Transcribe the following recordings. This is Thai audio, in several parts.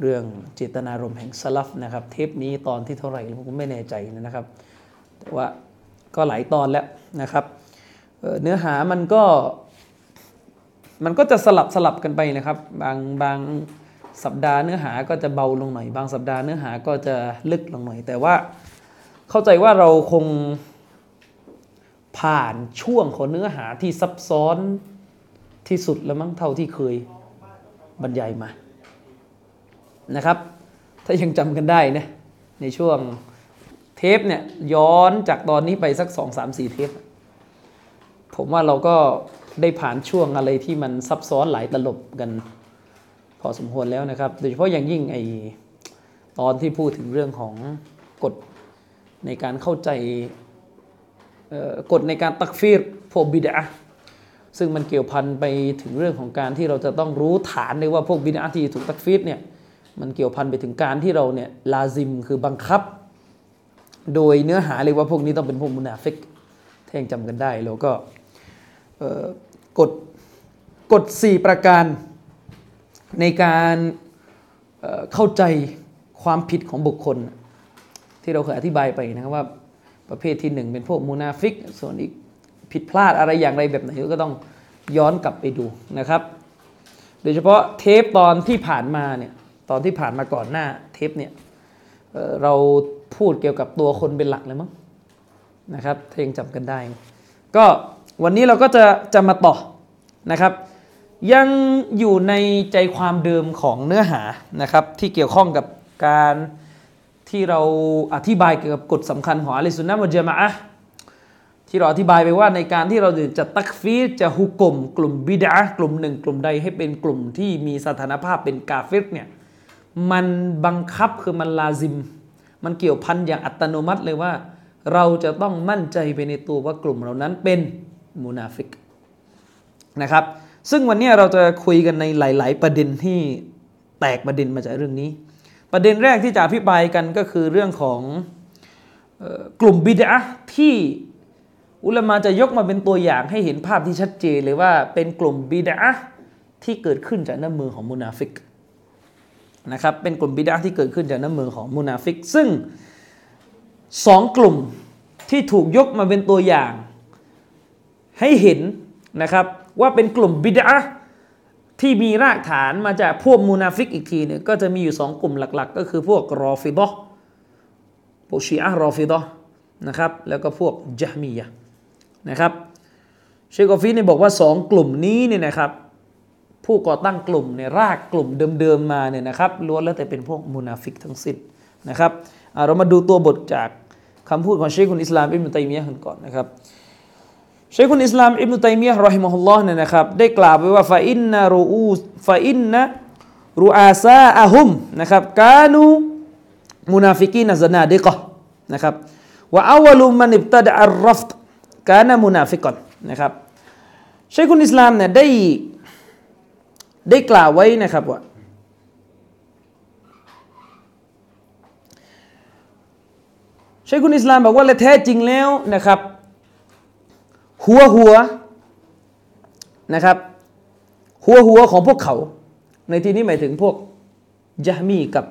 เรื่องเจตนารมณ์แห่งสลับนะครับเทปนี้ตอนที่เท่าไหร่ผมไม่แน่ใจนะครับ แต่ว่าก็หลายตอนแล้วนะครับเเนื้อหามันก็มันก็จะสลับสลับกันไปนะครับ บางบางสัปดาห์เนื้อหาก็จะเบาลงหน่อย บางสัปดาห์เนื้อหาก็จะลึกลงหน่อย แต่ว่าเข้าใจว่าเราคงผ่านช่วงของเนื้อหาที่ซับซ้อนที่สุดแล้วมั้งเท่าที่เคยบรรยายมา นะครับ ถ้ายังจำกันได้นะในช่วงเทปเนี่ยย้อนจากตอนนี้ไปสักสองสามสี่เทป ผมว่าเราก็ได้ผ่านช่วงอะไรที่มันซับซ้อนหลายตลบกัน พอสมควรแล้วนะครับ โดยเฉพาะอย่างยิ่งไอตอนที่พูดถึงเรื่องของกฎในการเข้าใจกฎในการตักฟีรพวกบิดาซึ่งมันเกี่ยวพันไปถึงเรื่องของการที่เราจะต้องรู้ฐานเลยว่าพวกบิดาที่ถูกตักฟีรเนี่ย มันเกี่ยวพันไปถึงการที่เราเนี่ยลาซิมคือบังคับ โดยเนื้อหาเลยว่าพวกนี้ต้องเป็นพวกมุนาฟิกถ้ายังจำกันได้แล้วก็กฎกฎ4ประการในการเเข้าใจความผิดของบุคคล ที่เราเคยอธิบายไปนะครับว่าประเภทที่หนึ่งเป็นพวกมุนาฟิก ส่วนอีกผิดพลาดอะไรอย่างไรแบบไหนก็ต้องย้อนกลับไปดูนะครับ โดยเฉพาะเทปตอนที่ผ่านมาเนี่ย ตอนที่ผ่านมาก่อนหน้าเทปเนี่ยเเราพูดเกี่ยวกับตัวคนเป็นหลักเลยมั้งนะครับถ้ายังจำกันได้ ก็วันนี้เราก็จะจะมาต่อนะครับ ยังอยู่ในใจความเดิมของเนื้อหานะครับ ที่เกี่ยวข้องกับการที่เราอธิบายเกี่ยวกับกฎสำคัญของอะลัยสุนนะมุจมะอะที่เราอธิบายไปว่าในการที่เราจะตักฟีจะฮุกกลมกลุ่มบิดากลุ่มหนึ่งกลุ่มใดให้เป็นกลุ่มที่มีสถานภาพเป็นกาเฟรเนี่ย มันบังคับคือมันลาซิม มันเกี่ยวพันอย่างอัตโนมัติเลยว่า เราจะต้องมั่นใจไปในตัวว่ากลุ่มเหล่านั้นเป็นมุนาฟิกนะครับ ซึ่งวันนี้เราจะคุยกันในหลาย ๆ ประเด็นที่แตกประเด็นมาจากเรื่องนี้ ประเด็นแรกที่จะอภิปรายกันก็คือเรื่องของออกลุ่มบิดอะห์ที่อุลามะจะยกมาเป็นตัวอย่างให้เห็นภาพที่ชัดเจนเลยว่าเป็นกลุ่มบิดอะห์ที่เกิดขึ้นจากน้ำมือของมุนาฟิก นะครับเป็นกลุ่มบิดอะห์ที่เกิดขึ้นจากน้ำมือของมุนาฟิก ซึ่งสองกลุ่มที่ถูกยกมาเป็นตัวอย่าง ให้เห็นนะครับว่าเป็นกลุ่มบิดอะห์ที่มีรากฐานมาจากพวกมุนาฟิกอีกทีเนี่ยก็จะมีอยู่สองกลุ่มหลัก ๆ ก็คือพวกรอฟิดะห์พวกชีอะรอฟิดะห์นะครับแล้วก็พวกญะฮ์มียะห์นะครับเชคกอฟีเนี่ยบอกว่าสองกลุ่มนี้เนี่ยนะครับ ผู้ก่อตั้งกลุ่มเนี่ยรากกลุ่มเดิมๆมาเนี่ยนะครับล้วนแล้วแต่เป็นพวกมุนาฟิกทั้งสิ้นนะครับเรามาดูตัวบทจากคำพูดของเชคุลอิสลามอิบนุตัยมียะห์กันก่อนนะครับเชคุลอิสลามอิบนุตัยมียะห์رحمه اللهเนี่ยนะครับได้กล่าวไว้ว่าفإن رؤو فإن رؤساءهمนะครับكانوا منافقين زنادقةนะครับว่าأول من ابتدع الرفض كان منافقاนะครับเชคุลอิสลามเนี่ยได้ ได้กล่าวไว้นะครับว่าเชคุนอิสลามบอกว่าและแท้จริงแล้วนะครับ หัวหัวนะครับ หัวหัวของพวกเขา ในที่นี้หมายถึงพวกยะมีกับ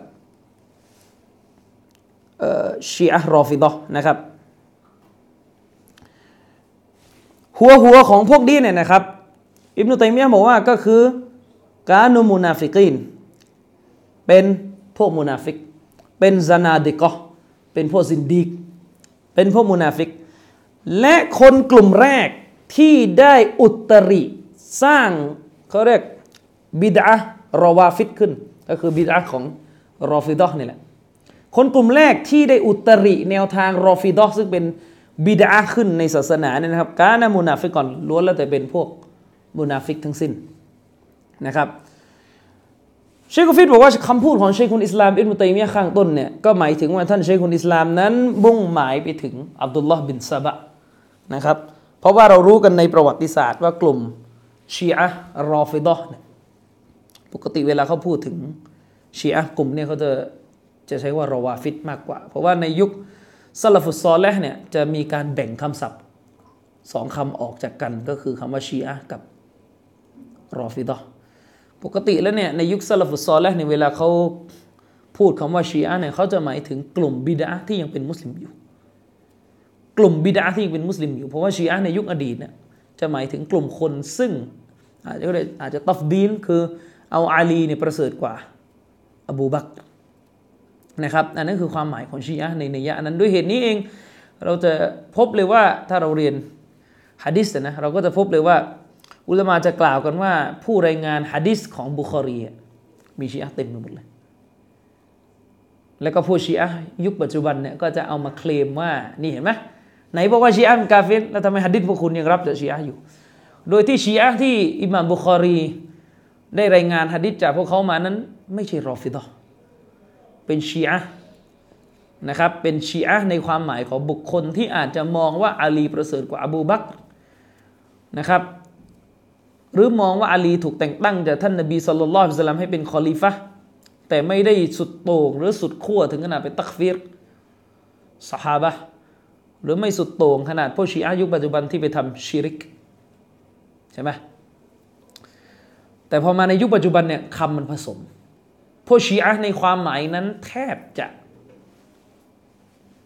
เชีอะรอฟิดะนะครับ หัวหัวของพวกนี้เนี่ยนะครับ อิบนุตัยมียะบอกว่าก็คือ كانوا منافقينเป็นพวกมุนาฟิก เป็นซานาดิกะห์เป็นพวกซินดีก เป็นพวกมุนาฟิก และคนกลุ่มแรกที่ได้อุตริสร้างเขาเรียกบิดอะรอวาฟิดขึ้น ก็คือบิดอะของรอฟิดอนี่แหละคนกลุ่มแรกที่ได้อุตริแนวทางรอฟิดอซึ่งเป็นบิดอะขึ้นในศาสนาเนี่ยนะครับ كان منافقاล้วนแล้วแต่เป็นพวกมุนาฟิกทั้งสิ้น นะครับเชคุฟิดบอกว่าคำพูดของเชคุลอิสลามอิบนุตัยมียะข้างต้นเนี่ยก็หมายถึงว่าท่านเชคุลอิสลามนั้นมุ่งหมายไปถึงอับดุลลอฮ์บินซาบะนะครับเพราะว่าเรารู้กันในประวัติศาสตร์ว่ากลุ่มชีอะรอฟิดะเนี่ยปกติเวลาเขาพูดถึงชีอะกลุ่มเนี่ยเขาจะจะใช้ว่ารอวาฟิดมากกว่า เพราะว่าในยุคซาลฟุตซอลและเนี่ยจะมีการแบ่งคำศัพท์สองคำออกจากกันก็คือคำว่าชีอะกับรอฟิดะ ปกติแล้วเนี่ยในยุคซาลฟุตซอลและในเวลาเขาพูดคำว่าชีอะเนี่ยเขาจะหมายถึงกลุ่มบิดาที่ยังเป็นมุสลิมอยู่ กลุ่มบิดาที่ยังเป็นมุสลิมอยู่เพราะว่าชีอะในยุคอดีตเนี่ยจะหมายถึงกลุ่มคนซึ่ง อาจจะอาจจะตัฟดีนคือเอาอาลีเนี่ยประเสริฐกว่าอบูบักนะครับอันนั้นคือความหมายของชีอะในในยะนั้นด้วยเหตุนี้เองเราจะพบเลยว่าถ้าเราเรียนฮะดิษนะเราก็จะพบเลยว่า อุลมาจะกล่าวกันว่า ผู้รายงานฮะดิษของบุคอรีมีชีอะเต็มไปหมดเลย แล้วก็ผู้ชีอะยุคปัจจุบันเนี่ยก็จะเอามาเคลมว่านี่เห็นไหมไหนบอกว่าชีอะเป็นกาเฟรแล้วทำไมฮะดิษพวกคุณยังรับจากชีอะอยู่ โดยที่ชีอะที่อิหม่ามบุคอรี ได้รายงานฮะดิษจากพวกเขามานั้น ไม่ใช่รอฟิดอเป็นชีอะนะครับเป็นชีอะในความหมายของบุคคลที่อาจจะมองว่าอาลีประเสริฐกว่าอบูบักนะครับ หรือมองว่าอาลีถูกแต่งตั้งจากท่านนบีสุลต่านสลัมให้เป็นคอลิฟะแต่ไม่ได้สุดโต่งหรือสุดขั้วถึงขนาดเป็นตักฟิรสหาบะหรือไม่สุดโต่งขนาดพวกชีอะยุคปัจจุบันที่ไปทำชิริกใช่ไหมแต่พอมาในยุคปัจจุบันเนี่ยคำมันผสมพวกชีอะในความหมายนั้นแทบจะ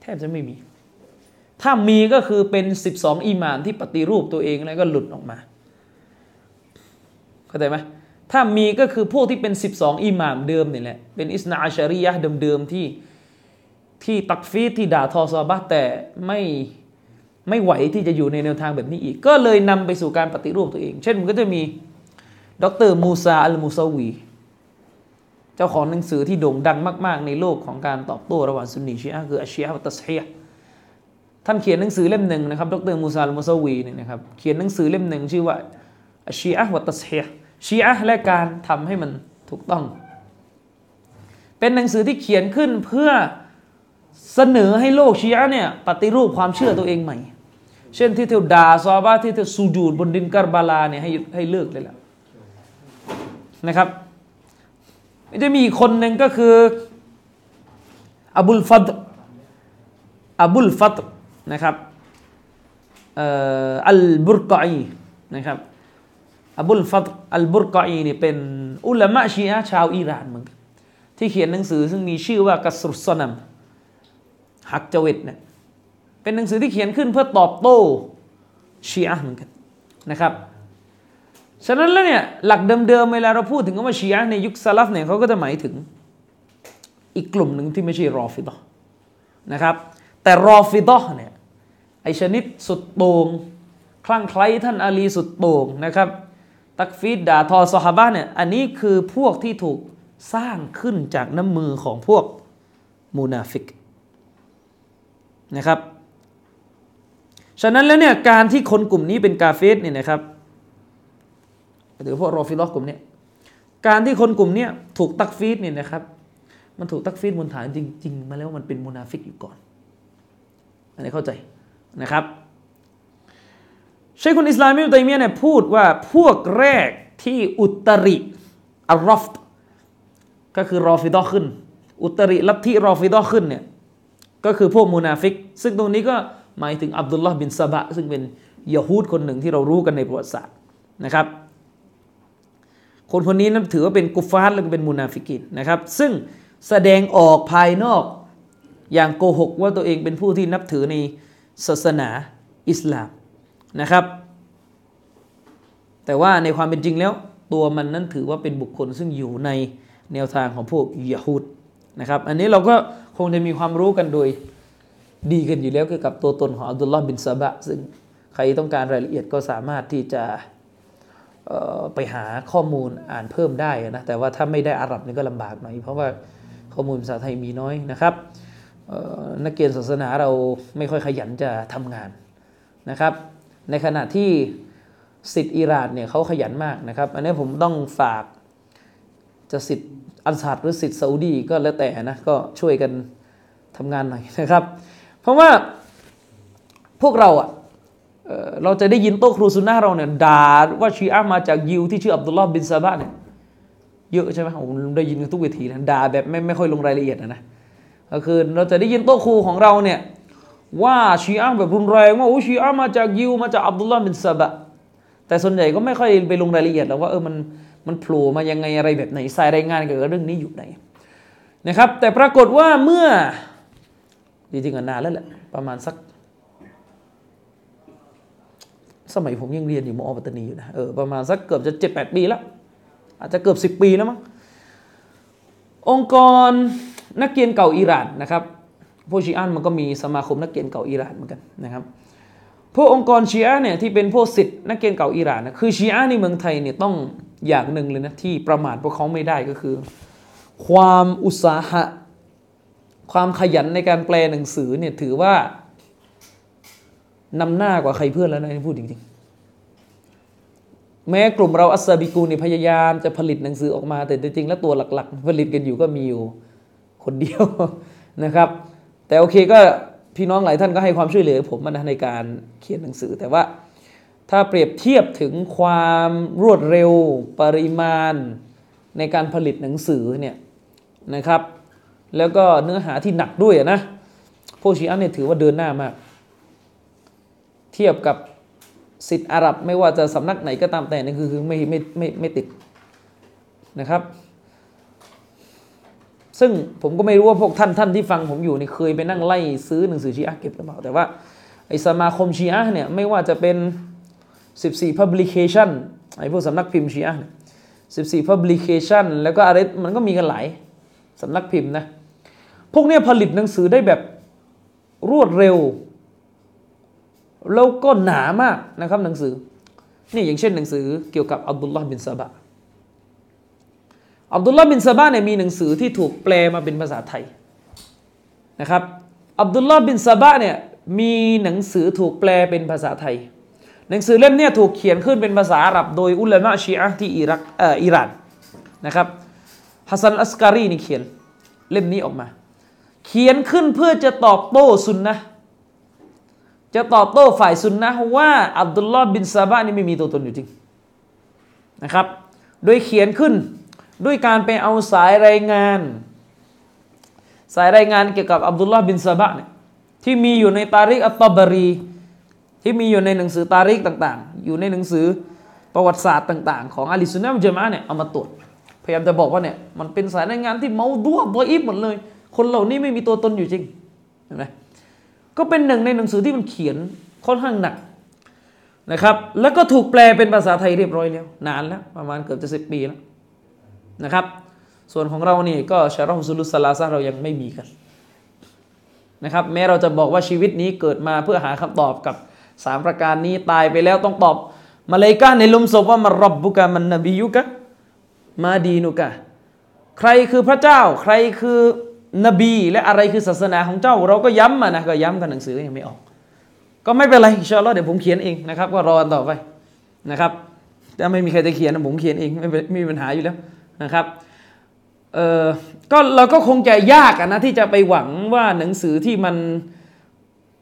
แทบจะไม่มี ถ้ามีก็คือเป็นสิบสองอิหมามที่ปฏิรูปตัวเองแล้วก็หลุดออกมา เข้าใจไหมถ้ามีก็คือพวกที่เป็นสิบสองอิหม่ามเดิมนี่แหละ เป็นอิสนาอาชริยะเดิมๆที่ที่ตักฟีรที่ด่าทอซอฮาบะแต่ไม่ไม่ไหวที่จะอยู่ในแนวทางแบบนี้อีก ก็เลยนำไปสู่การปฏิรูปตัวเอง เช่นมันก็จะมีดรมูซาอัลมูซาวี เจ้าของหนังสือที่โด่งดังมาก ๆ ในโลกของการตอบโต้ระหว่างซุนนีชีอะคือالشيعة والتصحيحท่านเขียนหนังสือเล่มหนึ่งนะครับ ดรมูซาอัลมูซาวีเนี่ยนะครับ เขียนหนังสือเล่มหนึ่งชื่อว่าالشيعة والتصحيح ชีอะและการทำให้มันถูกต้อง เป็นหนังสือที่เขียนขึ้นเพื่อเสนอให้โลกชีอะเนี่ยปฏิรูปความเชื่อตัวเองใหม่ เช่นที่เธอดาซอบาที่เธอสูญูดบนดินกาบาลาเนี่ยให้ให้เลิกเลยล่ะนะครับจะมีคนหนึ่งก็คืออบุลฟัดอบุลฟัดนะครับอัลบุรกอีนะครับ อบุลฟัดอัลบุรกอีนี่เป็นอุลามะชีอะชาวอิหร่านเหมือนกันที่เขียนหนังสือซึ่งมีชื่อว่ากัสรุสนัมฮักจวิตเนี่ยเป็นหนังสือที่เขียนขึ้นเพื่อตอบโต้ชีอะเหมือนกันนะครับฉะนั้นแล้วเนี่ยหลักเดิมๆเวลาเราพูดถึงคำว่าชีอะในยุคซาลฟเนี่ยเขาก็จะหมายถึงอีกกลุ่มหนึ่งที่ไม่ใช่รอฟิดะนะครับแต่รอฟิดะเนี่ยไอชนิดสุดโต่งคลั่งไคล้ท่านอาลีสุดโต่งนะครับ ตักฟีรด่าทอซอฮาบะเนี่ยอันนี้คือพวกที่ถูกสร้างขึ้นจากน้ำมือของพวกมุนาฟิกนะครับ ฉะนั้นแล้วเนี่ยการที่คนกลุ่มนี้เป็นกาเฟรเนี่ยนะครับหรือพวกรอฟิดอกลุ่มนี้การที่คนกลุ่มนี้ถูกตักฟีรเนี่ยนะครับ มันถูกตักฟีรบนฐานจริง ๆ มาแล้วมันเป็นมุนาฟิกอยู่ก่อน อันนี้เข้าใจนะครับ เชคุลอิสลามอิบนุตัยมียะเนี่ยพูดว่าพวกแรกที่อุตริالرفضก็คือรอฟิดอขึ้น อุตริลัทธิรอฟิดอขึ้นเนี่ยก็คือพวกมุนาฟิก ซึ่งตรงนี้ก็หมายถึงอับดุลลอฮ์บินซาบะ ซึ่งเป็นยะฮูดคนหนึ่งที่เรารู้กันในประวัติศาสตร์นะครับ คนคนนี้นับถือว่าเป็นกุฟาร์และเป็นมุนาฟิกินนะครับ ซึ่งแสดงออกภายนอกอย่างโกหกว่าตัวเองเป็นผู้ที่นับถือในศาสนาอิสลาม นะครับ แต่ว่าในความเป็นจริงแล้ว ตัวมันนั้นถือว่าเป็นบุคคลซึ่งอยู่ในแนวทางของพวกยะฮูดนะครับ อันนี้เราก็คงจะมีความรู้กันโดยดีกันอยู่แล้วเกี่ยวกับตัวตนของอับดุลลอฮ์บินซาบะ ซึ่งใครต้องการรายละเอียดก็สามารถที่จะไปหาข้อมูลอ่านเพิ่มได้นะ แต่ว่าถ้าไม่ได้อาหรับนี่ก็ลำบากหน่อย เพราะว่าข้อมูลภาษาไทยมีน้อยนะครับนักเรียนศาสนาเราไม่ค่อยขยันจะทำงานนะครับ ในขณะที่สิทธิ์อิหร่านเนี่ยเขาขยันมากนะครับ อันนี้ผมต้องฝากจะสิทธิ์อันซาดหรือสิทธิ์ซาอุดีก็แล้วแต่นะ ก็ช่วยกันทำงานหน่อยนะครับ เพราะว่าพวกเราอะเราจะได้ยินโต๊ะครูซุนนะเราเนี่ยด่าว่าชีอะมาจากยิวที่ชื่ออับดุลลอฮ์บินซาบะเนี่ยเยอะใช่ไหมผมได้ยินกันทุกเวทีนะด่าแบบไม่ไม่ค่อยลงรายละเอียดนะก็คือเราจะได้ยินโต๊ะครูของเราเนี่ย ว่าชีอะแบบรุนแรงว่าโอ้ชีอะมาจากยิวมาจากอับดุลลอฮ์บินซาบะแต่ส่วนใหญ่ก็ไม่ค่อยไปลงรายละเอียดแล้วว่าเออมันมันโผล่มายังไงอะไรแบบไหนสายรายงานเกี่ยวกับเรื่องนี้อยู่ไหนนะครับ แต่ปรากฏว่าเมื่อจริงๆนานแล้วแหละประมาณสัก สมัยผมยังเรียนอยู่มอปัตตานีอยู่นะเออประมาณสักเกือบจะเจ็ดแปดปีแล้ว อาจจะเกือบสิบปีแล้วมั้งองค์กรนักเรียนเก่าอิหร่านนะครับ พวกชีอันมันก็มีสมาคมนักเรียนเก่าอิหร่านเหมือนกันนะครับพวกองค์กรชีอะเนี่ยที่เป็นพวกสิทธิ์นักเรียนเก่าอิหร่านนะคือชีอะในเมืองไทยเนี่ยต้องอย่างหนึ่งเลยนะที่ประมาทพวกเขาไม่ได้ก็คือ ความอุตสาหะ ความขยันในการแปลหนังสือเนี่ยถือว่านำหน้ากว่าใครเพื่อนแล้วนะพูดจริงๆ แม้กลุ่มเราอัสซาบิกูเนี่ยพยายามจะผลิตหนังสือออกมาแต่จริงๆแล้วตัวหลัก ๆ ผลิตกันอยู่ก็มีอยู่คนเดียวนะครับ แต่โอเคก็พี่น้องหลายท่านก็ให้ความช่วยเหลือผมนะในการเขียนหนังสือ แต่ว่าถ้าเปรียบเทียบถึงความรวดเร็วปริมาณในการผลิตหนังสือเนี่ยนะครับ แล้วก็เนื้อหาที่หนักด้วยนะพวกชีอะเนี่ยถือว่าเดินหน้ามาก เทียบกับสิทธิ์อาหรับไม่ว่าจะสำนักไหนก็ตามแต่นี่คือไม่ไม่ไม่ไม่ติดนะครับ ซึ่งผมก็ไม่รู้ว่าพวกท่านท่านที่ฟังผมอยู่นี่เคยไปนั่งไล่ซื้อหนังสือชีอะเก็บหรือเปล่า แต่ว่าไอสมาคมชีอะเนี่ยไม่ว่าจะเป็น 14 publication ไอพวกสำนักพิมพ์ชีอะ14 publication แล้วก็อะไรมันก็มีกันหลายสำนักพิมพ์นะ พวกนี้ผลิตหนังสือได้แบบรวดเร็ว แล้วก็หนามากนะครับหนังสือ นี่อย่างเช่นหนังสือเกี่ยวกับอับดุลลาห์บินซาบะ อับดุลลาห์บินซาบะเนี่ยมีหนังสือที่ถูกแปลมาเป็นภาษาไทยนะครับอับดุลลาห์บินซาบะเนี่ยมีหนังสือถูกแปลเป็นภาษาไทย หนังสือเล่มนี้ถูกเขียนขึ้นเป็นภาษาอาหรับโดยอุลามะชีอะที่อิรักเอ่ออิหร่านนะครับฮัสซันอัสการีนี่เขียนเล่มนี้ออกมา เขียนขึ้นเพื่อจะตอบโต้ซุนนะจะตอบโต้ฝ่ายซุนนะว่าอับดุลลอฮ์บินซาบะนี่ไม่มีตัวตนอยู่จริงนะครับ โดยเขียนขึ้น ด้วยการไปเอาสายรายงาน สายรายงานเกี่ยวกับอับดุลลอฮ์บินซาบะเนี่ยที่มีอยู่ในตาริกอัตตบรี ที่มีอยู่ในหนังสือตาริกต่างๆ อยู่ในหนังสือประวัติศาสตร์ต่าง ๆ ของอาลีซุนนะมุจมะเนี่ยเอามาตรวจพยายามจะบอกว่าเนี่ยมันเป็นสายรายงานที่เมาดัวบอยฟหมดเลย คนเหล่านี้ไม่มีตัวตนอยู่จริงเห็นไหมก็เป็นหนึ่งในหนังสือที่มันเขียนค่อนข้างหนักนะครับ แล้วก็ถูกแปลเป็นภาษาไทยเรียบร้อยแล้ว นานแล้ว ประมาณเกือบจะสิบปีแล้ว นะครับ ส่วนของเรานี่ก็ชารอฮุสุลุสลาซาเรายังไม่มีกันนะครับแม้เราจะบอกว่าชีวิตนี้เกิดมาเพื่อหาคำตอบกับสามประการนี้ตายไปแล้วต้องตอบมาเลยกาในลุมศพว่ามันรับบุกามันนบียุกะมาดีนุกะใครคือพระเจ้า ใครคือนบีและอะไรคือศาสนาของเจ้า เราก็ย้ำมานะก็ย้ำกันหนังสือยังไม่ออก ก็ไม่เป็นไรอินชาอัลลอฮ์เดี๋ยวผมเขียนเองนะครับ ก็รอต่อไปนะครับจะไม่มีใครจะเขียนผมเขียนเองไม่ไม่มีปัญหาอยู่แล้ว นะครับเออก็เราก็คงจะยากนะที่จะไปหวังว่าหนังสือที่มัน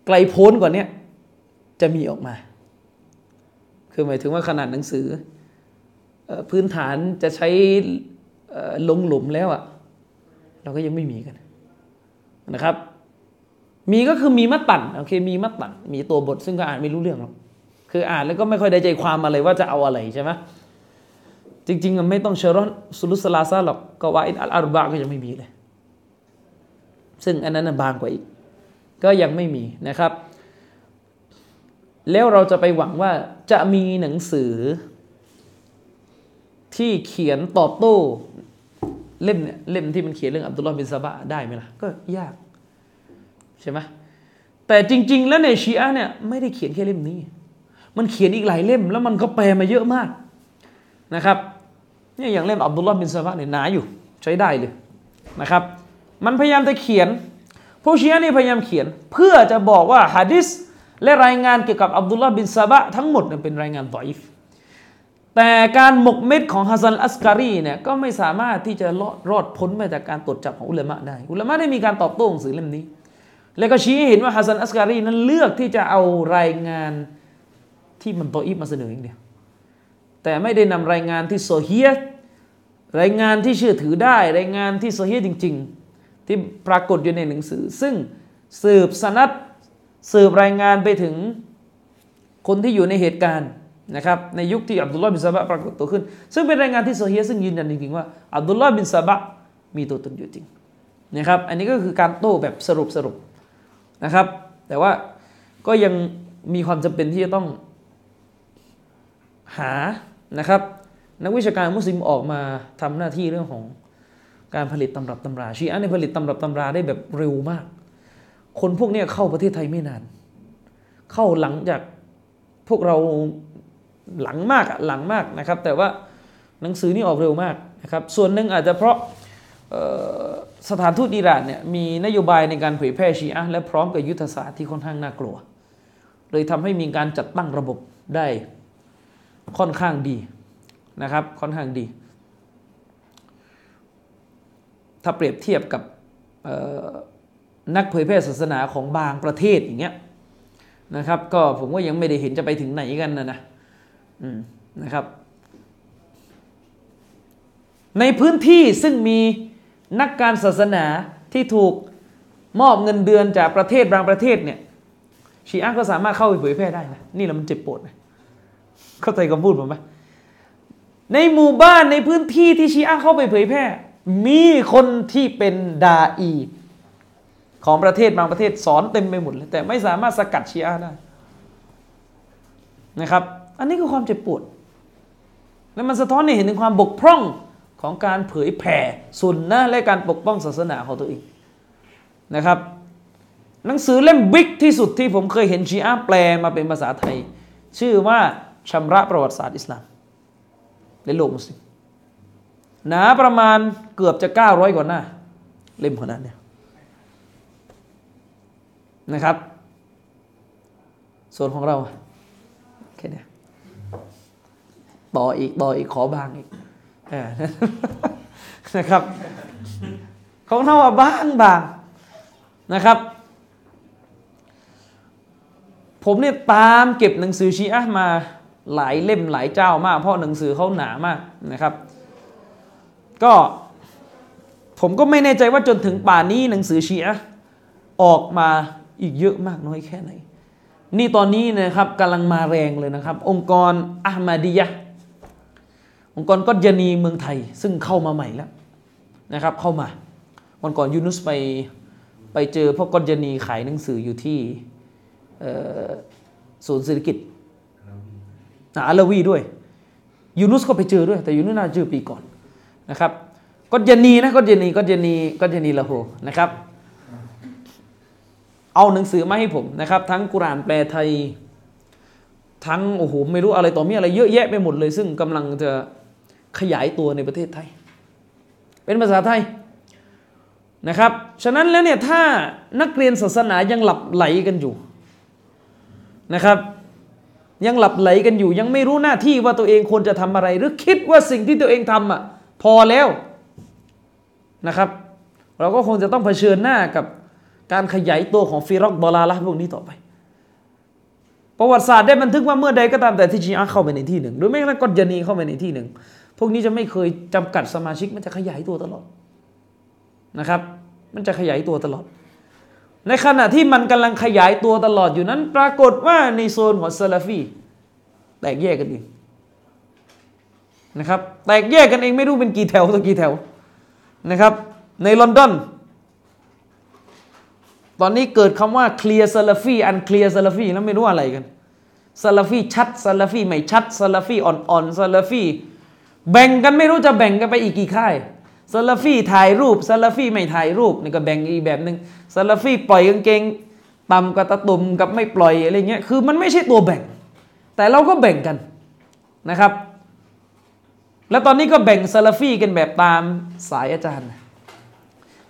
ไกลโพ้นกว่านี้จะมีออกมา คือหมายถึงว่าขนาดหนังสือพื้นฐานจะใช้ลงหลุมแล้วอะเราก็ยังไม่มีกันนะครับ มีก็คือมีมัดตันโอเคมีมัดตันมีตัวบทซึ่งก็อ่านไม่รู้เรื่องหรอกคืออ่านแล้วก็ไม่ค่อยได้ใจความอะไรว่าจะเอาอะไรใช่ไหม จริงๆ ไม่ต้องเชรอนสุลุสลาซาหรอกก็ว่าอินอัลอาร์บาก็ยังไม่มีเลย ซึ่งอันนั้นบางกว่าอีก ก็ยังไม่มีนะครับ แล้วเราจะไปหวังว่าจะมีหนังสือ ที่เขียนตอบโต้เล่มเนี่ยเล่มที่มันเขียนเรื่องอับดุลลอฮ์บินซาบะได้ไหมล่ะ ก็ยาก ใช่ไหมแต่จริง ๆ แล้วในชีอะเนี่ยไม่ได้เขียนแค่เล่มนี้ มันเขียนอีกหลายเล่ม แล้วมันก็แปลมาเยอะมากนะครับ เนี่ยอย่างเล่มอับดุลลอฮ์บินซาบะเนี่ยหนาอยู่ ใช้ได้เลยนะครับ มันพยายามจะเขียนพวกชีอะนี่พยายามเขียน เพื่อจะบอกว่าฮะดิษและรายงานเกี่ยวกับอับดุลลอฮ์บินซาบะทั้งหมดเนี่ยเป็นรายงานดอยฟแต่การหมกเม็ดของฮัสซันอัสการีเนี่ยก็ไม่สามารถที่จะรอดพ้นไปจากการตรวจจับของอุลามะได้ อุลามะได้มีการตอบโต้หนังสือเล่มนี้ แล้วก็ชี้เห็นว่าฮัสซันอัสการีนั้นเลือกที่จะเอารายงานที่มันฎออีฟมาเสนออย่างเดียว แต่ไม่ได้นำรายงานที่ซอเฮียะห์รายงานที่เชื่อถือได้ รายงานที่ซอเฮียะห์จริง ๆ ที่ปรากฏอยู่ในหนังสือ ซึ่งสืบสะนัดสืบรายงานไปถึงคนที่อยู่ในเหตุการณ์นะครับในยุคที่อับดุลลอฮ์บินซาบะปรากฏตัวขึ้น ซึ่งเป็นรายงานที่โซเฮียซึ่งยืนยันจริงๆว่าอับดุลลอฮ์บินซาบะมีตัวตนอยู่จริงนะครับอันนี้ก็คือการโต้แบบสรุปสรุปนะครับ แต่ว่าก็ยังมีความจำเป็นที่จะต้องหา นะครับ นักวิชาการมุสลิมออกมาทำหน้าที่เรื่องของการผลิตตำรับตำราชีอะในผลิตตำรับตำราได้แบบเร็วมาก คนพวกนี้เข้าประเทศไทยไม่นาน เข้าหลังจากพวกเราหลังมากหลังมากนะครับ แต่ว่าหนังสือนี่ออกเร็วมากนะครับ ส่วนหนึ่งอาจจะเพราะสถานทูตอิหร่านเนี่ยมีนโยบายในการเผยแพร่ชีอะและพร้อมกับยุทธศาสตร์ที่ค่อนข้างน่ากลัว เลยทำให้มีการจัดตั้งระบบได้ ค่อนข้างดีนะครับ ค่อนข้างดี ถ้าเปรียบเทียบกับนักเผยแพร่ศาสนาของบางประเทศอย่างเงี้ยนะครับ ก็ผมก็ยังไม่ได้เห็นจะไปถึงไหนกันนะนะนะครับในพื้นที่ซึ่งมีนักการศาสนาที่ถูกมอบเงินเดือนจากประเทศบางประเทศเนี่ยชีอะก็สามารถเข้าไปเผยแพร่ได้นะนี่แหละมันเจ็บปวดนะ เข้าใจคำพูดผมไหมในหมู่บ้านในพื้นที่ที่ชีอะเข้าไปเผยแพร่ มีคนที่เป็นดาอี ของประเทศบางประเทศสอนเต็มไปหมดเลยแต่ไม่สามารถสกัดชีอะได้นะครับ อันนี้คือความเจ็บปวด และมันสะท้อนให้เห็นถึงความบกพร่องของการเผยแผ่สุนนะและการปกป้องศาสนาของตัวเองนะครับ หนังสือเล่มบิ๊กที่สุดที่ผมเคยเห็นชีอะแปลมาเป็นภาษาไทย ชื่อว่า ชำระประวัติศาสตร์อิสลามในโลกมุสลิมหนาประมาณเกือบจะ 900 กว่าหน้า เล่มขนาดนี้นะครับ ส่วนของเราแค่นี้ต่ออีกต่ออีกขอบางอีกนะครับ ของเราบางบางนะครับ ผมเนี่ยตามเก็บหนังสือชีอะมา หลายเล่มหลายเจ้ามาก เพราะหนังสือเขาหนามากนะครับ ก็ผมก็ไม่แน่ใจว่าจนถึงป่านนี้หนังสือชีอะออกมาอีกเยอะมากน้อยแค่ไหน นี่ตอนนี้นะครับกำลังมาแรงเลยนะครับ องค์กรอามาดียะองค์กรก็ยานีเมืองไทย ซึ่งเข้ามาใหม่แล้วนะครับ เข้ามาวันก่อนยูนุสไปไปเจอพวกกอนยานีขายหนังสืออยู่ที่ศูนย์เศรษฐกิจ อาลวีด้วย ยูนุสก็ไปเจอด้วย แต่ยูนุสน่าเจอปีก่อนนะครับก็ยานีนะก็ยานีก็ยานีก็ยานีละโหนะครับ เอาหนังสือมาให้ผมนะครับ ทั้งกุรานแปลไทย ทั้งโอ้โหไม่รู้อะไรต่อมีอะไรเยอะแยะไปหมดเลย ซึ่งกำลังจะขยายตัวในประเทศไทย เป็นภาษาไทยนะครับ ฉะนั้นแล้วเนี่ยถ้านักเรียนศาสนายังหลับไหลกันอยู่นะครับ ยังหลับไหลกันอยู่ ยังไม่รู้หน้าที่ว่าตัวเองควรจะทำอะไร หรือคิดว่าสิ่งที่ตัวเองทำอะพอแล้วนะครับ เราก็คงจะต้องเผชิญหน้ากับการขยายตัวของฟิรอกบอลาละพวกนี้ต่อไป ประวัติศาสตร์ได้บันทึกว่าเมื่อใดก็ตามแต่ที่ชีอะเข้าไปในที่หนึ่ง หรือแม้กระทั่งกอดยานีเข้าไปในที่หนึ่ง พวกนี้จะไม่เคยจำกัดสมาชิกมันจะขยายตัวตลอดนะครับ มันจะขยายตัวตลอด ในขณะที่มันกำลังขยายตัวตลอดอยู่นั้น ปรากฏว่าในโซนของซาลาฟีแตกแยกกันเองนะครับ แตกแยกกันเองไม่รู้เป็นกี่แถวตัวกี่แถวนะครับ ในลอนดอน ตอนนี้เกิดคำว่า clear ซาลาฟี unclear ซาลาฟีแล้วไม่รู้อะไรกันซาลาฟีชัดซาลาฟีไม่ชัดซาลาฟีอ่อนๆซาลาฟีแบ่งกันไม่รู้จะแบ่งกันไปอีกกี่ค่าย ซาลาฟีถ่ายรูปซาลาฟีไม่ถ่ายรูปนี่ก็แบ่งอีกแบบหนึ่งซาลาฟีปล่อยกางเกงต่ำกับตะตุ่มกับไม่ปล่อยอะไรเงี้ยคือมันไม่ใช่ตัวแบ่ง แต่เราก็แบ่งกันนะครับ แล้วตอนนี้ก็แบ่งซาลาฟีกันแบบตามสายอาจารย์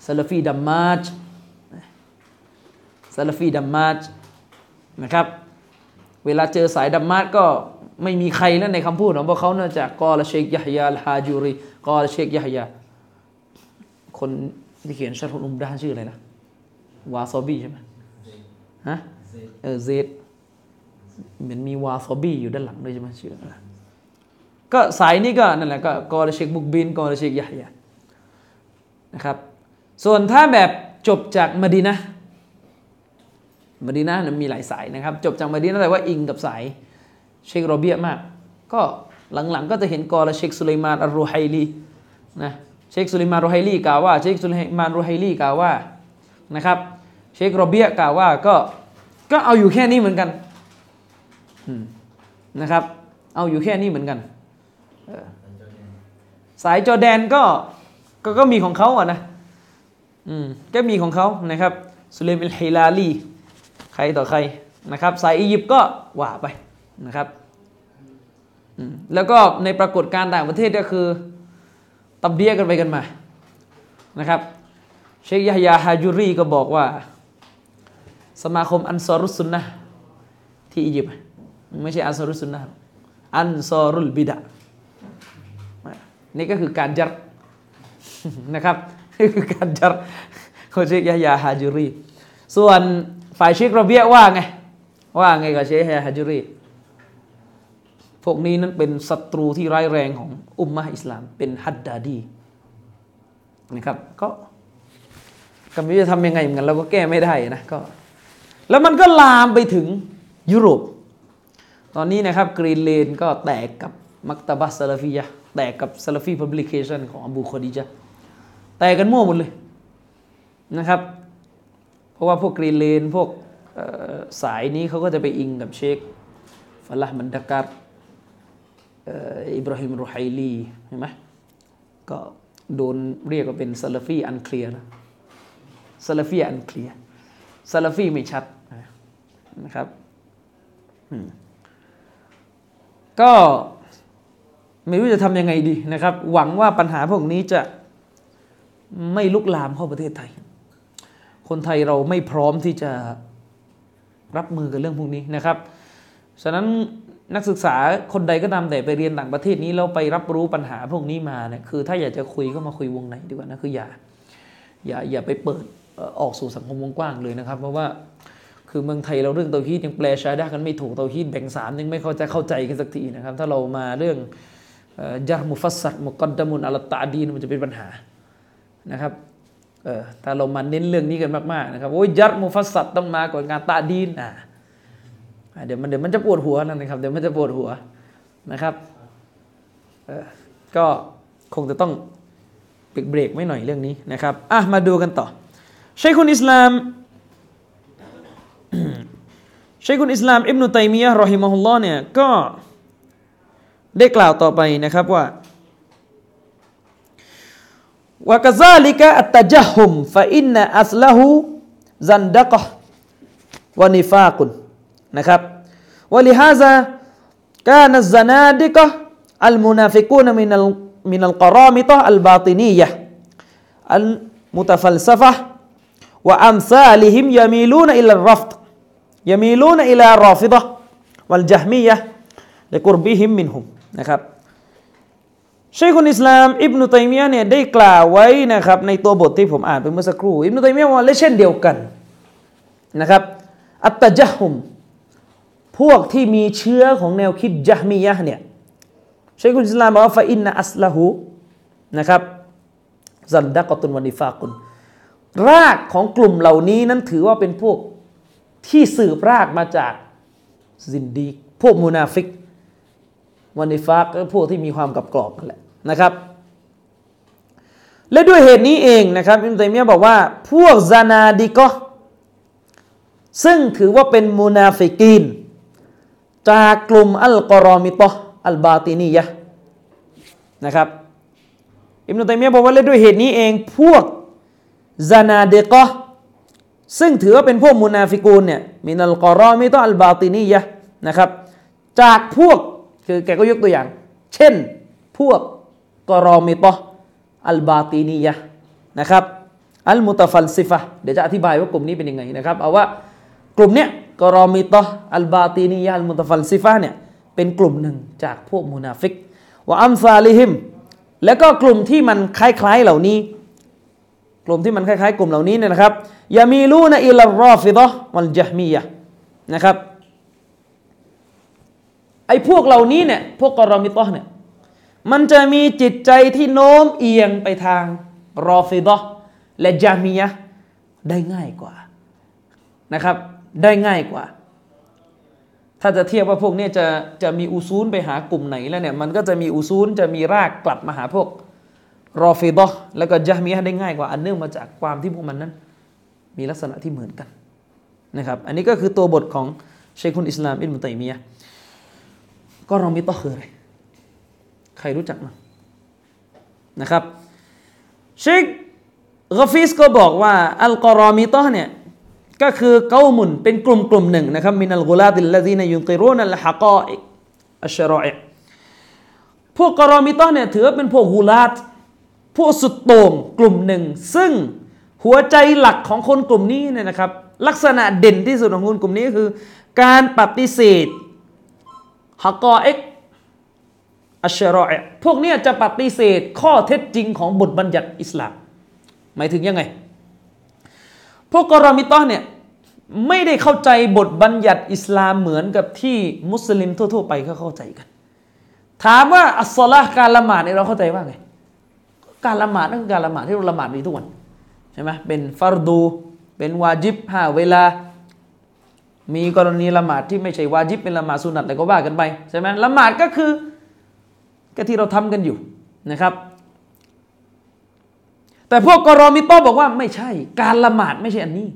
ซาลาฟีดัมมาจซาลาฟีดัมมาจนะครับ เวลาเจอสายดัมมาจก็ไม่มีใครแล้วในคำพูดของพวกเขาเนื่อกจากกอลเชคยะฮยาลฮาจูรีกอลเชคยะฮยา คนที่เขียนชัดอุมดานชื่ออะไรนะวาซอบีใช่ไหมฮะเออเซดเหมือนมีวาซอบีอยู่ด้านหลังด้วยใช่ไหมชื่ออะไรก็สายนี้ก็นั่นแหละก็กอละเชคบุกบินกอละเชคยะฮยานะครับ ส่วนถ้าแบบจบจากมดีนะมดีนะมีหลายสายนะครับ จบจากมดีนะแต่ว่าอิงกับสายเชคโรเบียมาก ก็หลังๆ ก็จะเห็นกอละเชคสุลัยมานอัลรูไฮลีนะ เชคสุลัยมานรูไฮลีกล่าวว่าเชคสุลัยมานรูไฮลีกล่าวว่านะครับ เชคโรเบียกล่าวว่าก็ก็เอาอยู่แค่นี้เหมือนกันนะครับ เอาอยู่แค่นี้เหมือนกันสายจอแดนก็ก็ก็มีของเขาอะนะอืมก็มีของเขานะครับสุเลมิลฮิลาลี ใครต่อใครนะครับ สายอียิปต์ก็ว่าไปนะครับแล้วก็ในปรากฏการณ์ต่างประเทศก็คือ ตับเดียกันไปกันมานะครับ เชคยาฮยาฮาจูรีก็บอกว่า สมาคมอันซอรุสุนนะที่อียิปต์ไม่ใช่อันซอรุสุนนะอันซอรุลบิดะนี่ก็คือการจัดนะครับนี่คือการจัดของเชคยาฮยาฮาจูรี ส่วนฝ่ายเชคโรเบียว่าไง ว่าไงกับเชคยาฮาจูรี พวกนี้นั้นเป็นศัตรูที่ร้ายแรงของอุมมะอิสลาม เป็นฮัดดาดีนะครับ ก็ก็ไม่รู้จะทำยังไงเหมือนกันเราก็แก้ไม่ได้นะก็ แล้วมันก็ลามไปถึงยุโรป ตอนนี้นะครับกรีนเลนก็แตกกับมักตาบัสซาลฟียะแตกกับ Salafi Publications ของอบูคอดีจาแตกกันมั่วหมดเลยนะครับ เพราะว่าพวกกรีนเลนพวกสายนี้เขาก็จะไปอิงกับเชคฟลาห์มันดาการ อิบราฮิมรูไฮลีเห็นไหมก็โดนเรียกว่าเป็นซาลฟี unclear นะซาลฟีอันเคลียร์ซาลฟีไม่ชัดนะครับก็ไม่รู้จะทำยังไงดีนะครับ หวังว่าปัญหาพวกนี้จะไม่ลุกลามเข้าประเทศไทย คนไทยเราไม่พร้อมที่จะรับมือกับเรื่องพวกนี้นะครับ ฉะนั้น นักศึกษาคนใดก็ตามแต่ไปเรียนต่างประเทศนี้แล้วไปรับรู้ปัญหาพวกนี้มาเนี่ยคือ ถ้าอยากจะคุยก็มาคุยวงไหนดีกว่านะคืออย่าอย่าอย่าไปเปิดออกสู่สังคมวงกว้างเลยนะครับ เพราะว่าคือเมืองไทยเราเรื่องเตาฮีดยังแปลชาดากันไม่ถูกเตาฮีดแบ่งสามยังไม่เข้าใจเข้าใจกันสักทีนะครับ ถ้าเรามาเรื่องยามุฟัสซัดมุกอดดามุนอัลตาดีนมันจะเป็นปัญหานะครับถ้าเรามาเน้นเรื่องนี้กันมากๆนะครับโอ้ยยัดมุฟัสซัดต้องมาก่อนงานตาดีนอ่า เดี๋ยวมันเดี๋ยวมันจะปวดหัวนั่นนะครับ เดี๋ยวมันจะปวดหัวนะครับก็คงจะต้องเบรกเบรกไม่หน่อยเรื่องนี้นะครับอะมาดูกันต่อชัยคุณอิสลามชัยคุณอิสลามอิบนุตัยมียะรอฮิมะฮุลลอฮ์เนี่ยก็ได้กล่าวต่อไปนะครับว่าว่ากะซาลิกะอัตตะจัฮุมฟะอินนะอัสละหูซันดะกะวะนิฟากุน นะครับวลิฮาซากานัซนาดิกะอัลมุนาฟิกูนมินัลมินัลกรามิตะอัลบาตินียะอัลมุตฟัลซฟะวะอัมซาลิฮิมยามีลูนอิลลรัฟต์ยามีลูนอิลลารอฟิดะวัลจฮมียะและกุรบิฮิมมินฮุมนะครับชัยคุณอิสลามอิบนุตัยมียะเนี่ยได้กล่าวไว้นะครับในตัวบทที่ผมอ่านไปเมื่อสักครู่อิบนุตัยมียะว่าและเช่นเดียวกันนะครับالتجهم พวกที่มีเชื้อของแนวคิดยะมียะเนี่ยชัยคุลอิสลามบอกว่าفإن أصله นะครับ زندقة ونفاقรากของกลุ่มเหล่านี้นั้นถือว่าเป็นพวกที่สืบรากมาจากซินดีกพวกมูนาฟิก ونفاقก็พวกที่มีความกลับกลอกนั่นแหละนะครับ และด้วยเหตุนี้เองนะครับอิบนุตัยมียะบอกว่า พวกซานาดิกซึ่งถือว่าเป็นมูนาฟิกีน จากกลุ่มالقرامطة الباطنيةนะครับอิบนุตัยมียะบอกว่าและด้วยเหตุนี้เองพวกซานาดิกซึ่งถือว่าเป็นพวกมุนาฟิกูนเนี่ยمن القرامطة الباطنيةนะครับ จากพวกคือแกก็ยกตัวอย่าง เช่น พวกقرامطة الباطنية นะครับ المتفلسفةเดี๋ยวจะอธิบายว่ากลุ่มนี้เป็นยังไงนะครับเอาว่ากลุ่มเนี้ย قرامطة الباطنية المتفلسفةเนี่ยเป็นกลุ่มหนึ่งจากพวกมุนาฟิกوأمثالهم แล้วก็กลุ่มที่มันคล้ายๆเหล่านี้ กลุ่มที่มันคล้ายๆ กลุ่มเหล่านี้เนี่ยนะครับيميلون إلى الرافضة والجهميةนะครับไอ้พวกเหล่านี้เนี่ยพวกกรอมิตอเนี่ยมันจะมีจิตใจที่โน้มเอียงไปทางรอฟิดะและจามียะได้ง่ายกว่านะครับ ได้ง่ายกว่า ถ้าจะเทียบว่าพวกนี้จะจะมีอุซูลไปหากลุ่มไหนแล้วเนี่ยมันก็จะมีอุซูลจะมีรากกลับมาหาพวกรอฟิดะแล้วก็จามียะได้ง่ายกว่าอันเนื่องมาจากความที่พวกมันนั้น มีลักษณะที่เหมือนกันนะครับ อันนี้ก็คือตัวบทของเชคุลอิสลามอิบนุตัยมียะกอรอมิตอคืออะไรใครรู้จักมั้งนะครับเชคกฟิสก็บอกว่าالقرامطةเนี่ย ก็คือقومเป็นกลุ่มกลุ่มหนึ่งนะครับمن الغلاة الذين ينكرون الحقائق الشرائعพวกกรอมิตอเนี่ยถือว่าเป็นพวกغلاةพวกสุดโต่งกลุ่มหนึ่ง ซึ่งหัวใจหลักของคนกลุ่มนี้เนี่ยนะครับ ลักษณะเด่นที่สุดของคนกลุ่มนี้คือ การปฏิเสธฮะกอเอ็กอัชรออพวกนี้จะปฏิเสธข้อเท็จจริงของบทบัญญัติอิสลาม หมายถึงยังไง พวกกรอมิตอเนี่ยไม่ได้เข้าใจบทบัญญัติอิสลามเหมือนกับที่มุสลิมทั่ว ๆ ไปเขาเข้าใจกัน ถามว่าอัสลาการละหมาดเนี่ยเราเข้าใจว่าไง การละหมาดนั่นคือการละหมาดที่เราละหมาดในทุกวันใช่ไหมเป็นฟารดู เป็นวาจิบห้าเวลา มีกรณีละหมาดที่ไม่ใช่วาจิบเป็นละหมาดสุนัตแต่ก็ว่ากันไปใช่ไหมละหมาดก็คือก็ที่เราทำกันอยู่นะครับ แต่พวกกรอมิโตบอกว่าไม่ใช่ การละหมาดไม่ใช่อันนี้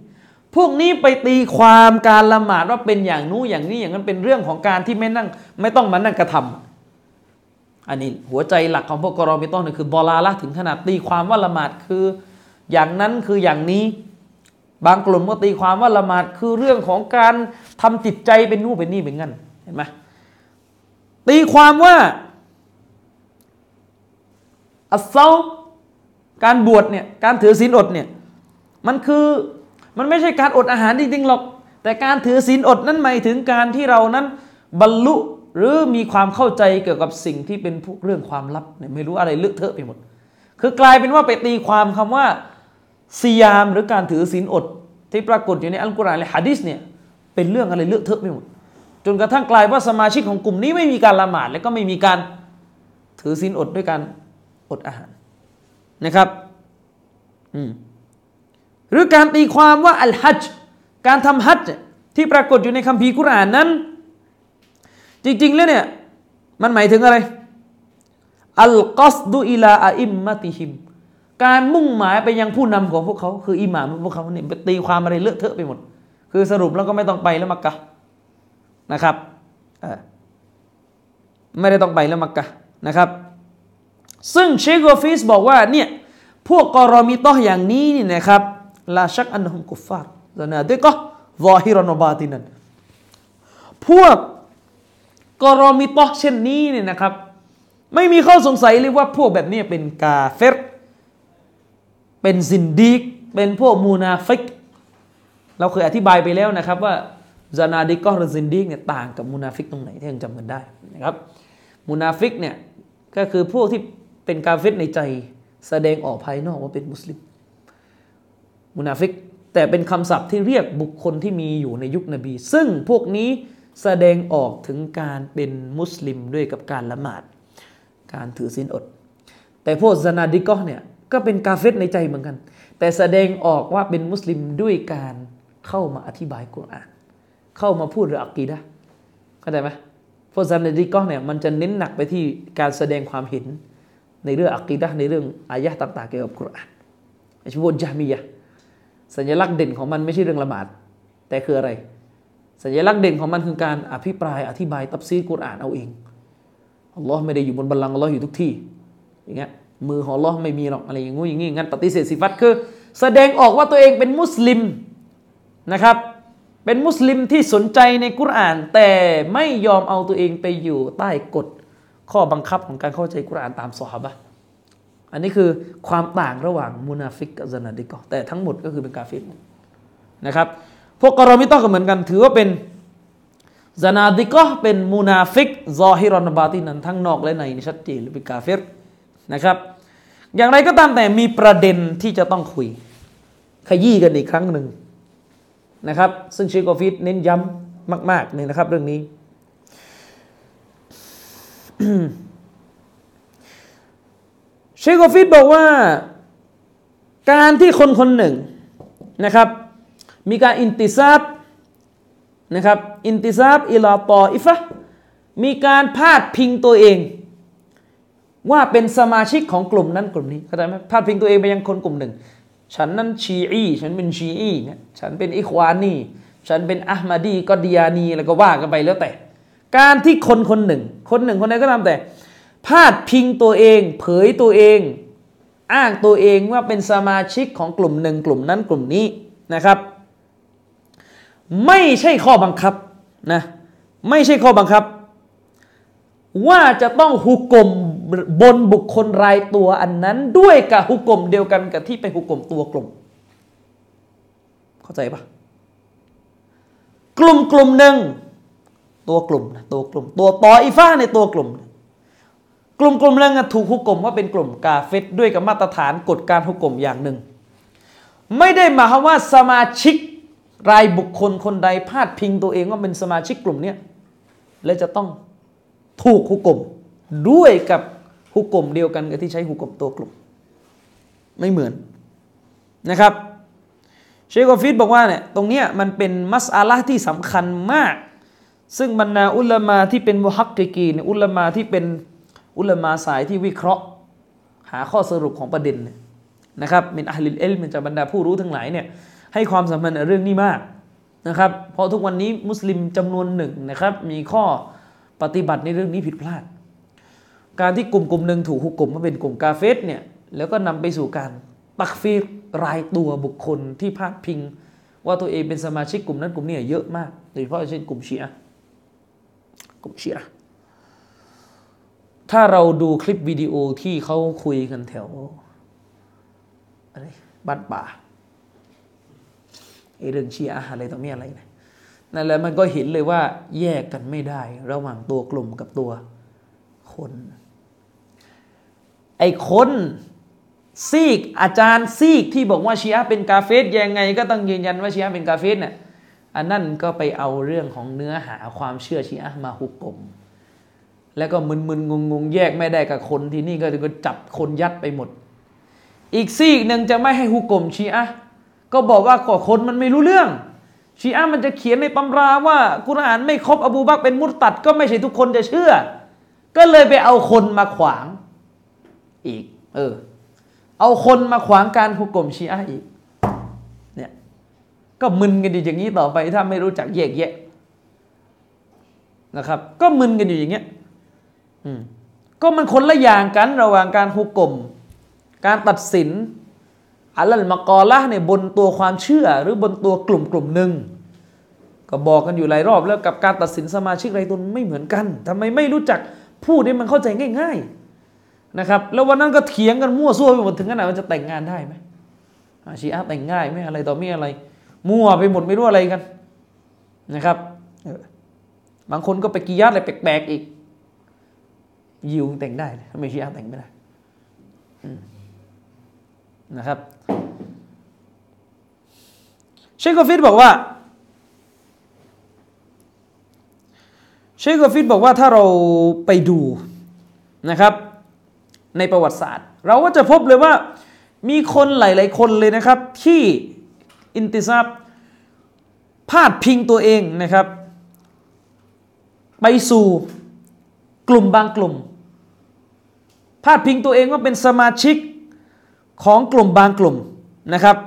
พวกนี้ไปตีความการละหมาดว่าเป็นอย่างนู้อย่างนี้อย่างนั้นเป็นเรื่องของการที่ไม่นั่งไม่ต้องมานั่งกระทำอันนี้หัวใจหลักของพวกกรอมิโตเนี่ยคือบอลาละถึงขนาดตีความว่าละหมาดคือ อย่างนั้นคืออย่างนี้ บางกลุ่มก็ตีความว่าละหมาดคือเรื่องของการทำจิตใจเป็นนู่นเป็นนี่เป็นงั้นเห็นไหมตีความว่าอัสซา การบวชเนี่ยการถือศีลอดเนี่ยมันคือมันไม่ใช่การอดอาหารจริงๆหรอก แต่การถือศีลอดนั้นหมายถึงการที่เรานั้นบรรลุหรือมีความเข้าใจเกี่ยวกับสิ่งที่เป็นพวกเรื่องความลับเนี่ยไม่รู้อะไรเลอะเทอะไปหมด คือกลายเป็นว่าไปตีความคำว่าซียามหรือการถือศีลอด ที่ปรากฏอยู่ในอัลกุรอานและฮะดิษเนี่ยเป็นเรื่องอะไรเลอะเทอะไปหมด จนกระทั่งกลายว่าสมาชิกของกลุ่มนี้ไม่มีการละหมาดและก็ไม่มีการถือศีลอดด้วยการอดอาหาร นะครับหรือการตีความว่าอัลฮัจการทำฮัจที่ปรากฏอยู่ในคัมภีร์กุรอานนั้น จริง ๆ แล้วเนี่ย มันหมายถึงอะไรอัลกัสดูอิลาอาอิมมาติฮิม การมุ่งหมายไปยังผู้นำของพวกเขา คืออิหม่ามพวกเขาเนี่ยตีความอะไรเลอะเทอะไปหมด คือสรุปแล้วก็ไม่ต้องไปแล้วมักกะนะครับไม่ได้ต้องไปแล้วมักกะนะครับ ซึ่งเชคกฟิสบอกว่าเนี่ยพวกกรอมิตออย่างนี้นี่นะครับلا شك أنهم كفار زنادقة ظاهرا باطناพวกกรอมิตอเช่นนี้เนี่ยนะครับ ไม่มีข้อสงสัยเลยว่าพวกแบบนี้เป็นกาเฟรเป็นซินดีก เป็นพวกมูนาฟิก เราเคยอธิบายไปแล้วนะครับว่าซานาดิกอหรือซินดีกเนี่ยต่างกับมูนาฟิกตรงไหนที่ยังจำกันได้นะครับมูนาฟิกเนี่ยก็คือพวกที่ เป็นกาเฟรในใจ แสดงออกภายนอกว่าเป็นมุสลิม มุนาฟิก แต่เป็นคำศัพท์ที่เรียกบุคคลที่มีอยู่ในยุคนบี ซึ่งพวกนี้แสดงออกถึงการเป็นมุสลิมด้วยกับการละหมาด การถือศีลอด แต่พวกซานาดิกอเนี่ยก็เป็นกาเฟรในใจเหมือนกัน แต่แสดงออกว่าเป็นมุสลิมด้วยการเข้ามาอธิบายกุรอาน เข้ามาพูดเรื่องอักีดะเข้าใจไหมพวกซานาดิกอเนี่ยมันจะเน้นหนักไปที่การแสดงความเห็น ในเรื่องอักีดะในเรื่องอายะต่าง ๆ เกี่ยวกับกุรอานเฉพาจามียะสัญลักษณ์เด่นของมันไม่ใช่เรื่องละหมาด แต่คืออะไร สัญลักษณ์เด่นของมันคือการอภิปรายอธิบายตับซีกุรอานเอาเองอัลลอฮ์ไม่ได้อยู่บนบัลลังก์อัลลอฮ์อยู่ทุกที่อย่างเงี้ยมือของอัลลอฮ์ไม่มีหรอกอะไรอย่างงู้อย่างงี้งั้นปฏิเสธสิฟัตคือ แสดงออกว่าตัวเองเป็นมุสลิมนะครับ เป็นมุสลิมที่สนใจในกุรอาน แต่ไม่ยอมเอาตัวเองไปอยู่ใต้กฎ ข้อบังคับของการเข้าใจกุรอานตามสฮาบะอันนี้คือความต่างระหว่างมุนาฟิกกับซานาดิกอแต่ทั้งหมดก็คือเป็นกาฟิรนะครับ พวกกรอมิตอก็เหมือนกัน ถือว่าเป็นซานาดิกะเป็นมูนาฟิกظاهرا باطناทั้งนอกและในนี่ชัดเจนหรือเป็นกาเฟรนะครับ อย่างไรก็ตามแต่มีประเด็นที่จะต้องคุย ขยี้กันอีกครั้งหนึ่งนะครับ ซึ่งเชคอฟิดเน้นย้ำมากๆเลยนะครับ เรื่องนี้ เชคอฟิดบอกว่า การที่คนคนหนึ่งนะครับ มีการانتسابนะครับانتساب إلى طائفةมีการพาดพิงตัวเอง ว่าเป็นสมาชิกของกลุ่มนั้นกลุ่มนี้เข้าใจไหมพาดพิงตัวเองไปยังคนกลุ่มหนึ่ง ฉันนั้นชีอีฉันเป็นชีอีเนี่ยฉันเป็นอิควานีฉันเป็นอัลมาดีกอดียานีแล้วก็ว่ากันไปแล้วแต่ การที่คนคนหนึ่ง คนหนึ่งคนใดก็ตามแต่ พาดพิงตัวเอง เผยตัวเอง อ้างตัวเองว่าเป็นสมาชิกของกลุ่มหนึ่งกลุ่มนั้นกลุ่มนี้นะครับ ไม่ใช่ข้อบังคับนะไม่ใช่ข้อบังคับ ว่าจะต้องหุกกลมบนบุคคลรายตัวอันนั้นด้วยกับหุกกลมเดียวกันกับที่ไปหุกกลมตัวกลุ่ม เข้าใจปะกลุ่มกลุ่มหนึ่ง ตัวกลุ่มนะตัวกลุ่ม ตัวต่ออีฟ้าในตัวกลุ่ม กลุ่มกลุ่มหนึ่งถูกหุกกลมว่าเป็นกลุ่มกาเฟตด้วยกับมาตรฐานกฎการหุกกลมอย่างหนึ่ง ไม่ได้หมายความว่าสมาชิกรายบุคคลคนใดพาดพิงตัวเองว่าเป็นสมาชิกกลุ่มนี้และจะต้องถูกหุกกลมด้วยกับหุกกลมเดียวกันกับที่ใช้หุกกลมตัวกลุ่ม ไม่เหมือนนะครับเชคกอฟีบอกว่าเนี่ยตรงเนี้ยมันเป็นمسألةที่สำคัญมาก ซึ่งบรรดาอุลามาที่เป็นمحققينอุลามาที่เป็นอุลามาสายที่วิเคราะห์ หาข้อสรุปของประเด็นนะครับเป็นอัลลิลเอลมันจากบรรดาผู้รู้ทั้งหลายเนี่ยให้ความสำคัญในเรื่องนี้มากนะครับ เพราะทุกวันนี้มุสลิมจำนวนหนึ่งนะครับ มีข้อปฏิบัติในเรื่องนี้ผิดพลาด การที่กลุ่มกลุ่มหนึ่งถูกหุกกลุ่มมาเป็นกลุ่มกาเฟสเนี่ยแล้วก็นำไปสู่การตักฟีรรายตัวบุคคลที่พาดพิง ว่าตัวเองเป็นสมาชิกกลุ่มนั้นกลุ่มนี้เยอะมากโดยเฉพาะเช่นกลุ่มเชีย กลุ่มเชียถ้าเราดูคลิปวิดีโอที่เขาคุยกันแถวอะไรบ้านป่าเรื่องชีอะอะไรต่อมีอะไรนะนั่นแหละมันก็เห็นเลยว่าแยกกันไม่ได้ ระหว่างตัวกลุ่มกับตัวคน ไอ้คนซีกอาจารย์ซีกที่บอกว่าชีอะเป็นกาเฟสยังไง ก็ต้องยืนยันว่าชีอะเป็นกาเฟสเนี่ย อันนั่นก็ไปเอาเรื่องของเนื้อหาความเชื่อชีอะมาหุกกลมแล้วก็มึนๆงงๆ แยกไม่ได้กับคนที่นี่ก็จะจับคนยัดไปหมด อีกซีกหนึ่งจะไม่ให้หุกกลมชีอะก็บอกว่าก็คนมันไม่รู้เรื่อง ชีอะมันจะเขียนในตำราว่ากุรอานไม่ครบอบูบักเป็นมุตตัด ก็ไม่ใช่ทุกคนจะเชื่อ ก็เลยไปเอาคนมาขวางอีก เออ เอาคนมาขวางการหุกกลมชีอะอีก ก็มึนกันอยู่อย่างนี้ต่อไปถ้าไม่รู้จักแยกแยะนะครับ ก็มึนกันอยู่อย่างเงี้ยอืมก็มันคนละอย่างกันระหว่างการหุกกลมการตัดสินอัลลมกอละเนี่ยบนตัวความเชื่อ หรือบนตัวกลุ่มกลุ่มหนึ่งก็บอกกันอยู่หลายรอบแล้วกับการตัดสินสมาชิกรายตัวไม่เหมือนกันทำไมไม่รู้จักพูดให้มันเข้าใจง่าย ๆนะครับ แล้ววันนั้นก็เถียงกันมั่วซั่วไปหมดถึงขนาดว่าจะแต่งงานได้ไหมชีอะแต่งง่ายไหมอะไรต่อมีอะไร มั่วไปหมดไม่รู้อะไรกันนะครับบางคนก็ไปกียัดอะไรแปลกๆอีก ยิวแต่งได้ทำไมชีอะแต่งไม่ได้นะครับเชคกฟิดบอกว่าเชคกฟิดบอกว่าถ้าเราไปดูนะครับ ในประวัติศาสตร์ เราก็จะพบเลยว่ามีคนหลาย ๆ คนเลยนะครับที่ อินติซับพาดพิงตัวเองนะครับ ไปสู่กลุ่มบางกลุ่ม พาดพิงตัวเองว่าเป็นสมาชิกของกลุ่มบางกลุ่มนะครับ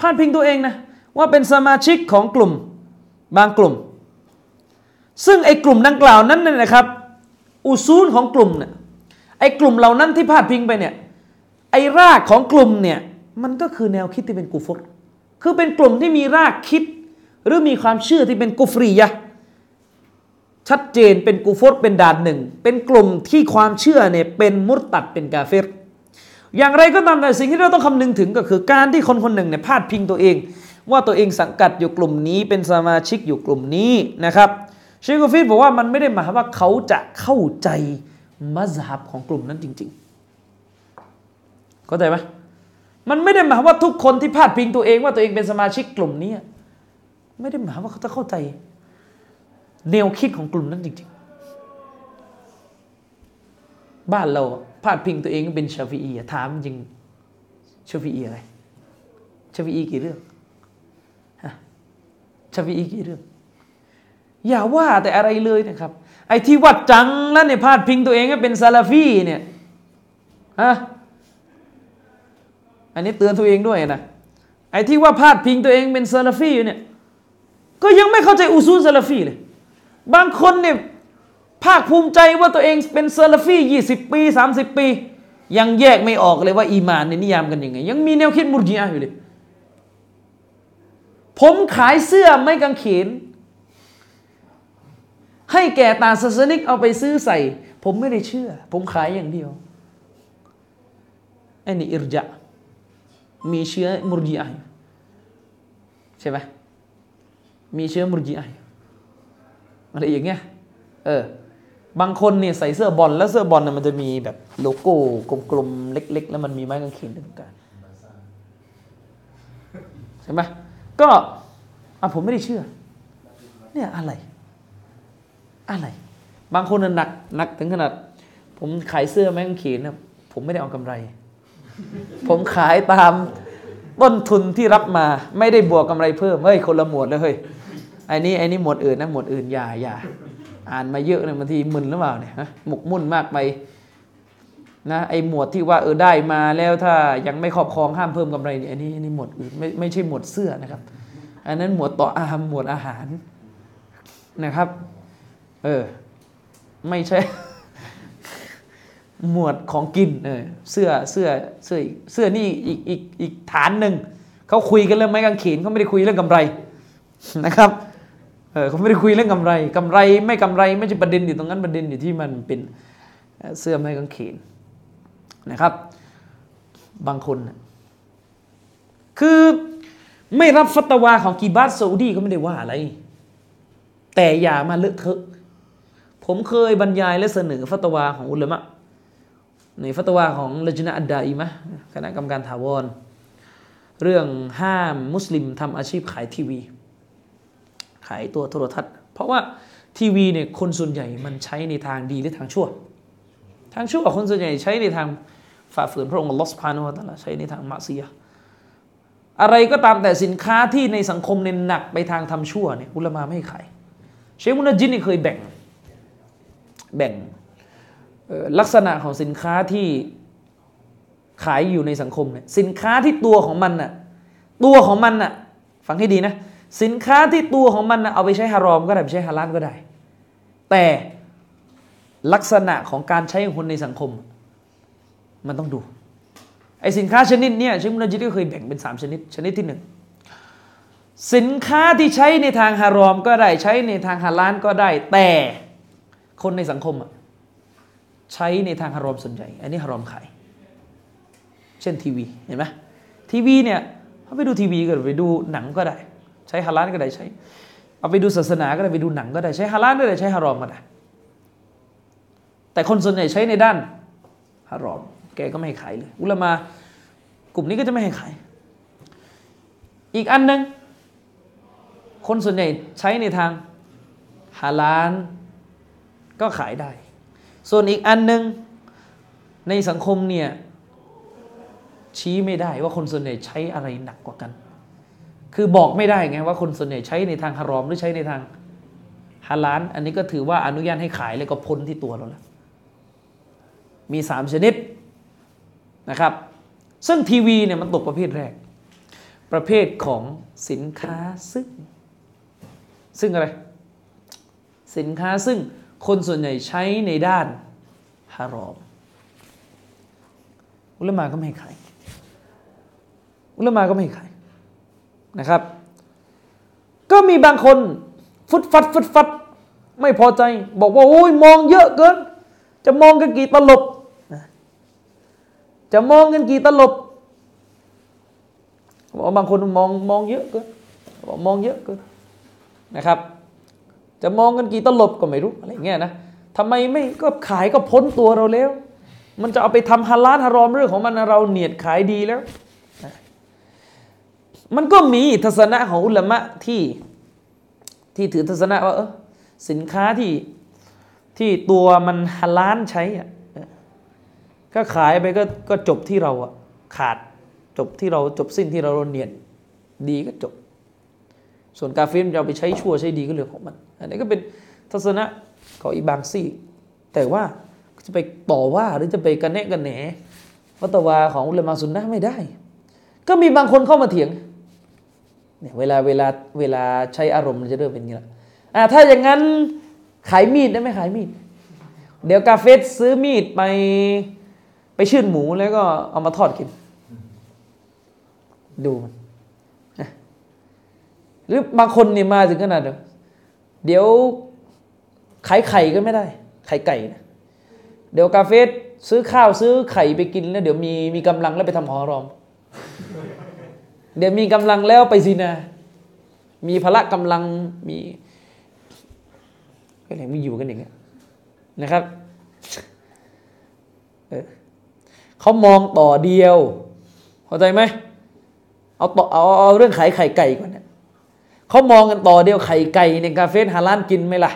พาดพิงตัวเองนะว่าเป็นสมาชิกของกลุ่มบางกลุ่ม ซึ่งไอ้กลุ่มดังกล่าวนั้นเนี่ยนะครับ อุซูลของกลุ่มเนี่ย อ้กลุ่มเหล่านั้นที่พาดพิงไปเนี่ยไอ้รากของกลุ่มเนี่ยมันก็คือแนวคิดที่เป็นกุฟรคือเป็นกลุ่มที่มีรากคิด หรือมีความเชื่อที่เป็นกุฟรียะชัดเจนเป็นกูฟรเป็นด่านหนึ่ง เป็นกลุ่มที่ความเชื่อเนี่ยเป็นมุตตัดเป็นกาเฟรอย่างไรก็ตามแต่สิ่งที่เราต้องคำนึงถึงก็คือการที่คนคนหนึ่งเนี่ยพาดพิงตัวเอง ว่าตัวเองสังกัดอยู่กลุ่มนี้เป็นสมาชิกอยู่กลุ่มนี้นะครับเชคกฟิดบอกว่ามันไม่ได้หมายว่าเขาจะเข้าใจ มัสฮับของกลุ่มนั้นจริง ๆ เข้าใจไหมมันไม่ได้หมายว่าทุกคนที่พาดพิงตัวเองว่าตัวเองเป็นสมาชิกกลุ่มนี้ ไม่ได้หมายว่าเขาจะเข้าใจแนวคิดของกลุ่มนั้นจริง ๆ บ้านเราพาดพิงตัวเองเป็นชาฟีอีถามจริงชาฟีอีอะไรชาฟีอีกี่เรื่องชาฟีอีกี่เรื่อง อย่าว่าแต่อะไรเลยนะครับ ไอ้ที่วัดจังแล้วเนี่ยพาดพิงตัวเองเป็นซาลาฟีเนี่ยฮะอันนี้เตือนตัวเองด้วยนะไอ้ที่ว่าพาดพิงตัวเองเป็นซาลาฟีเนี่ยก็ยังไม่เข้าใจอุซูลซาลาฟีเลยบางคนเนี่ยภาคภูมิใจว่าตัวเองเป็นซาลาฟียี่สิบปีสามสิบปี ยังแยกไม่ออกเลยว่าอีมานในนิยามกันยังไง ยังมีแนวคิดมุรจิอาอยู่เลย ผมขายเสื้อไม่กางเขน ให้แก่ตาศาสนิกเอาไปซื้อใส่ ผมไม่ได้เชื่อ ผมขายอย่างเดียวไอ้นี่อิรจะมีเชื้อมุรจิอใช่ไหมมีเชื้อมุรจิออะไรอย่างเงี้ยเออบางคนเนี่ยใส่เสื้อบอลแล้วเสื้อบอลน่ยมันจะมีแบบโลโก้กลมๆเล็ก ๆ แล้วมันมีไม้กางเขนตรงกลางใช่ไหมก็อะผมไม่ได้เชื่อ เนี่ยอะไร อะไร บางคนน่ะหนักหนักถึงขนาด ผมขายเสื้อไม้กางเขนนะผมไม่ได้เอากำไร ผมขายตามต้นทุนที่รับมา ไม่ได้บวกกำไรเพิ่มเฮ้ยคนละหมวดเลยเฮ้ยไอ้นี่ไอ้นี่หมวดอื่นนะหมวดอื่นอย่าอย่าอ่านมาเยอะเนี่ยบางทีมึนหรือเปล่าเนี่ยหมกมุ่นมากไปนะไอ้หมวดที่ว่าเออได้มาแล้วถ้ายังไม่ครอบครองห้ามเพิ่มกำไรเนี่ยอันนี้อันนี้หมวดอื่นไม่ไม่ใช่หมวดเสื้อนะครับ อันนั้นหมวดต่ออาหมหมวดอาหารนะครับ เออ ไม่ใช่ หมวดของกิน เออ เสื้อเสื้อเสื้อเสื้อนี่อีกอีกอีกฐานหนึ่งเขาคุยกันเรื่องไม้กางเขนเขาไม่ได้คุยเรื่องกำไรนะครับเออเขาไม่ได้คุยเรื่องกำไรกำไรไม่กำไรไม่ใช่ประเด็นอยู่ตรงนั้นประเด็นอยู่ที่มันเป็นเสื้อไม้กางเขนนะครับ บางคนคือไม่รับฟัตวาของกีบาสซาอุดีก็ไม่ได้ว่าอะไร แต่อย่ามาเลอะเทอะ ผมเคยบรรยายและเสนอฟัตวาของอุลามะในฟัตวาของลจนะอัดดาอิมะคณะกรรมการถาวร เรื่องห้ามมุสลิมทำอาชีพขายทีวี ขายตัวโทรทัศน์ เพราะว่าทีวีเนี่ยคนส่วนใหญ่มันใช้ในทางดีหรือทางชั่ว ทางชั่วคนส่วนใหญ่ใช้ในทางฝ่าฝืนพระองค์ลอสพานุตะละใช้ในทางมาเซียอะไรก็ตามแต่สินค้าที่ในสังคมเน้นหนักไปทางทำชั่วเนี่ยอุลามาไม่ขายเชคมุนจินนี่เคยแบ่ง แบ่งลักษณะของสินค้าที่ขายอยู่ในสังคมเนี่ยสินค้าที่ตัวของมันน่ะตัวของมันน่ะฟังให้ดีนะ สินค้าที่ตัวของมันน่ะเอาไปใช้ฮารอมก็ได้ไปใช้ฮาลาลก็ได้ แต่ลักษณะของการใช้ของคนในสังคม มันต้องดูไอสินค้าชนิดเนี้ยชิมุนจิตก็เคยแบ่งเป็น 3 ชนิด ชนิดที่หนึ่งสินค้าที่ใช้ในทางฮารอมก็ได้ใช้ในทางฮาลาลก็ได้ แต่ คนในสังคมใช้ในทางฮารอมส่วนใหญ่ อันนี้ฮารอมขาย เช่นทีวีเห็นไหมทีวีเนี่ยเขาไปดูทีวีก็ไปดูหนังก็ได้ ใช้ฮาลาลก็ได้ใช้ เอาไปดูศาสนาก็ได้ไปดูหนังก็ได้ใช้ฮาลาลก็ได้ใช้ฮารอมก็ได้ แต่คนส่วนใหญ่ใช้ในด้านฮารอม แกก็ไม่ให้ขายเลย อุลามากลุ่มนี้ก็จะไม่ให้ขาย อีกอันหนึ่งคนส่วนใหญ่ใช้ในทางฮาลาล ก็ขายได้ ส่วนอีกอันหนึ่งในสังคมเนี่ยชี้ไม่ได้ว่าคนส่วนใหญ่ใช้อะไรหนักกว่ากัน คือบอกไม่ได้ไงว่าคนส่วนใหญ่ใช้ในทางฮารอมหรือใช้ในทางฮาลาน อันนี้ก็ถือว่าอนุญาตให้ขายเลยก็พ้นที่ตัวเราแล้ว มีสามชนิดนะครับ ซึ่งทีวีเนี่ยมันตกประเภทแรก ประเภทของสินค้าซึ่ง ซึ่งอะไร สินค้าซึ่ง คนส่วนใหญ่ใช้ในด้านฮารอม อุลมาก็ไม่ให้ขายอุลมาก็ไม่ให้ขายนะครับ ก็มีบางคนฟุดฟัดฟุดฟัดไม่พอใจ บอกว่าโอ้ยมองเยอะเกิน จะมองกันกี่ตลบ จะมองกันกี่ตลบบอกบางคนมองมองเยอะเกินบอกมองเยอะเกินนะครับ จะมองกันกี่ตลบก็ไม่รู้อะไรเงี้ยนะทำไมไม่ก็ขายก็พ้นตัวเราแล้ว มันจะเอาไปทำฮาลาลฮารอมเรื่องของมันเราเนียดขายดีแล้ว มันก็มีทัศนะของอุลามะที่ที่ถือทัศนะว่าเออสินค้าที่ที่ตัวมันฮาลาลใช้อะก็ขายไปก็ก็จบที่เราอะขาดจบที่เราจบสิ้นที่เราเนียดดีก็จบ ส่วนกาเฟนจะเอาไปใช้ชั่วใช้ดีก็เรื่องของมัน อันนี้ก็เป็นทัศนะของอีบางซี่ แต่ว่าจะไปต่อว่าหรือจะไปกันแนะกันแหนฟัตวาของอุลามาสุนนะไม่ได้ ก็มีบางคนเข้ามาเถียงเนี่ยเวลาเวลาเวลาใช้อารมณ์จะเริ่มเป็นอย่างนี้ละอ่าถ้าอย่างนั้นขายมีดได้ไหมขายมีด เดี๋ยวกาเฟสซื้อมีดไปไปชื่นหมูแล้วก็เอามาทอดกิน ดูมัน หรือบางคนเนี่ยมาถึงขนาดเดี๋ยวขายไข่ก็ไม่ได้ ไข่ไก่นะเดี๋ยวกาเฟสซื้อข้าวซื้อไข่ไปกินแล้ว เดี๋ยวมีมีกำลังแล้วไปทำหอรอม เดี๋ยวมีกำลังแล้วไปซีนา มีพละกำลังมีก็เลยมีอยู่กันอย่างเงี้ยนะครับเขามองต่อเดียวเข้าใจไหมเอาต่อเอาเอาเรื่องขายไข่ไก่ก่อนเนี่ย เขามองกันต่อเดียวไข่ไก่ในกาเฟ่ฮาลานกินไหมล่ะ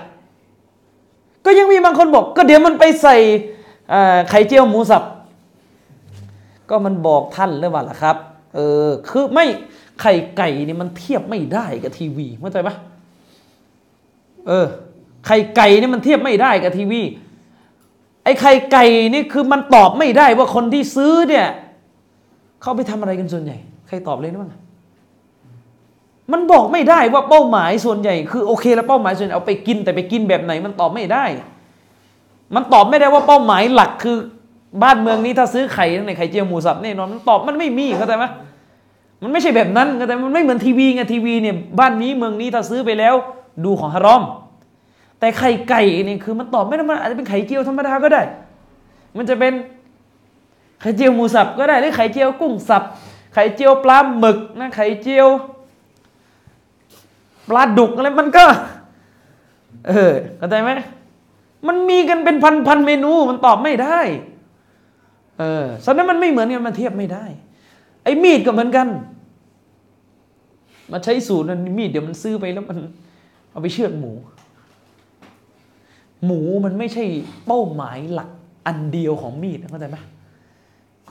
ก็ยังมีบางคนบอก ก็เดี๋ยวมันไปใส่ไข่เจียวหมูสับ ก็มันบอกท่านหรือเปล่าล่ะครับ เออ คือไม่ไข่ไก่นี่มันเทียบไม่ได้กับทีวีเข้าใจปะเออ ไข่ไก่นี่มันเทียบไม่ได้กับทีวี ไอ้ไข่ไก่นี่คือมันตอบไม่ได้ว่าคนที่ซื้อเนี่ยเขาไปทำอะไรกันส่วนใหญ่ ใครตอบเลยนะบ้าง มันบอกไม่ได้ว่าเป้าหมายส่วนใหญ่คือโอเคแล้วเป้าหมายส่วนใหญ่เอาไปกินแต่ไปกินแบบไหนมันตอบไม่ได้ มันตอบไม่ได้ว่าเป้าหมายหลักคือบ้านเมืองนี้ถ้าซื้อไข่ในไข่เจียวหมูสับแน่นอนมันตอบมันไม่มีเข้าใจไหมมันไม่ใช่แบบนั้นเข้าใจมันไม่เหมือนทีวีไงทีวีเนี่ยบ้านนี้เมืองนี้ถ้าซื้อไปแล้ว ดูของฮารอม แต่ไข่ไก่นี่คือมันตอบไม่ได้มันอาจจะเป็นไข่เจียวธรรมดาก็ได้ มันจะเป็นไข่เจียวหมูสับก็ได้หรือไข่เจียวกุ้งสับไข่เจียวปลาหมึกนะไข่เจียว ปลาดุกอะไรมันก็ เออเข้าใจไหมมันมีกันเป็นพันพันเมนูมันตอบไม่ได้ เออฉะนั้นมันไม่เหมือนกันมันเทียบไม่ได้ ไอ้มีดก็เหมือนกัน มาใช้สูตรนั้นมีดเดี๋ยวมันซื้อไปแล้วมัน เอาไปเชือดหมู หมูมันไม่ใช่เป้าหมายหลักอันเดียวของมีดเข้าใจไหม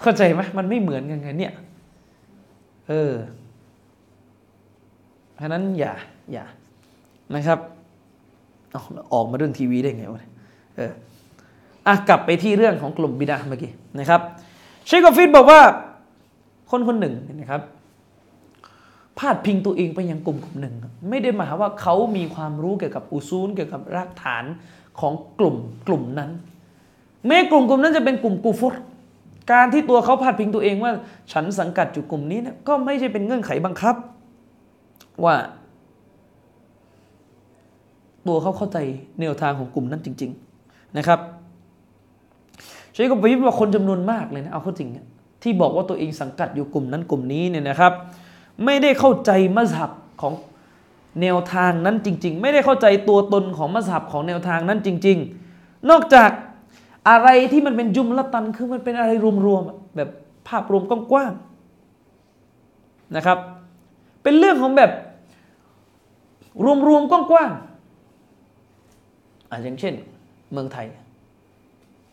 เข้าใจไหมมันไม่เหมือนกันไงเนี่ย เออ เพราะนั้นอย่าอย่านะครับออกมาเรื่องทีวีได้ไงวะเอออะกลับไปที่เรื่องของกลุ่มบิดาเมื่อกี้นะครับเชคกอฟิดบอกว่า คนคนหนึ่งนะครับพาดพิงตัวเองไปยังกลุ่มกลุ่มหนึ่ง ไม่ได้หมายว่าเขามีความรู้เกี่ยวกับอุซูลเกี่ยวกับรากฐานของกลุ่มกลุ่มนั้นแม้กลุ่มกลุ่มนั้นจะเป็นกลุ่มกูฟุตการที่ตัวเขาพาดพิงตัวเองว่า ฉันสังกัดอยู่กลุ่มนี้นะก็ไม่ใช่เป็นเงื่อนไขบังคับ ว่า ตัวเขาเข้าใจแนวทางของกลุ่มนั้นจริง ๆ นะครับใช้กับวิว่าคนจำนวนมากเลยนะเอาเข้าจริงที่บอกว่าตัวเองสังกัดอยู่กลุ่มนั้นกลุ่มนี้เนี่ยนะครับ ไม่ได้เข้าใจมัสฮับของแนวทางนั้นจริง ๆ ไม่ได้เข้าใจตัวตนของมัสฮับของแนวทางนั้นจริง ๆ นอกจากอะไรที่มันเป็นจุมละตันคือมันเป็นอะไรรวมๆแบบภาพรวมกว้างๆนะครับ เป็นเรื่องของแบบ รวมๆกว้างๆอ่าอย่างเช่น เมืองไทย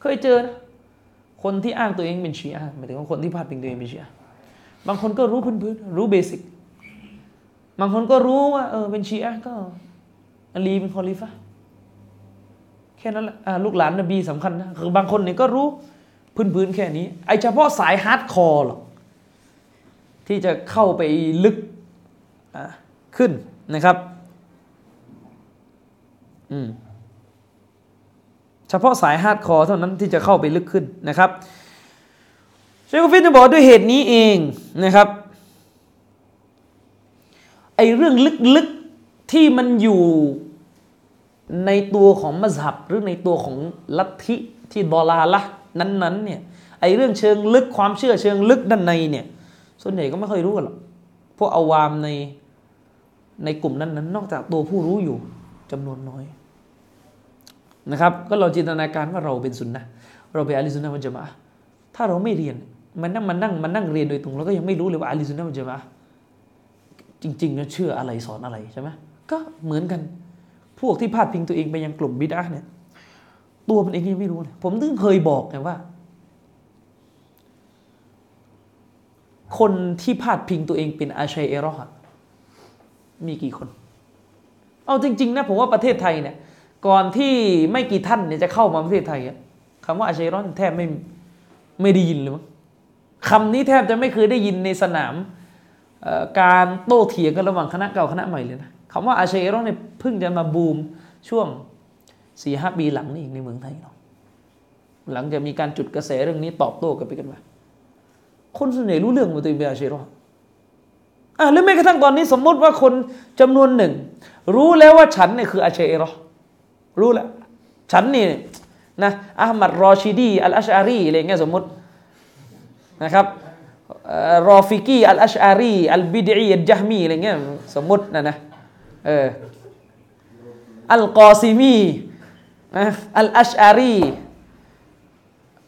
เคยเจอนะคนที่อ้างตัวเองเป็นชีอะหมายถึงว่าคนที่พาดพิงตัวเองเป็นชีอะบางคนก็รู้พื้นๆรู้เบสิกบางคนก็รู้ว่าเออเป็นชีอะก็อาลีเป็นคอลิฟะแค่นั้นแหละลูกหลานนบีสำคัญนะคือบางคนเนี่ยก็รู้พื้นๆแค่นี้ ไอเฉพาะสาย hardcore หรอกที่จะเข้าไปลึกขึ้นนะครับ เฉพาะสาย hardcore เท่านั้นที่จะเข้าไปลึกขึ้นนะครับเชคกอฟีจึงบอกด้วยเหตุนี้เองนะครับไอเรื่องลึกๆที่มันอยู่ในตัวของมัสฮับหรือในตัวของลัทธิที่ดอลาละนั้นๆเนี่ยไอเรื่องเชิงลึกความเชื่อเชิงลึกด้านในเนี่ยส่วนใหญ่ก็ไม่ค่อยรู้หรอกพวกอาวามในในกลุ่มนั้นนั้นนอกจากตัวผู้รู้อยู่ จำนวนน้อยนะครับ ก็เราจินตนาการว่าเราเป็นสุนนะเราเป็นอาลีสุนนะมันจะมาถ้าเราไม่เรียนมันนั่งมันนั่งมันนั่งเรียนโดยตรงแล้วก็ยังไม่รู้เลยว่าอาลีสุนนะมันจะมาจริงๆนะเชื่ออะไรสอนอะไรใช่ไหมก็เหมือนกัน พวกที่พาดพิงตัวเองไปยังกลุ่มบิดาเนี่ยตัวมันเองยังไม่รู้เลยผมถึงเคยบอกไงว่า คนที่พาดพิงตัวเองเป็นอาชัยเอรอมีกี่คน เอาจริง ๆ นะผมว่าประเทศไทยเนี่ย ก่อนที่ไม่กี่ท่านเนี่ยจะเข้ามาประเทศไทยคำว่าอาชัยรอนแทบไม่ไม่ได้ยินเลยมั้งคำนี้แทบจะไม่เคยได้ยินในสนามการโต้เถียงกันระหว่างคณะเก่าคณะใหม่เลยนะคำว่าอาชัยรอนเนี่ยเพิ่งจะมาบูมช่วงสี่ห้าปีหลังนี่เองในเมืองไทยเนาะหลังจะมีการจุดกระแสเรื่องนี้ตอบโต้กันไปกันมา คนส่วนใหญ่รู้เรื่องว่าตัวเองเป็นอาชัยรออะแล้วแม้กระทั่งตอนนี้สมมติว่าคนจำนวนหนึ่ง รู้แล้วว่าฉันเนี่ยคืออาชัยรอรู้แล้วฉันนี่นะอามัดรอชิดี อัลอัชอารีอะไรเงี้ยสมมตินะครับรอฟิกีอัลอัชอารีอัลบิดีอัลจามีอะไรเงี้ยสมมตินะนะเอออัลกอซิมีอัลอัชอารี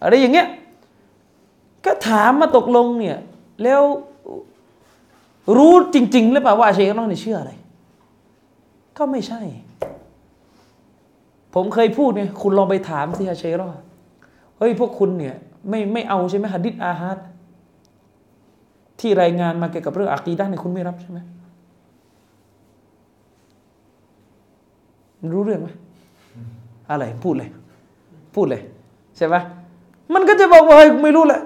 อะไรอย่างเงี้ยก็ถามมาตกลงเนี่ยแล้วรู้จริง ๆ หรือเปล่าว่าเชคน้อเนี่ยเชื่ออะไร ก็ไม่ใช่ ผมเคยพูดเนี่ยคุณลองไปถามสิฮะเชรอเฮ้ยพวกคุณเนี่ย ไม่ไม่เอาใช่ไหมฮัดดิษอาฮัดที่รายงานมาเกี่ยวกับเรื่องอักีด้านเนี่ยคุณไม่รับใช่ไหมรู้เรื่องไหมอะไรพูดเลย พูดเลย ใช่ไหมมันก็จะบอกว่าเฮ้ยไม่รู้แหละ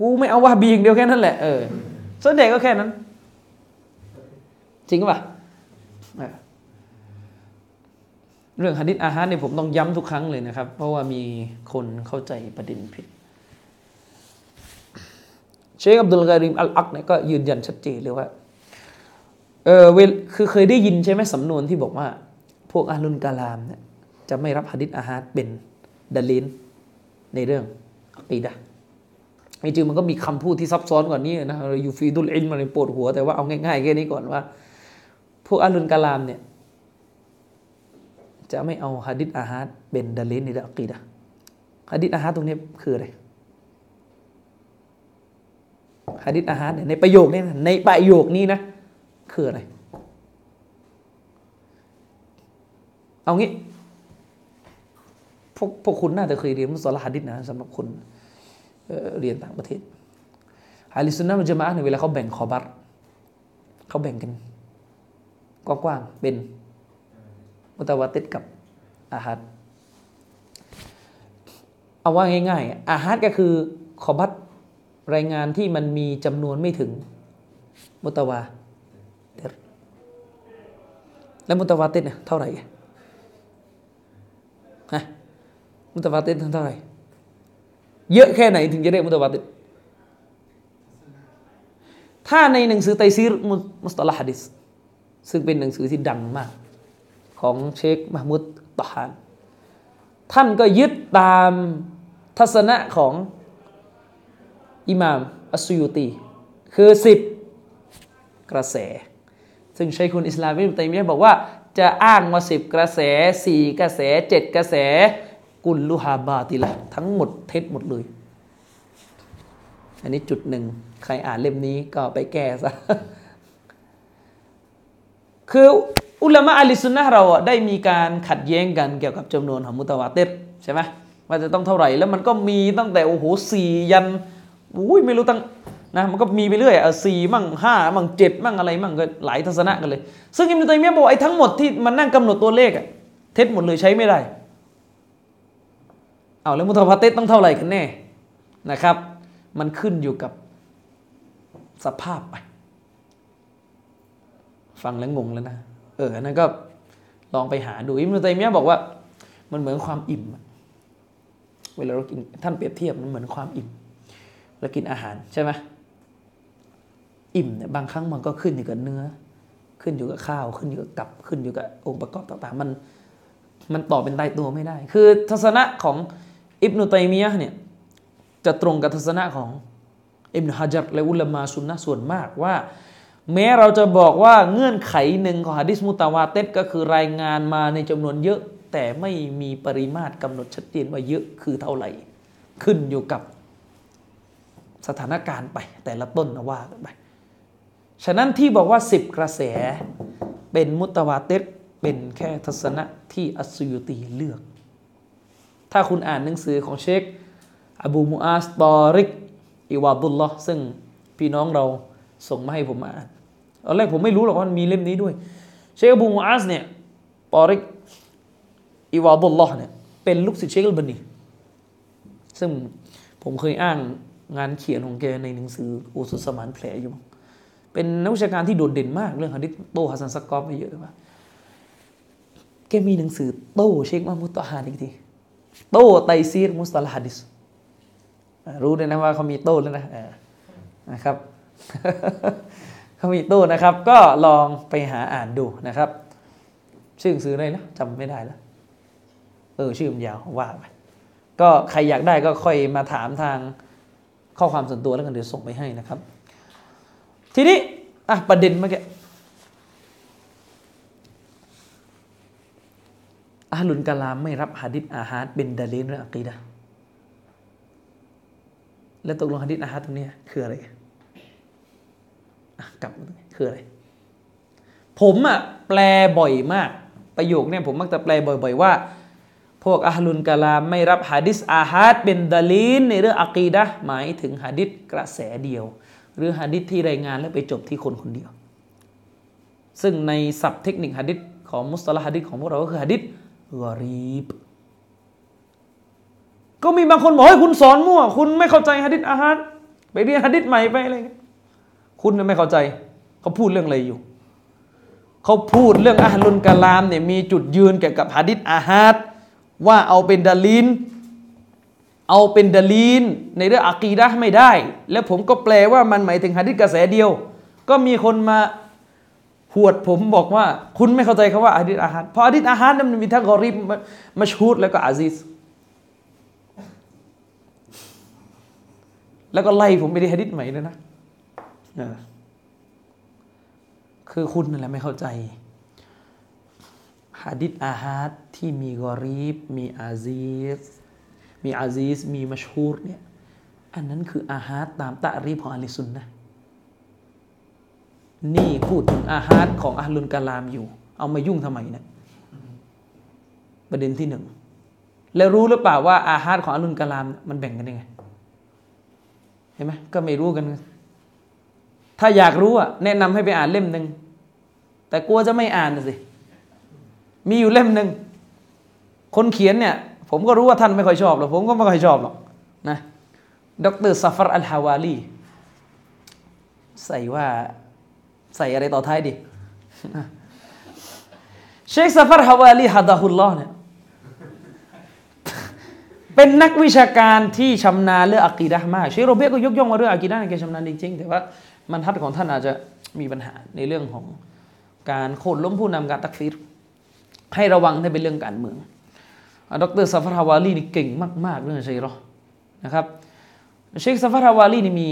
กูไม่เอาว่าบีอย่างเดียวแค่นั้นแหละเออส่วนใหญ่ก็แค่นั้น จริงป่ะ เรื่องฮะดิษอาหารเนี่ยผมต้องย้ำทุกครั้งเลยนะครับ เพราะว่ามีคนเข้าใจประเด็นผิด เชคอับดุลการิมอัลอักเนี่ยก็ยืนยันชัดเจนเลยว่าเออเวลคือเคยได้ยินใช่ไหมสำนวนที่บอกว่า พวกอาลุนกาลามเนี่ยจะไม่รับฮะดิษอาหารเป็นดลินในเรื่องอักีดะจริงมันก็มีคำพูดที่ซับซ้อนกว่านี้นะอยู่ฟีดุลอินมันปวดหัวแต่ว่าเอาง่ายๆแค่นี้ก่อนว่า พวกอาลุนกาลามเนี่ย จะไม่เอาฮะดิษอาฮัดเป็นดลินในอักีดะฮะดิษอาฮัดตรงนี้คืออะไรฮะดิษอาฮัดในประโยคนี้ในประโยคนี้นะ คืออะไร เอางี้ พวกพวกคุณน่าจะเคยเรียนมุสลิมฮะดิษนะสำหรับคุณเรียนต่างประเทศอาลิสุนนะมันจะมาในเวลาเขาแบ่งคอบัตเขาแบ่งกันกว้างๆเป็น มุตาวาติดกับอาฮัดเอาว่าง่ายๆอาฮัดก็คือคอบัตรายงานที่มันมีจำนวนไม่ถึงมุตาวาตแล้วมุตาวาติดเท่าไหร่ฮะมุตาวาติดเท่าไหร่ เยอะแค่ไหนถึงจะเรียกมุตวาติดถ้าในหนังสือไตซีรมุสตลาฮะดิษซึ่งเป็นหนังสือที่ดังมาก ของเชคมหมุดตฮานท่านก็ยึดตามทัศนะของอิหม่ามอัสยุตี คือสิบกระแส ซึ่งใช้คุณอิสลามวิมตัยมียบอกว่าจะอ้างว่าสิบกระแสสี่กระแสเจ็ดกระแส กุลลุฮาบาติละทั้งหมดเท็จหมดเลย อันนี้จุดหนึ่ง ใครอ่านเล่มนี้ก็ไปแก้ซะ คือ อุลามะอัลิสุนนะเราได้มีการขัดแย้งกันเกี่ยวกับจำนวนของมุตวาเตรใช่ไหมว่าจะต้องเท่าไหร่ แล้วมันก็มีตั้งแต่โอ้โหสี่ยันอุ้ยไม่รู้ตั้งนะมันก็มีไปเรื่อยอะสี่มั่งห้ามั่งเจ็ดมั่งอะไรมั่งก็หลายทัศนะกันเลย ซึ่งอิมนุตัยมียบอกไอ้ทั้งหมดที่มันนั่งกำหนดตัวเลขอะเท็จหมดเลยใช้ไม่ได้เอาแล้วมุทวาเตต้องเท่าไหร่กันแน่นะครับ มันขึ้นอยู่กับสภาพไปฟังแล้วงงแล้วนะ ออนั่นก็ลองไปหาดูอิมนุตัยมียะบอกว่า มันเหมือนความอิ่ม เวลาเรากินท่านเปรียบเทียบมันเหมือนความอิ่มแล้วกินอาหารใช่ไหมอิ่มเนี่ยบางครั้งมันก็ขึ้นอยู่กับเนื้อ ขึ้นอยู่กับข้าวขึ้นอยู่กับกับขึ้นอยู่กับองค์ประกอบต่างๆ มันมันตอบเป็นตายตัวไม่ได้ คือทัศนะของอิบนุตัยมียะเนี่ยจะตรงกับทัศนะของอิบนุฮะจัรและอุลามาสุนนะส่วนมากว่า แม้เราจะบอกว่าเงื่อนไขหนึ่งของฮะดิษมุตาวาเตก็คือรายงานมาในจำนวนเยอะ แต่ไม่มีปริมาตรกำหนดชัดเจนว่าเยอะคือเท่าไหร่ ขึ้นอยู่กับสถานการณ์ไป แต่ละต้นนะว่ากันไปฉะนั้นที่บอกว่าสิบกระแสเป็นมุตวาเตเป็นแค่ทัศนะที่อัสยุตีเลือก ถ้าคุณอ่านหนังสือของเชค อบูมูอาสตอริกอิวาดุลลอซึ่งพี่น้องเราส่งมาให้ผมอ่าน ตอนแรกผมไม่รู้หรอกว่ามันมีเล่มนี้ด้วย เชคอบูมูอาสเนี่ยตอริกอิวาดุลลอฮ์เนี่ยเป็นลูกศิษย์เชคอัลบานีซึ่งผมเคยอ้างงานเขียนของแกในหนังสืออุสุสมานแผลอยู่ เป็นนักวิชาการที่โดดเด่นมากเรื่องฮะดิษโตฮัสซันสกอฟไปเยอะมากแกมีหนังสือโตเชคมามุตตฮานอีกทีโตไตซีรมุสตาลฮัดิสรู้เลยนะว่าเขามีโตแล้วนะนะครับ เขามีโต้นะครับ ก็ลองไปหาอ่านดูนะครับ ชื่อซื้ออะไรนะจำไม่ได้แล้วเออชื่อมันยาวว่าไปก็ใครอยากได้ก็ค่อยมาถามทางข้อความส่วนตัวแล้วกันเดี๋ยวส่งไปให้นะครับ ทีนี้อะประเด็นเมื่อกี้อาลุนกะลามไม่รับฮะดิษอาฮาดเป็นดาลีนเรื่องอะกีดะแล้วตกลงฮะดิษอาฮาดตรงนี้คืออะไร กลับคืออะไร ผมอะแปลบ่อยมาก ประโยคเนี่ยผมมักจะแปลบ่อย ๆ ว่า พวกอาลุนกะลามไม่รับฮะดิษอาฮาดเป็นดาลีนในเรื่องอะกีดะหมายถึงฮะดิษกระแสเดียว หรือฮะดิษที่รายงานแล้วไปจบที่คนคนเดียว ซึ่งในศัพท์เทคนิคฮะดิษของมุสลิมฮะดิษของพวกเราก็คือฮะดิษกอรีบก็มีบางคนบอกให้คุณสอนมั่ว คุณไม่เข้าใจฮะดิษอาฮัดไปเรียนฮะดิษใหม่ไปอะไร คุณไม่เข้าใจ เขาพูดเรื่องอะไรอยู่ เขาพูดเรื่องอาลุนกะลามเนี่ยมีจุดยืนเกี่ยวกับฮะดิษอาฮัดว่าเอาเป็นดาลินเอาเป็นดาลีนในเรื่องอะกีดะไม่ได้ แล้วผมก็แปลว่ามันหมายถึงฮะดิษกระแสเดียว ก็มีคนมาหวดผมบอกว่า คุณไม่เข้าใจคาว่าอาดิษอาหารเพราะอาดิษอาหารนั้นมันมีทั้งกอริบมาชูดแล้วก็อาซิสแล้วก็ไล่ผมไปที่ฮะดิษใหม่เลยนะ คือคุณนั่นแหละไม่เข้าใจฮะดิษอาฮัดที่มีกอรีบ มีอาซิสมีอาซิสมีมัชูรเนี่ยอันนั้นคืออาฮัดตามตะรีบของอัลิสุนนะนี่พูดถึงอาหารของอาลุนกาลามอยู่ เอามายุ่งทำไมเนะี่ยประเด็นที่หนึ่งแล้วรู้หรือเปล่าว่าอาหารของอาลุนกาลาม มันแบ่งกันยังไงเห็นไหมก็ไม่รู้กัน ถ้าอยากรู้อะแนะนำให้ไปอ่านเล่มหนึ่งแต่กลัวจะไม่อ่านสิ มีอยู่เล่มหนึ่งคนเขียนเนี่ย ผมก็รู้ว่าท่านไม่ค่อยชอบหรอกผมก็ไม่ค่อยชอบหรอกนะดรซัฟฟาร์อัลฮาวาลีใส่ว่าใส่อะไรต่อท้ายดิเชคซาฟาร์ฮาวาลีฮัดะฮุลลอฮ์เนี่ยเป็นนักวิชาการที่ชำนาญเรื่องอะกีดะมากเชคโรเบก็ยกย่องว่าเรื่องอะกีดะเนี่ยแกชำนาญจริงๆแต่ว่า มันฮัจของท่านอาจจะมีปัญหาในเรื่องของการโค่นล้มผู้นำการตักฟีรให้ระวังถ้าเป็นเรื่องการเมืองดรซาฟาราวาลีนี่เก่งมาก ๆ เรื่องชัยรอนะครับเชคซาฟาราวาลีนี่มี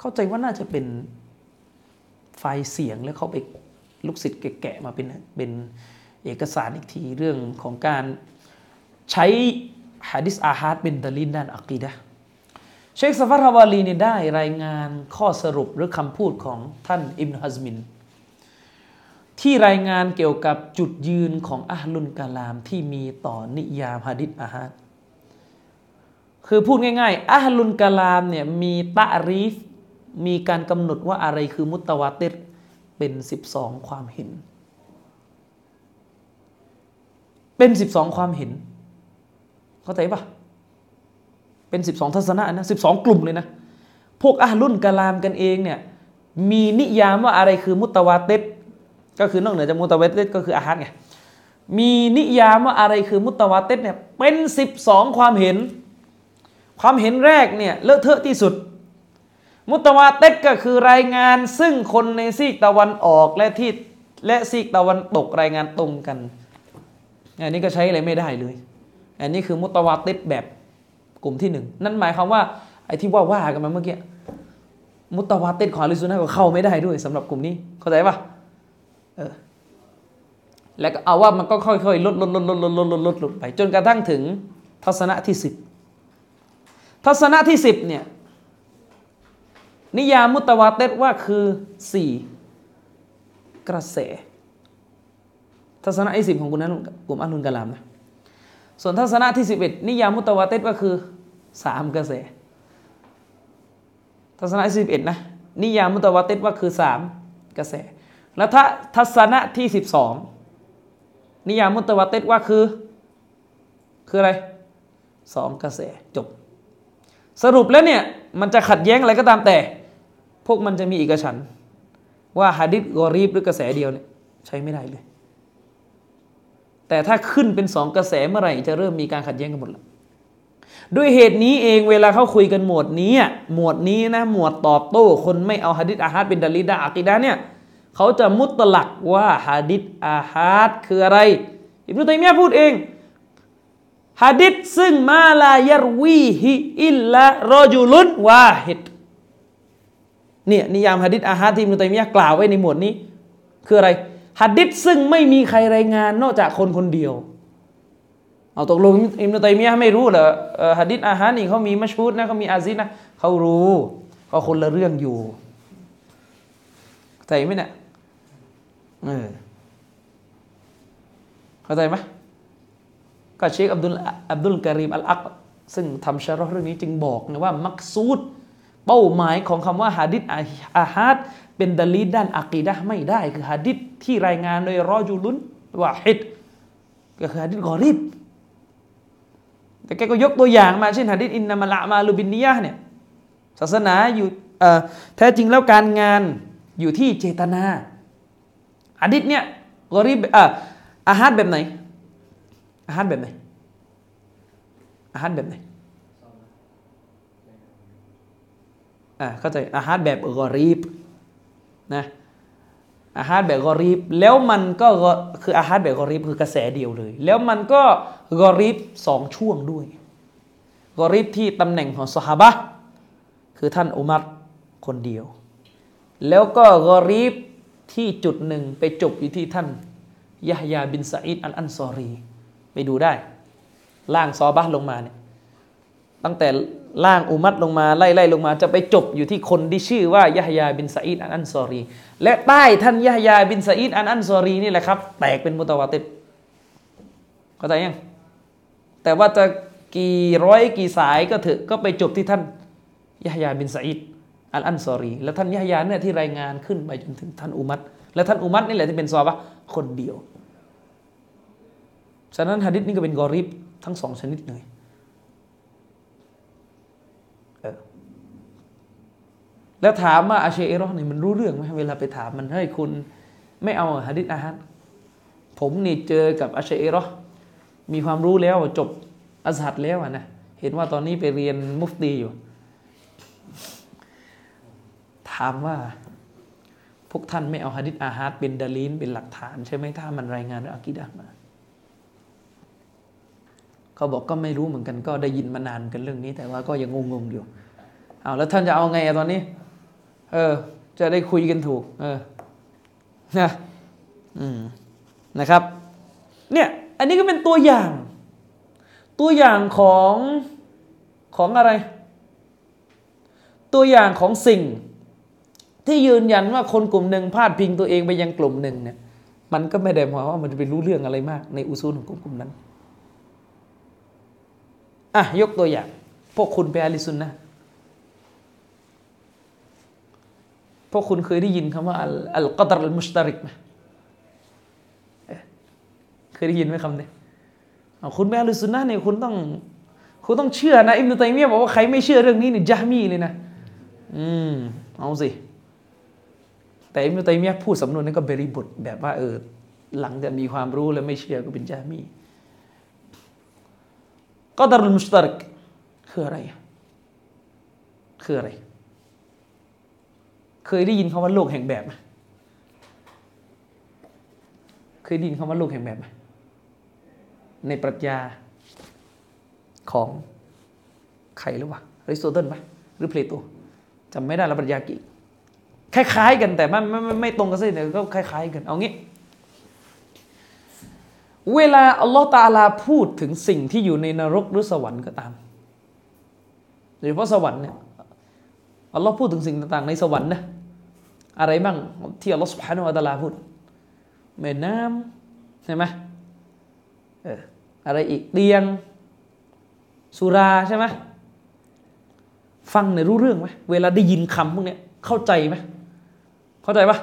เข้าใจว่าน่าจะเป็นไฟล์เสียงแล้วเขาไปลูกศิษย์แกะมาเป็นเป็นเอกสารอีกทีเรื่องของการใช้ฮะดิษอาฮัดเป็นดลินด้านอักีดะ เชคซาฟาร์ฮาวาลีนี่ได้รายงานข้อสรุปหรือคำพูดของท่านอิบนฮัซมิน ที่รายงานเกี่ยวกับจุดยืนของอัลลุนกาลามที่มีต่อนิยามฮะดิษอาฮัดคือพูดง่ายๆอัลลุนกาลามเนี่ยมีตะรีฟ มีการกำหนดว่าอะไรคือมุตตวาติรเป็นสิบสองความเห็น เป็นสิบสองความเห็น เข้าใจปะ เป็นสิบสองทัศนะนะสิบสองกลุ่มเลยนะ พวกอาลุ่นกะลามกันเองเนี่ยมีนิยามว่าอะไรคือมุตตวาติรก็คือนอกเหนือจากมุตตวาติรก็คืออาหารไงมีนิยามว่าอะไรคือมุตตวาติรเนี่ยเป็นสิบสองความเห็น ความเห็นแรกเนี่ยเลอะเทอะที่สุด มุตวาเต็ดก็คือรายงานซึ่งคนในซีกตะวันออกและที่และซีกตะวันตกรายงานตรงกันอันนี้ก็ใช้อะไรไม่ได้เลย อันนี้คือมุตวาเต็ดแบบ กลุ่มที่หนึ่งนั่นหมายความว่าไอ้ที่ว่าว่ากันมาเมื่อกี้มุตตะวาเติดของลิซุนนะก็เข้าไม่ได้ด้วยสำหรับกลุ่มนี้เข้าใจปะเออแล้วก็เอาว่ามันก็ค่อยๆลดลดลดลดลดลดลดลดลงไป จนกระทั่งถึงทัศนะที่สิบทัศนะที่สิบเนี่ยนิยามมุตตะวาเติดว่าคือสี่กระแส ทัศนะที่สิบของกลุ่มนั้นกลุ่มอัลลุนกะลามนะ ส่วนทัศนะที่สิบเอ็ดนิยามมุตวาติดว่าคือสามกระแส ทัศนะที่สิบเอ็ดนะนิยามมุตวาติดว่าคือสามกระแส แล้วถ้าทัศนะที่สิบสองนิยามมุตวาติดว่าคือ คืออะไรสองกระแสจบ สรุปแล้วเนี่ยมันจะขัดแย้งอะไรก็ตามแต่ พวกมันจะมีเอกฉันว่าฮะดิษกอรีบหรือกระแสเดียวเนี่ยใช้ไม่ได้เลย แต่ถ้าขึ้นเป็นสองกระแสเมื่อไหร่จะเริ่มมีการขัดแย้งกันหมดล้วด้วยเหตุนี้เองเวลาเขาคุยกันหมวดนี้หมวดนี้นะหมวดตอบโต้ คนไม่เอาฮะดิษอาฮัดเป็นดาลิดาอักีดาเนี่ยเขาจะมุตลักว่าฮะดิษอาฮัดคืออะไรอิบนุตัยมียะพูดเองฮะดิษซึ่งมาลายรวีฮิอิลละรอจุลุนวาฮิดเนี่ยนิยามฮะดิษอาฮัดที่อิบนุตัยมียะกล่าวไว้ในหมวดนี้ คืออะไร ฮัดดิษซึ่งไม่มีใครรายงานนอกจากคนคนเดียว เอาตกลงอิมนุตัยมียะไม่รู้เหรอฮัดดิษอาฮัดนี่เขามีมัชฮูดนะเขามีอาซิดนะเขารู้ก็คนละเรื่องอยู่เข้าใจไหมเนี่ยเออเข้าใจไหมก็เชคอับดุลอับดุลการีมอัลอักซึ่งทำشرحเรื่องนี้จึงบอกนะว่า مقصودเป้าหมายของคำว่าฮะดิษอาฮัด เป็นดะลีลด้านอักีดะไม่ได้ คือฮะดิษที่รายงานโดยرجل واحدก็คือฮะดิษกอริบแต่แกก็ยกตัวอย่างมาเช่นฮะดิษإنما الأعمال بالنيةเนี่ยศาสนาอยู่แท้จริงแล้วการงานอยู่ที่เจตนาฮะดิษเนี่ยกอริบอาฮัดแบบไหนอาฮัดแบบไหนอาฮัดแบบไหนอ่าเข้าใจอาฮัดแบบกอรีบ นะอาฮัดแบบกอรีบแล้วมันก็คืออาฮัดแบบกอรีบคือกระแสเดียวเลย แล้วมันก็กอรีบสองช่วงด้วยกอรีบที่ตำแหน่งของสหบะคือท่านอุมัรคนเดียว แล้วก็กอรีบที่จุดหนึ่งไปจบอยู่ที่ท่านยะฮยาบินซาอิดอัลอันซอรี ไปดูได้ ล่างซอบะลงมาเนี่ยตั้งแต่ ล่างอุมัดลงมาไล่ไล่ลงมา จะไปจบอยู่ที่คนที่ชื่อว่ายะฮยาบินซาอิดอันอันซอรี และใต้ท่านยะฮยาบินซาอิดอันอันซอรีนี่แหละครับ แตกเป็นมุตวาติดเข้าใจยังแต่ว่าจะกี่ร้อยกี่สายก็เถอะก็ไปจบที่ท่านยะฮยาบินซาอิดอันอันซอรี แล้วท่านยะฮยาเนี่ยที่รายงานขึ้นไปจนถึงท่านอุมัดและท่านอุมัดนี่แหละที่เป็นซอบะคนเดียวฉะนั้นฮะดิษนี่ก็เป็นกอริบทั้งสองชนิดเลย แล้วถามว่าอาเชเอรอเนี่ยมันรู้เรื่องไหมเวลาไปถามมันให้คุณไม่เอาฮะดิษอาฮัดผมนี่เจอกับอาเชเอรอมีความรู้แล้วจบอัสฮัดแล้วนะเห็นว่าตอนนี้ไปเรียนมุฟตีอยู่ ถามว่าพวกท่านไม่เอาฮะดิษอาฮัดเป็นดาลีนเป็นหลักฐาน ใช่ไหมถ้ามันรายงานเรื่องอากิดะมาเขาบอกก็ไม่รู้เหมือนกันก็ได้ยินมานานกันเรื่องนี้ แต่ว่าก็ยังงงๆอยู่เอาแล้วท่านจะเอาไงตอนนี้ เออ จะได้คุยกันถูก เออนะอืมนะครับ เนี่ย อันนี้ก็เป็นตัวอย่าง ตัวอย่างของของอะไร ตัวอย่างของสิ่ง ที่ยืนยันว่าคนกลุ่มหนึ่งพาดพิงตัวเองไปยังกลุ่มหนึ่งเนี่ย มันก็ไม่ได้หมายว่ามันจะไปรู้เรื่องอะไรมาก ในอุซูลของกลุ่มกลุ่มนั้นอะยกตัวอย่าง พวกคุณไปอาลิซุนนะ พวกคุณเคยได้ยินคำว่าอัลกัดรอัลมุชตาริกไหมเคยได้ยินไหมคำนี้คุณแม่ลุสุนนะเนี่ยคุณต้อง คุณต้องเชื่อนะ อิมนุตัยมียะบอกว่าใครไม่เชื่อเรื่องนี้เนี่ยจามีเลยนะ อืม เอาสิ แต่อิมนุตัยมียะพูดสำนวนนั้นก็เบริบุตแบบว่าเออหลังจากมีความรู้แล้วไม่เชื่อก็เป็นจามีกัดรุลมุชตาริกคืออะไร คืออะไร เคยได้ยินคาว่าโลกแห่งแบบไหมเคยได้ยินคาว่าโลกแห่งแบบไหมในปรัชญาของใครหรือวะอริสโตเติลปะหรือเพลโตจำไม่ได้แล้วปรัชญากิคล้ายๆกันแต่ไม่ไม่ไม่ไม่ตรงกันสิแต่ก็คล้ายๆกัน เอางี้ เวลาอัลลอฮ์ตาลาพูดถึงสิ่งที่อยู่ในนรกหรือสวรรค์ก็ตามโดยเฉพาะสวรรค์เนี่ยอัลลอฮ์พูดถึงสิ่งต่างๆในสวรรค์นะ อะไรบ้างที่อัลลอฮ์สุบฮานาอัลลอฮ์พูดแม่น้ำใช่ไหมเอออะไรอีกเตียง สุราใช่ไหมฟังเนี่ยรู้เรื่องไหมเวลาได้ยินคำพวกเนี้ยเข้าใจไหมเข้าใจปะ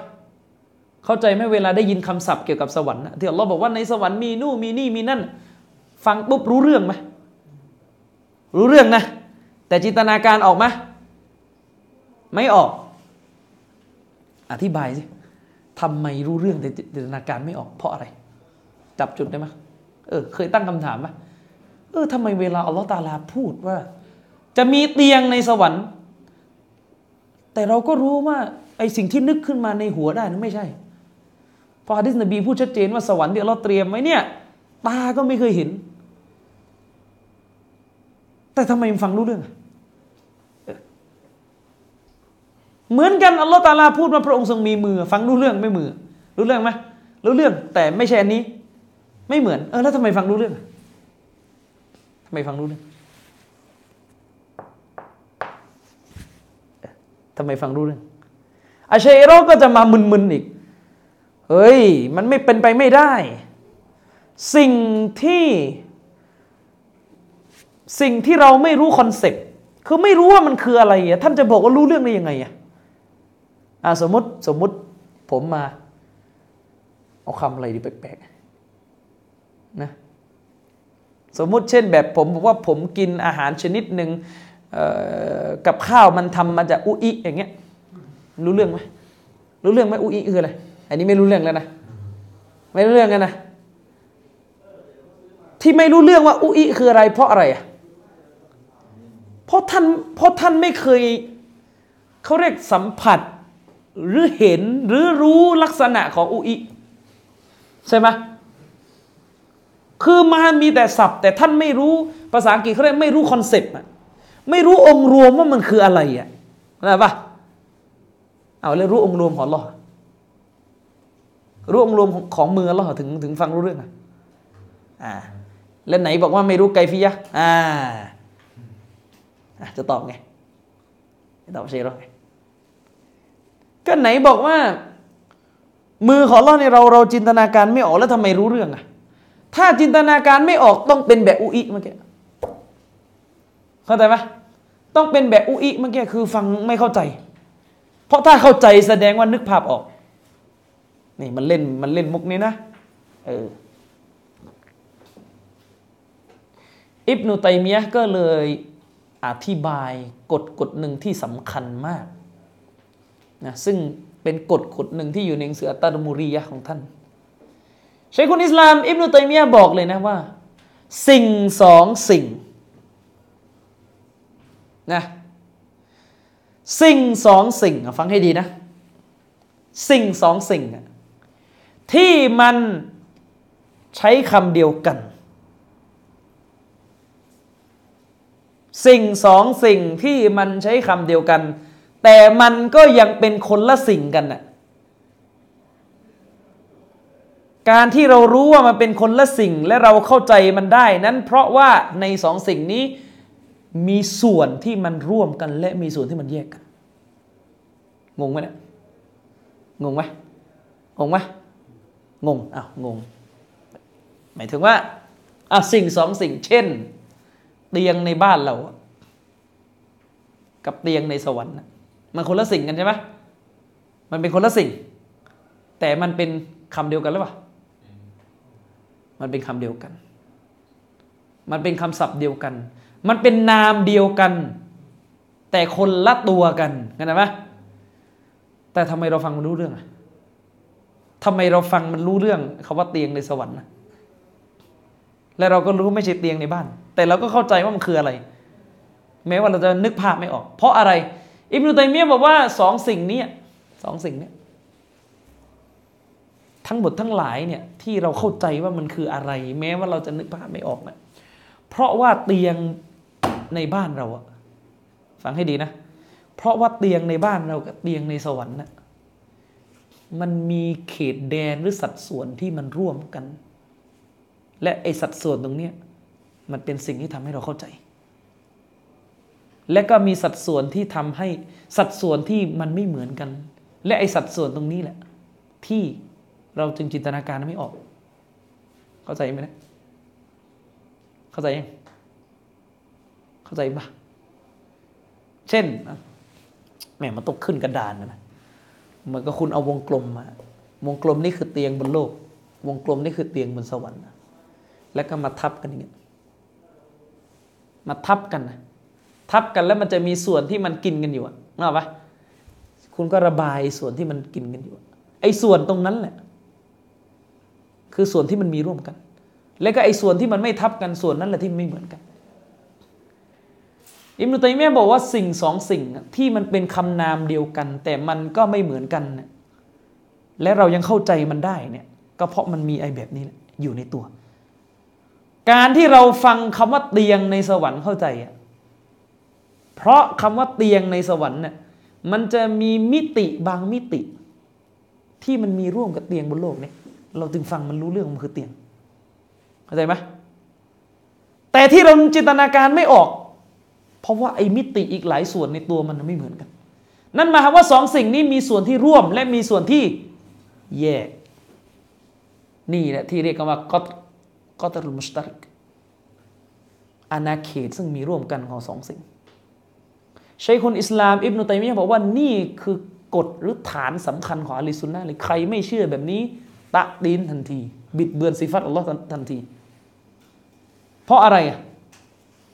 เข้าใจไหมเวลาได้ยินคำศัพท์เกี่ยวกับสวรรค์นะที่อัลลอฮ์บอกว่าในสวรรค์มีนู่นมีนี่มีนั่น ฟังปุ๊บรู้เรื่องไหมรู้เรื่องนะ แต่จินตนาการออกไหมไม่ออก อธิบายสิทำไมรู้เรื่องแต่จินตนาการไม่ออกเพราะอะไร จับจุดได้ไหมเออ เคยตั้งคำถามไหมเออทำไมเวลาอัลลอฮ์ตาลาพูดว่า จะมีเตียงในสวรรค์ แต่เราก็รู้ว่าไอสิ่งที่นึกขึ้นมาในหัวได้นั้นไม่ใช่เพราะฮะดิษนบีพูดชัดเจนว่าสวรรค์ที่เราเตรียมไว้เนี่ย ตาก็ไม่เคยเห็น แต่ทำไมมันฟังรู้เรื่อง เหมือนกันอัลลอฮ์ตาลาพูดว่าพระองค์ทรงมีมือ ฟังรู้เรื่องไม่มือ รู้เรื่องไหมรู้เรื่องแต่ไม่ใช่อันนี้ ไม่เหมือนเออแล้วทำไมฟังรู้เรื่องทำไมฟังรู้เรื่องทำไมฟังรู้เรื่องอาชาอิเราะห์ก็จะมามึนๆอีก เฮ้ย มันไม่เป็นไปไม่ได้ สิ่งที่ สิ่งที่เราไม่รู้ concept คือไม่รู้ว่ามันคืออะไรอะท่านจะบอกว่ารู้เรื่องได้ยังไงอะ อะสมมติสมมติผมมา เอาคำอะไรดีแปลกๆนะสมมุติเช่นแบบผมบอกว่าผมกินอาหารชนิดหนึ่งกับข้าวมันทำมาจากอุอิอย่างเงี้ยรู้เรื่องไหมรู้เรื่องไหมอุอิคืออะไรอันนี้ไม่รู้เรื่องแล้วนะไม่รู้เรื่องกันนะที่ไม่รู้เรื่องว่าอุอิคืออะไร เพราะอะไรอะเพราะท่านเพราะท่านไม่เคยเขาเรียกสัมผัส หรือเห็นหรือรู้ลักษณะของอุอิใช่ไหมคือมามีแต่ศัพท์ แต่ท่านไม่รู้ภาษาอังกฤษเขาเรียกไม่รู้คอนเซปต์ไม่รู้องค์รวมว่ามันคืออะไรอะนะปะเอาแล้วรู้องค์รวมของหรอรู้องค์รวมของมือหรอถึงถึงฟังรู้เรื่องอะอ่าแล้วไหนบอกว่าไม่รู้ไกฟิยะอ่าจะตอบไงตอบเชรอไง ก็ไหนบอกว่า มือของเราเนี่ยเราเราจินตนาการไม่ออกแล้วทำไมรู้เรื่องอะถ้าจินตนาการไม่ออกต้องเป็นแบบอุอิเมื่อกี้เข้าใจไหมต้องเป็นแบบอุอิเมื่อกี้คือฟังไม่เข้าใจ เพราะถ้าเข้าใจแสดงว่านึกภาพออก นี่มันเล่นมันเล่นมุกนี้นะเอออิบนุตัยมียะก็เลยอธิบายกฎกฎหนึ่งที่สำคัญมาก นะซึ่งเป็นกฎกฎหนึ่งที่อยู่ในหนังสืออัตตมุรียะของท่านใช้คุณอิสลาม อิบนุตัยมียะบอกเลยนะว่า สิ่งสองสิ่งนะสิ่งสองสิ่งฟังให้ดีนะ สิ่งสองสิ่ง ที่มันใช้คำเดียวกัน สิ่งสองสิ่งที่มันใช้คำเดียวกัน แต่มันก็ยังเป็นคนละสิ่งกันน่ะการที่เรารู้ว่ามันเป็นคนละสิ่งและเราเข้าใจมันได้ นั้นเพราะว่าในสองสิ่งนี้มีส่วนที่มันร่วมกันและมีส่วนที่มันแยกกัน งงไหมเนี่ยงงไหมงงไหมงงอ้าวงง หมายถึงว่าอะสิ่งสองสิ่ง เช่น เตียงในบ้านเรา กับเตียงในสวรรค์ มันคนละสิ่งกันใช่ไหมมันเป็นคนละสิ่ง แต่มันเป็นคำเดียวกันหรือเปล่ามันเป็นคำเดียวกัน มันเป็นคำศัพท์เดียวกัน มันเป็นนามเดียวกัน แต่คนละตัวกันกันไหมแต่ทำไมเราฟังมันรู้เรื่องอะทำไมเราฟังมันรู้เรื่องคาว่าเตียงในสวรรค์นะและเราก็รู้ไม่ใช่เตียงในบ้าน แต่เราก็เข้าใจว่ามันคืออะไร แม้ว่าเราจะนึกภาพไม่ออก เพราะอะไร อิบนุตัยมียบอกว่าสองสิ่งนี้สองสิ่งนี้ทั้งหมดทั้งหลายเนี่ยที่เราเข้าใจว่ามันคืออะไร แม้ว่าเราจะนึกภาพไม่ออกนะเพราะว่าเตียงในบ้านเราอะฟังให้ดีนะ เพราะว่าเตียงในบ้านเรากับเตียงในสวรรค์นะ่ะมันมีเขตแดนหรือสัดส่วนที่มันร่วมกัน และไอสัดส่วนตรงเนี้ยมันเป็นสิ่งที่ทำให้เราเข้าใจ และก็มีสัดส่วนที่ทำให้สัดส่วนที่มันไม่เหมือนกัน และไอสัดส่วนตรงนี้แหละ ที่เราจึงจินตนาการไม่ออก เข้าใจไหมนะเข้าใจยังเข้าใจปะเช่นแหมมันต้องขึ้นกระดานนะเหมือนกับคุณเอาวงกลมมาวงกลมนี่คือเตียงบนโลก วงกลมนี่คือเตียงบนสวรรค์แล้วก็มาทับกันอย่างเงี้ยมาทับกันนะ ทับกันแล้วมันจะมีส่วนที่มันกินกันอยู่อะนึกออกปะคุณก็ระบายส่วนที่มันกินกันอยู่ ไอ้ส่วนตรงนั้นแหละ คือส่วนที่มันมีร่วมกัน แล้วก็ไอ้ส่วนที่มันไม่ทับกันส่วนนั้นแหละที่ไม่เหมือนกันอิมนุตัยมียบอกว่าสิ่งสองสิ่งที่มันเป็นคำนามเดียวกัน แต่มันก็ไม่เหมือนกัน และเรายังเข้าใจมันได้เนี่ย ก็เพราะมันมีไอ้แบบนี้อยู่ในตัว การที่เราฟังคำว่าเตียงในสวรรค์เข้าใจอะ เพราะคำว่าเตียงในสวรรค์เนี่ยมันจะมีมิติบางมิติ ที่มันมีร่วมกับเตียงบนโลกเนี่ยเราจึงฟังมันรู้เรื่องมันคือเตียงเข้าใจไหมแต่ที่เราจินตนาการไม่ออก เพราะว่าไอ้มิติอีกหลายส่วนในตัวมันไม่เหมือนกัน นั่นหมายความว่าสองสิ่งนี้มีส่วนที่ร่วมและมีส่วนที่แยก นี่แหละที่เรียกกันว่ากอตกอตรุมุสตาริกอาณาเขตซึ่งมีร่วมกันของสองสิ่ง ใช้คนอิสลาม อิบนุตัยมียะบอกว่านี่คือกฎหรือฐานสำคัญของอะลิสุนนะเลยใครไม่เชื่อแบบนี้ ตะดีนทันที บิดเบือนสิฟัตอัลลอฮ์ทันที เพราะอะไร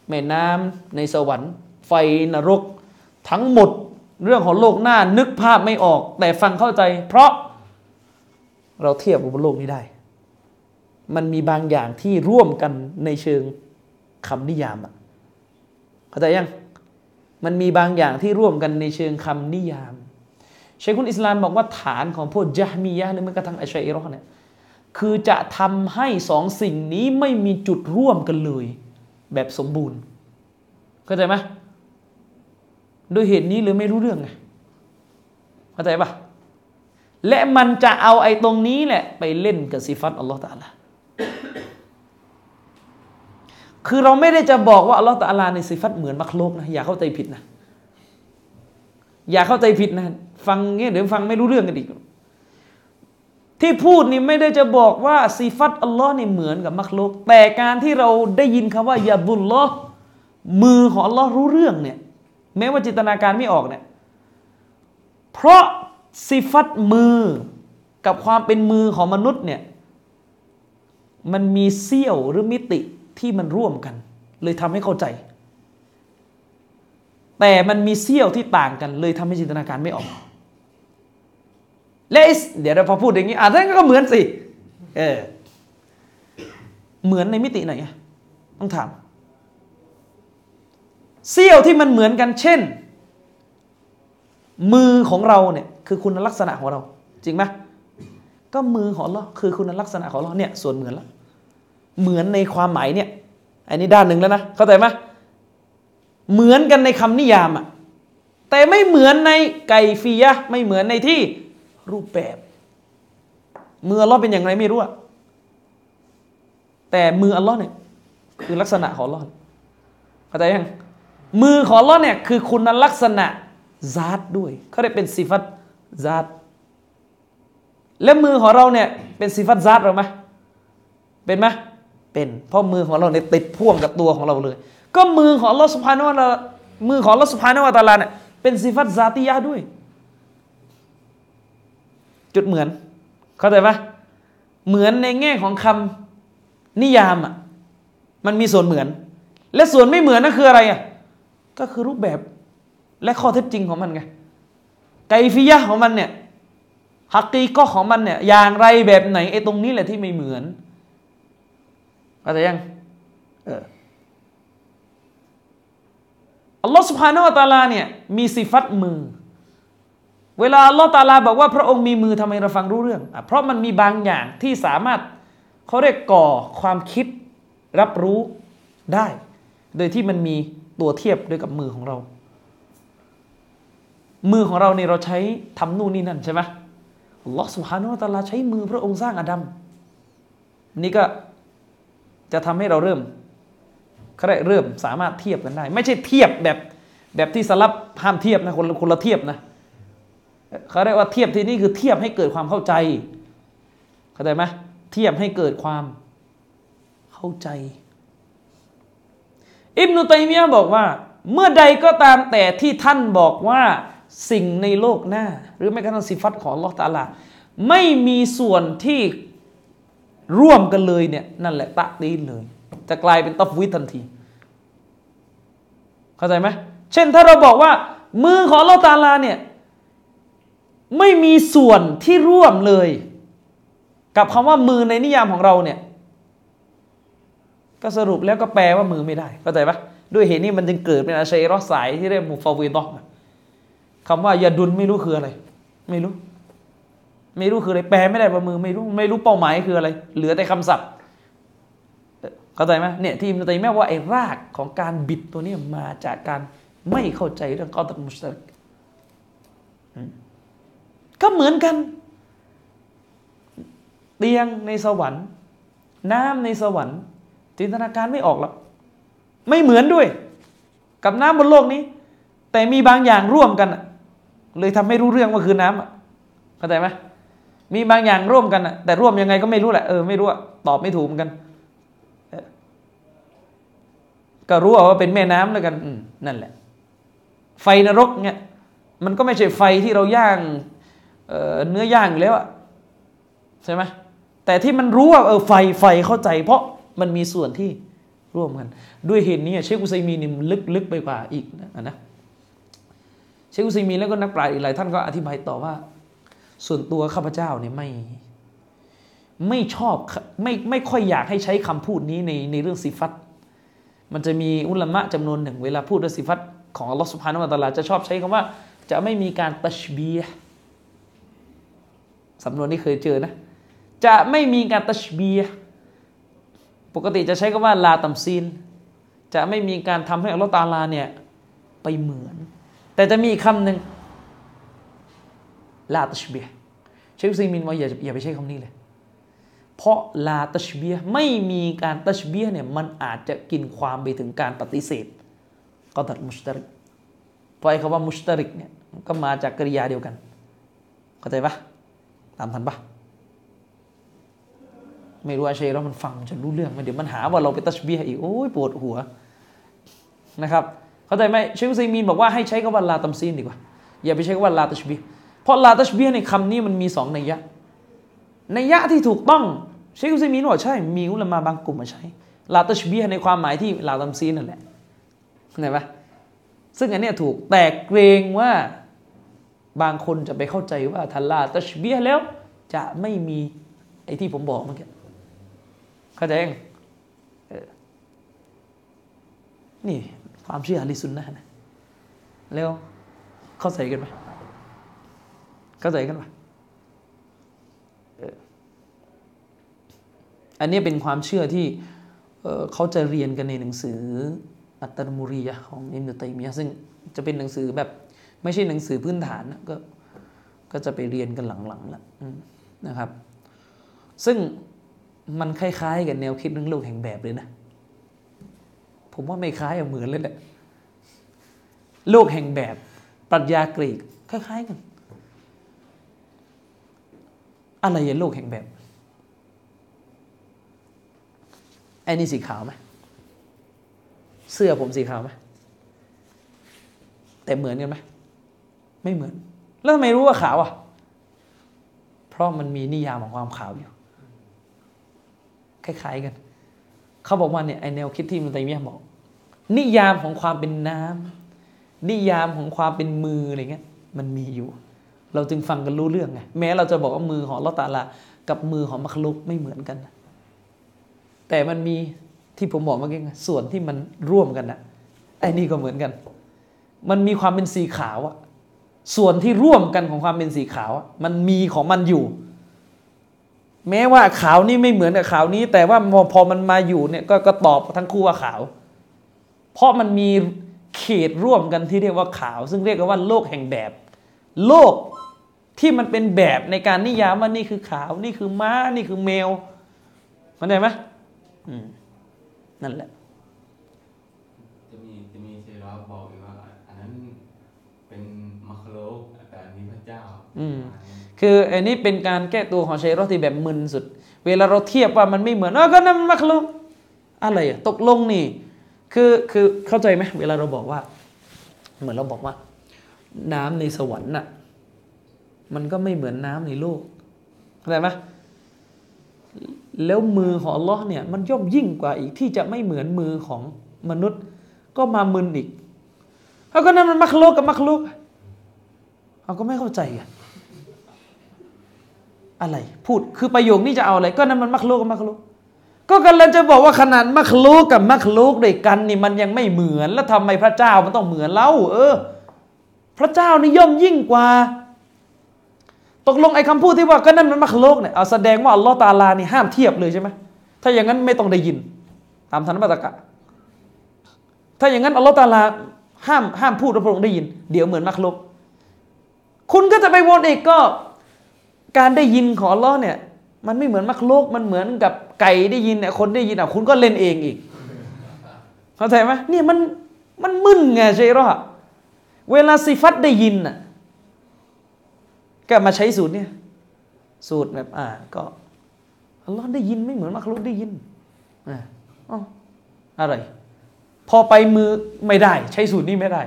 แม่น้ำในสวรรค์ ไฟนรก ทั้งหมดเรื่องของโลกหน้านึกภาพไม่ออก แต่ฟังเข้าใจ เพราะเราเทียบบนโลกนี้ได้ มันมีบางอย่างที่ร่วมกันในเชิงคำนิยามอะเข้าใจยัง มันมีบางอย่างที่ร่วมกันในเชิงคำนิยามเชคุนอิสลามบอกว่าฐานของพวกยะมียะหรือแม้กระทั่งอัชัยรอเนี่ยคือจะทำให้สองสิ่งนี้ไม่มีจุดร่วมกันเลย แบบสมบูรณ์เข้าใจไหมโดยเหตุนี้หรือไม่รู้เรื่องไงเข้าใจปะและมันจะเอาไอ้ตรงนี้แหละ ไปเล่นกับสิฟัตอัลลอฮฺตาลา คือเราไม่ได้จะบอกว่าอัลลอฮฺตาลาในสิฟัตเหมือนมักโลกนะอย่าเข้าใจผิดนะ อย่าเข้าใจผิดนะ ฟังเงี้ยเดี๋ยวฟังไม่รู้เรื่องกันอีก ที่พูดนี่ไม่ได้จะบอกว่าสีฟัตอัลลอฮ์นี่เหมือนกับมักโลก แต่การที่เราได้ยินคำว่ายาบุลลอฮ์มือของอัลลอฮ์รู้เรื่องเนี่ยแม้ว่าจินตนาการไม่ออกเนี่ยเพราะสิฟัตมือกับความเป็นมือของมนุษย์เนี่ยมันมีเสี้ยวหรือมิติ ที่มันร่วมกัน เลยทำให้เข้าใจ แต่มันมีเสี้ยวที่ต่างกัน เลยทำให้จินตนาการไม่ออกและเดี๋ยวเราพอพูดอย่างนี้อะท่านก็เหมือนสิเออเหมือนในมิติไหนต้องถามเสี้ยวที่มันเหมือนกัน เช่น มือของเราเนี่ยคือคุณลักษณะของเรา จริงไหมก็มือของเราคือคุณลักษณะของเราเนี่ยส่วนเหมือนละ เหมือนในความหมายเนี่ย อันนี้ด้านหนึ่งแล้วนะ เข้าใจไหมเหมือนกันในคำนิยามอะแต่ไม่เหมือนในไกฟียะไม่เหมือนในที่รูปแบบมืออัลลอฮ์เป็นอย่างไรไม่รู้อะแต่มืออัลลอฮ์เนี่ยคือลักษณะของอัลลอฮ์เข้าใจยังมือของอัลลอฮ์เนี่ยคือคุณลักษณะซาตด้วยเขาได้เป็นสิฟัตซาตและมือของเราเนี่ยเป็นสิฟัตซาตหรือไหมเป็นไหม เป็นเพราะมือของเราเนี่ยติดพ่วงกับตัวของเราเลย ก็มือของลอสุภานวะมือของลอสุภานวะตาลาเนี่ยเป็นสิฟัตซาติยะด้วย จุดเหมือน เข้าใจปะเหมือนในแง่ของคำนิยามอะมันมีส่วนเหมือน และส่วนไม่เหมือนนั่นคืออะไรอะก็คือรูปแบบและข้อเท็จจริงของมันไงไกฟิยะของมันเนี่ยฮักกีก็ของมันเนี่ยอย่างไรแบบไหนไอ้ตรงนี้แหละที่ไม่เหมือน เข้าใจยังเอออัลลอฮฺสุบฮานาอัตาลาเนี่ยมีสิฟัตมือ เวลาอัลลอฮฺตาลาบอกว่าพระองค์มีมือทำไมเราฟังรู้เรื่องเพราะมันมีบางอย่างที่สามารถเขาเรียกก่อความคิดรับรู้ได้ โดยที่มันมีตัวเทียบด้วยกับมือของเรา มือของเราเนี่ยเราใช้ทำนู่นนี่นั่นใช่ไหมอัลลอฮ์สุฮานุอัตลาใช้มือพระองค์สร้างอาดัมนี่ก็ จะทำให้เราเริ่มเขาได้เริ่มสามารถเทียบกันได้ ไม่ใช่เทียบแบบแบบที่สลับห้ามเทียบนะคนคนละเทียบนะเขาเรียกว่าเทียบที่นี่คือเทียบให้เกิดความเข้าใจ เข้าใจไหมเทียบให้เกิดความเข้าใจ อิบนุตัยมียะบอกว่า เมื่อใดก็ตามแต่ที่ท่านบอกว่าสิ่งในโลกหน้า หรือแม้กระทั่งสิฟัตของลอตาลา ไม่มีส่วนที่ ร่วมกันเลยเนี่ยนั่นแหละตะดีเลย จะกลายเป็นตัฟวิทันที เข้าใจไหมเช่นถ้าเราบอกว่า มือของลอตาลาเนี่ยไม่มีส่วนที่ร่วมเลย กับคำว่ามือในนิยามของเราเนี่ยก็สรุปแล้วก็แปลว่ามือไม่ได้ เข้าใจปะด้วยเหตุนี้มันจึงเกิดเป็นอาชัยรอสายที่เรียกมุฟาวีดอกคำว่ายาดุลไม่รู้คืออะไร ไม่รู้ ไม่รู้คืออะไรแปลไม่ได้ว่ามือไม่รู้ไม่รู้เป้าหมายคืออะไร เหลือแต่คำศัพท์เข้าใจไหมเนี่ยที่มันตีแม้ว่าไอ้รากของการบิดตัวนี้มาจากการไม่เข้าใจเรื่องกอตัดมุสลิมก็เหมือนกัน เตียงในสวรรค์ น้ำในสวรรค์ จินตนาการไม่ออกหรอกไม่เหมือนด้วย กับน้ำบนโลกนี้ แต่มีบางอย่างร่วมกัน เลยทำให้รู้เรื่องว่าคือน้ำเข้าใจไหม มีบางอย่างร่วมกันแต่ร่วมยังไงก็ไม่รู้แหละเออไม่รู้อะตอบไม่ถูกเหมือนกันก็รู้ว่าเป็นแม่น้ำแล้วกันนั่นแหละ ไฟนรกเนี่ยมันก็ไม่ใช่ไฟที่เราย่างเนื้อย่างอยู่แล้วอะใช่ไหมแต่ที่มันรู้ว่าเออไฟไฟเข้าใจ เพราะมันมีส่วนที่ร่วมกัน ด้วยเหตุนี้เชคอุซัยมีนี่ลึกลึกไปกว่าอีกนะนะเชคอุซัยมีแล้วก็นักปราชญ์อีกหลายท่านก็อธิบายต่อว่า ส่วนตัวข้าพเจ้าเนี่ยไม่ไม่ชอบไม่ไม่ค่อยอยากให้ใช้คำพูดนี้ในในเรื่องสิฟัต มันจะมีอุลามะจำนวนหนึ่ง เวลาพูดเรื่องสิฟัต ของอัลลอฮฺสุบฮานุวะตะลาจะชอบใช้คำว่า จะไม่มีการตัชบียสำนวนนี้เคยเจอนะ จะไม่มีการตัชบียปกติจะใช้คำว่าลาตัมซีน จะไม่มีการทำให้อัลลอฮฺตาลาเนี่ยไปเหมือน แต่จะมีคำหนึ่ง ลาตัชบียเชคซีมินว่าอย่าอย่าไปใช้คำนี้เลย เพราะลาตัชบียไม่มีการตัชบียเนี่ยมันอาจจะกินความไปถึงการปฏิเสธก็ตัดมุสตริกเพราะไอ้คำว่ามุสตริกเนี่ยก็มาจากกริยาเดียวกัน เข้าใจปะตามทันปะไม่รู้อาเชแล้วมันฟังจะรู้เรื่องไหมเดี๋ยวมันหาว่าเราไปตัชเบีฮอีกโอ้ยปวดหัวนะครับ เข้าใจไหมเชคอุซัยมีนบอกว่าให้ใช้คำว่าลาตัมซีนดีกว่า อย่าไปใช้คำว่าลาตัชเบีย เพราะลาตัชเบียในคำนี้มันมีสองนัยยะนัยยะที่ถูกต้องเชคอุซัยมีนบอกใช่ มีอุลามาบางกลุ่มมาใช้ลาตัชเบียในความหมายที่ลาตัมซีนนั่นแหละเข้าใจปะซึ่งอันนี้ถูกแต่เกรงว่าบางคนจะไปเข้าใจว่าทัลลาตัชเบียแล้ว จะไม่มีไอ้ที่ผมบอกเมื่อกี้เข้าใจยังนี่ความเชื่ออลิสุนนะนะแล้วเข้าใจกันไหม เข้าใจกันไหมอันนี้เป็นความเชื่อที่เขาจะเรียนกันในหนังสืออัตตมุรียะของอิมนุตัยมียะซึ่งจะเป็นหนังสือแบบไม่ใช่หนังสือพื้นฐานนะก็ก็จะไปเรียนกันหลังๆแล้วนะครับ ซึ่งมันคล้ายๆกับแนวคิดเรื่องโลกแห่งแบบเลยนะ ผมว่าไม่คล้ายเหมือนเลยแหละโลกแห่งแบบปรัชญากรีกคล้ายๆกัน อะไรอย่โลกแห่งแบบไอ้นี่สีขาวไหมเสื้อผมสีขาวไหมแต่เหมือนกันไหมไม่เหมือน แล้วทำไมรู้ว่าขาวอะ เพราะมันมีนิยามของความขาวอยู่ คล้ายๆกัน เขาบอกว่าเนี่ยไอแนวคิดที่มันไตมียบอก นิยามของความเป็นน้ำนิยามของความเป็นมืออะไรเงี้ยมันมีอยู่ เราจึงฟังกันรู้เรื่องไงแม้เราจะบอกว่ามือของลอตาลากับมือของมัคลุกไม่เหมือนกัน แต่มันมีที่ผมบอกเมื่อกี้ส่วนที่มันร่วมกันนะไอ้นี่ก็เหมือนกัน มันมีความเป็นสีขาวอะส่วนที่ร่วมกันของความเป็นสีขาว มันมีของมันอยู่ แม้ว่าขาวนี่ไม่เหมือนกับขาวนี้ แต่ว่าพอมันมาอยู่เนี่ยกก็ตอบทั้งคู่ว่าขาว เพราะมันมีเขตร่วมกันที่เรียกว่าขาว ซึ่งเรียกว่าโลกแห่งแบบโลก ที่มันเป็นแบบในการนิยามว่านี่คือขาว นี่คือม้า นี่คือแมวเข้าใจไหมอืมนั่นแหละ จะมีจะมีเชลาบอกอีกว่า อันนั้นเป็นมัคโลกแต่อันนี้พระเจ้า อืมคืออันนี้เป็นการแก้ตัวของชัยรอที่แบบมึนสุด เวลาเราเทียบว่ามันไม่เหมือนเออก็นั่นมันมักลุกอะไรอะตกลงนี่ คือคือเข้าใจไหมเวลาเราบอกว่า เหมือนเราบอกว่า น้ำในสวรรค์น่ะ มันก็ไม่เหมือนน้ำในโลกเข้าใจไหมแล้วมือของอัลลอฮ์เนี่ยมันย่อมยิ่งกว่าอีกที่จะไม่เหมือนมือของมนุษย์ ก็มามึนอีกเขาก็นั่นมันมักลุกกับมักลุกเขาก็ไม่เข้าใจอะอะไร พูดคือประโยคนี้จะเอาอะไร ก็นั่นมันมักลุกกับมักลุกก็กันแล้วจะบอกว่าขนาดมักลุกกับมักลุกด้วยกันนี่มันยังไม่เหมือน แล้วทำไมพระเจ้ามันต้องเหมือนเล่าเออ พระเจ้านี่ย่อมยิ่งกว่า ตกลงไอ้คำพูดที่ว่าก็นั่นมันมักลุกเนี่ยเอาแสดงว่าอัลลอฮ์ตาลานี่ห้ามเทียบเลยใช่ไหมถ้าอย่างนั้นไม่ต้องได้ยิน ตามธรรมบัตกะ ถ้าอย่างนั้นอัลลอฮ์ตาลาห้ามห้ามพูดพระองค์ได้ยิน เดี๋ยวเหมือนมักลุกคุณก็จะไปวนอีกก็ การได้ยินของอัลลอฮ์เนี่ยมันไม่เหมือนมักโลกมันเหมือนกับไก่ได้ยินเนี่ยคนได้ยินอะคุณก็เล่นเองอีก เข้าใจไหมเนี่ยมันมันมึนไงเชรอเวลาสิฟัตได้ยินอะ ก็มาใช้สูตรเนี่ยสูตรแบบอ่าก็อัลลอฮ์ได้ยินไม่เหมือนมักโลกได้ยินอ่าอ๋ออะไร พอไปมือไม่ได้ ใช้สูตรนี้ไม่ได้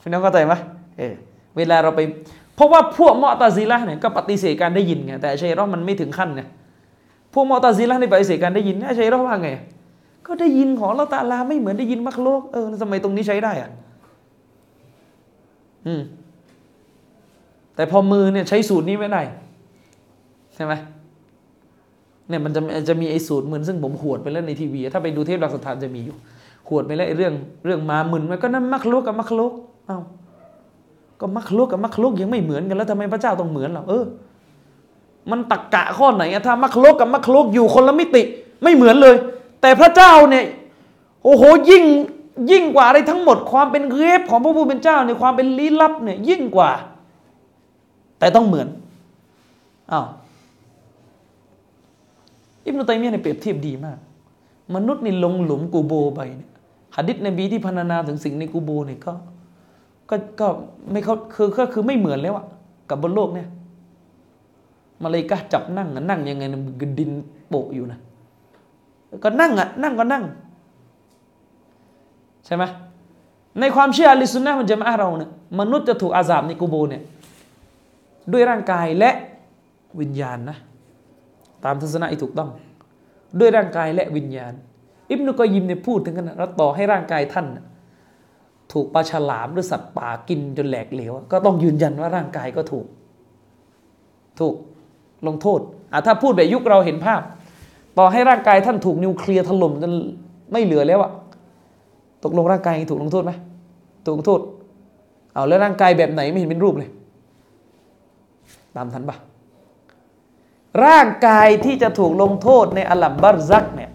พี่น้องเข้าใจไหมเออเวลาเราไป เพราะว่าพวกมอตาซิละเนี่ยก็ปฏิเสธการได้ยินไงแต่ชัยรอมันไม่ถึงขั้นไงพวกมอตาซิละนี่ปฏิเสธการได้ยินชัยรอว่าไง ก็ได้ยินของเราตาลาไม่เหมือนได้ยินมักโลกเออทำไมตรงนี้ใช้ได้อะอืม แต่พอมือเนี่ยใช้สูตรนี้ไม่ได้ใช่ไหมเนี่ยมันจะจะมีไอ้สูตรมึนซึ่งผมขวดไปแล้วในทีวีถ้าไปดูเทปหลักสถานจะมีอยู่ขวดไปแล้วไอ้เรื่องเรื่องมามึนมันก็นั่นมักโลกกับมักโลกเอ้าก็มักลุกกับมักลุกยังไม่เหมือนกันแล้วทำไมพระเจ้าต้องเหมือนเราเออ มันตักกะข้อไหนอะถ้ามักลุกกับมักลุกอยู่คนละมิติ ไม่เหมือนเลย แต่พระเจ้าเนี่ยโอ้โหยิ่งยิ่งกว่าอะไรทั้งหมดความเป็นเรฟของพระผู้เป็นเจ้าในความเป็นลี้ลับเนี่ยยิ่งกว่า แต่ต้องเหมือนอ้าวอิบนุตัยมียะเนี่ยเปรียบเทียบดีมาก มนุษย์นี่ลงหลุมกูโบไปเนี่ยหะดิษนบีที่พรรณนาถึงสิ่งในกูโบเนี่ยก็ก็ก็ไม่เขาคือก็คือไม่เหมือนแล้วอะกับบนโลกเนี่ยมาเลยก็จับนั่งนั่งยังไงนะดินโปะอยู่นะก็นั่งอะนั่งก็นั่ง ใช่ไหมในความเชื่ออลิสุนนะมันจะมาเราเนี่ยมนุษย์จะถูกอาสาบในกูโบเนี่ย ด้วยร่างกายและวิญญาณนะตามทัศนะที่ถูกต้อง ด้วยร่างกายและวิญญาณ อิบนุกอยิมเนี่ยพูดถึงกันนะแล้วต่อให้ร่างกายท่าน ถูกปลาฉลามหรือสัตว์ป่ากินจนแหลกเหลว ก็ต้องยืนยันว่าร่างกายก็ถูก ถูกลงโทษอะถ้าพูดแบบยุคเราเห็นภาพ ต่อให้ร่างกายท่านถูกนิวเคลียร์ถล่มจนไม่เหลือแล้วอะตกลงร่างกายถูกลงโทษไหมถูกลงโทษเอาแล้วร่างกายแบบไหนไม่เห็นเป็นรูปเลย ตามทันปะร่างกายที่จะถูกลงโทษในอัลลัมบัรซักเนี่ย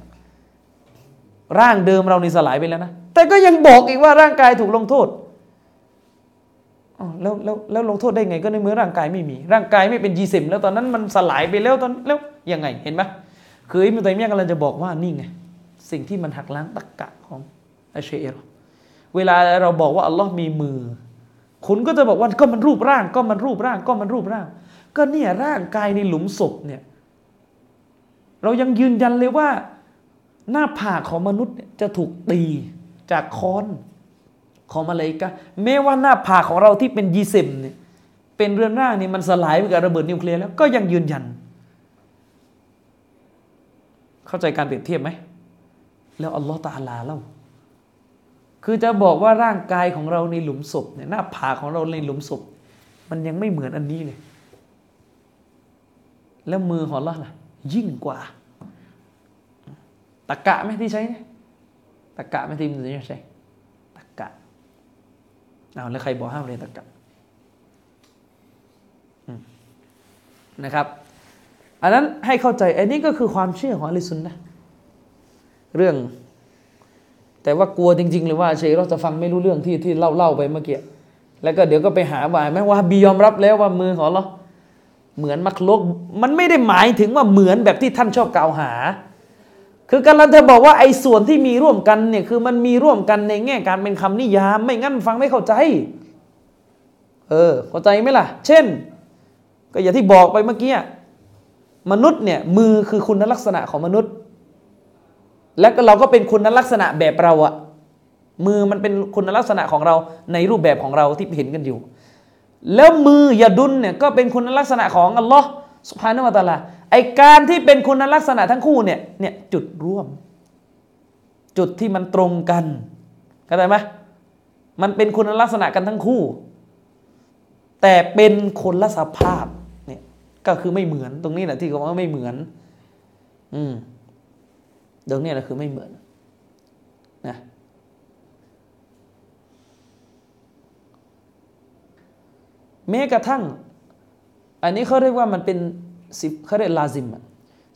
ร่างเดิมเรานี่สลายไปแล้วนะ แต่ก็ยังบอกอีกว่าร่างกายถูกลงโทษแล้วแล้วแล้วลงโทษได้ไงก็ในเมื่อร่างกายไม่มี ร่างกายไม่เป็นจีเซมแล้วตอนนั้นมันสลายไปแล้วตอนแล้วยังไงเห็นไหมคืออิมตัยมียกำลังจะบอกว่านี่ไงสิ่งที่มันหักล้างตรกกะของอัชเชรเวลาเราบอกว่าอัลลอฮ์มีมือ คุณก็จะบอกว่าก็มันรูปร่าง ก็มันรูปร่าง ก็มันรูปร่าง ก็เนี่ยร่างกายในหลุมศพเนี่ยเรายังยืนยันเลยว่า หน้าผากของมนุษย์จะถูกตีจากค้อนของมาเลยกะแม้ว่าหน้าผากของเราที่เป็นยีเซมเนี่ยเป็นเรือนร่างนี่มันสลายไปกับระเบิดนิวเคลียร์แล้วก็ยังยืนยัน เข้าใจการเปรียบเทียบไหม แล้วอัลลอฮฺตาลาเล่าคือจะบอกว่าร่างกายของเราในหลุมศพเนี่ยหน้าผากของเราในหลุมศพ มันยังไม่เหมือนอันนี้เลย แล้วมือของเราล่ะ ยิ่งกว่าตะกะไหมที่ใช้ตะกะไหมที่มันจะใช้ตะกะเอาแล้วใครบอกห้ามเรียนตะกะนะครับ อันนั้นให้เข้าใจอันนี้ก็คือความเชื่อของอลิซุนนะเรื่อง แต่ว่ากลัวจริง ๆ เลยว่าเชยเราจะฟังไม่รู้เรื่องที่ที่เล่าเล่าไปเมื่อกี้แล้วก็เดี๋ยวก็ไปหาว่าไหมว่าบียอมรับแล้วว่ามือของเรา เหมือนมักลุกมันไม่ได้หมายถึงว่าเหมือนแบบที่ท่านชอบกล่าวหา คือกำลังจะบอกว่าไอ้ส่วนที่มีร่วมกันเนี่ยคือมันมีร่วมกันในแง่การเป็นคำนิยาม ไม่งั้นฟังไม่เข้าใจ เออ เข้าใจไหมล่ะ เช่น ก็อย่างที่บอกไปเมื่อกี้มนุษย์เนี่ยมือคือคุณลักษณะของมนุษย์ และเราก็เป็นคุณลักษณะแบบเราอะมือมันเป็นคุณลักษณะของเราในรูปแบบของเราที่เห็นกันอยู่ แล้วมือยาดุลเนี่ยก็เป็นคุณลักษณะของอัลลอฮ์สุภาพนวตาลาไอการที่เป็นคุณลักษณะทั้งคู่เนี่ยเนี่ยจุดร่วม จุดที่มันตรงกันเข้าใจไหมมันเป็นคุณลักษณะกันทั้งคู่ แต่เป็นคนละสภาพเนี่ยก็คือไม่เหมือนตรงนี้แหละที่เขาว่าไม่เหมือน อืมตรงนี้แหละคือไม่เหมือนนะ แม้กระทั่ง อันนี้เขาเรียกว่ามันเป็นสิเขาเรียกลาซิมอะ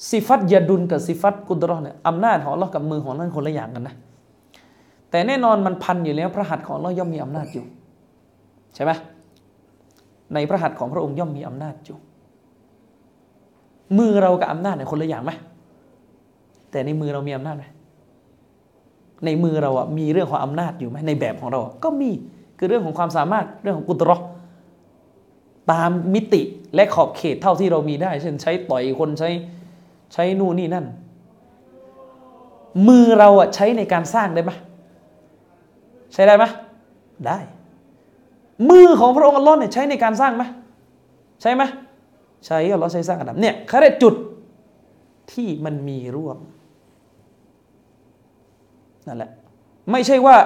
สิฟัตยาดุลกับสิฟัตกุดรอเนี่ยอำนาจของเรากับมือของนั่นคนละอย่างกันนะแต่แน่นอนมันพันอยู่แล้วพระหัตถ์ของเราย่อมมีอำนาจอยู่ใช่ไหมในพระหัตถ์ของพระองค์ย่อมมีอำนาจอยู่ มือเรากับอำนาจเนี่ยคนละอย่างไหมแต่ในมือเรามีอำนาจไหมในมือเราอะมีเรื่องของอำนาจอยู่ไหมในแบบของเราก็มีคือเรื่องของความสามารถเรื่องของกุตรอ ตามมิติและขอบเขตเท่าที่เรามีได้ เช่นใช้ต่อยคนใช้ใช้นู่นนี่นั่น มือเราอะใช้ในการสร้างได้ไหมใช้ได้ไหมได้ มือของพระองค์อัลลอฮ์เนี่ยใช้ในการสร้างไหมใช่ไหมใช้อัลลอฮ์ใช้สร้างอาดัมเนี่ยเขาเรียกจุดที่มันมีร่วมนั่นแหละ ไม่ใช่ว่า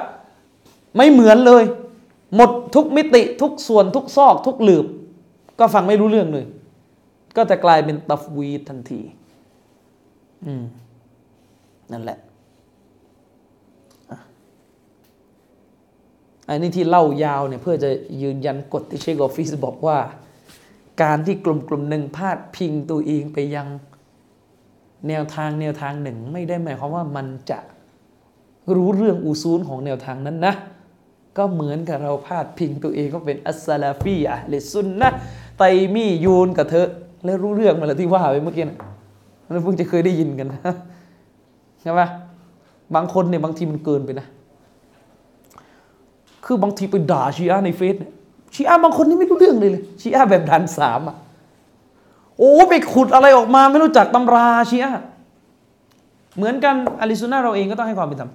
ไม่เหมือนเลย หมดทุกมิติทุกส่วนทุกซอกทุกหลืบ ก็ฟังไม่รู้เรื่องเลย ก็จะกลายเป็นตัฟวีทันที อืม นั่นแหละอันนี้ที่เล่ายาวเนี่ยเพื่อจะยืนยันกฎที่เชคออฟฟิศบอกว่า การที่กลุ่มกลุ่มหนึ่งพาดพิงตัวเองไปยังแนวทางแนวทางหนึ่ง ไม่ได้หมายความว่ามันจะรู้เรื่องอุซูลของแนวทางนั้นนะ ก็เหมือนกับเราพาดพิงตัวเองก็เป็นอัสซาลาฟีอะเลซุนนะ ไตมี่ยูนกับเธอ แล้วรู้เรื่องมาแล้วที่ว่าไปเมื่อกี้นะเราเพิ่งจะเคยได้ยินกันนะใช่ปะบางคนเนี่ยบางทีมันเกินไปนะ คือบางทีไปด่าชีอะในเฟซเนี่ยชีอะบางคนนี่ไม่รู้เรื่องเลยเลยชีอะแบบดันสามอะโอ้ไปขุดอะไรออกมาไม่รู้จักตำราชีอะเหมือนกันอาลิซุนนะเราเองก็ต้องให้ความเป็นธรรม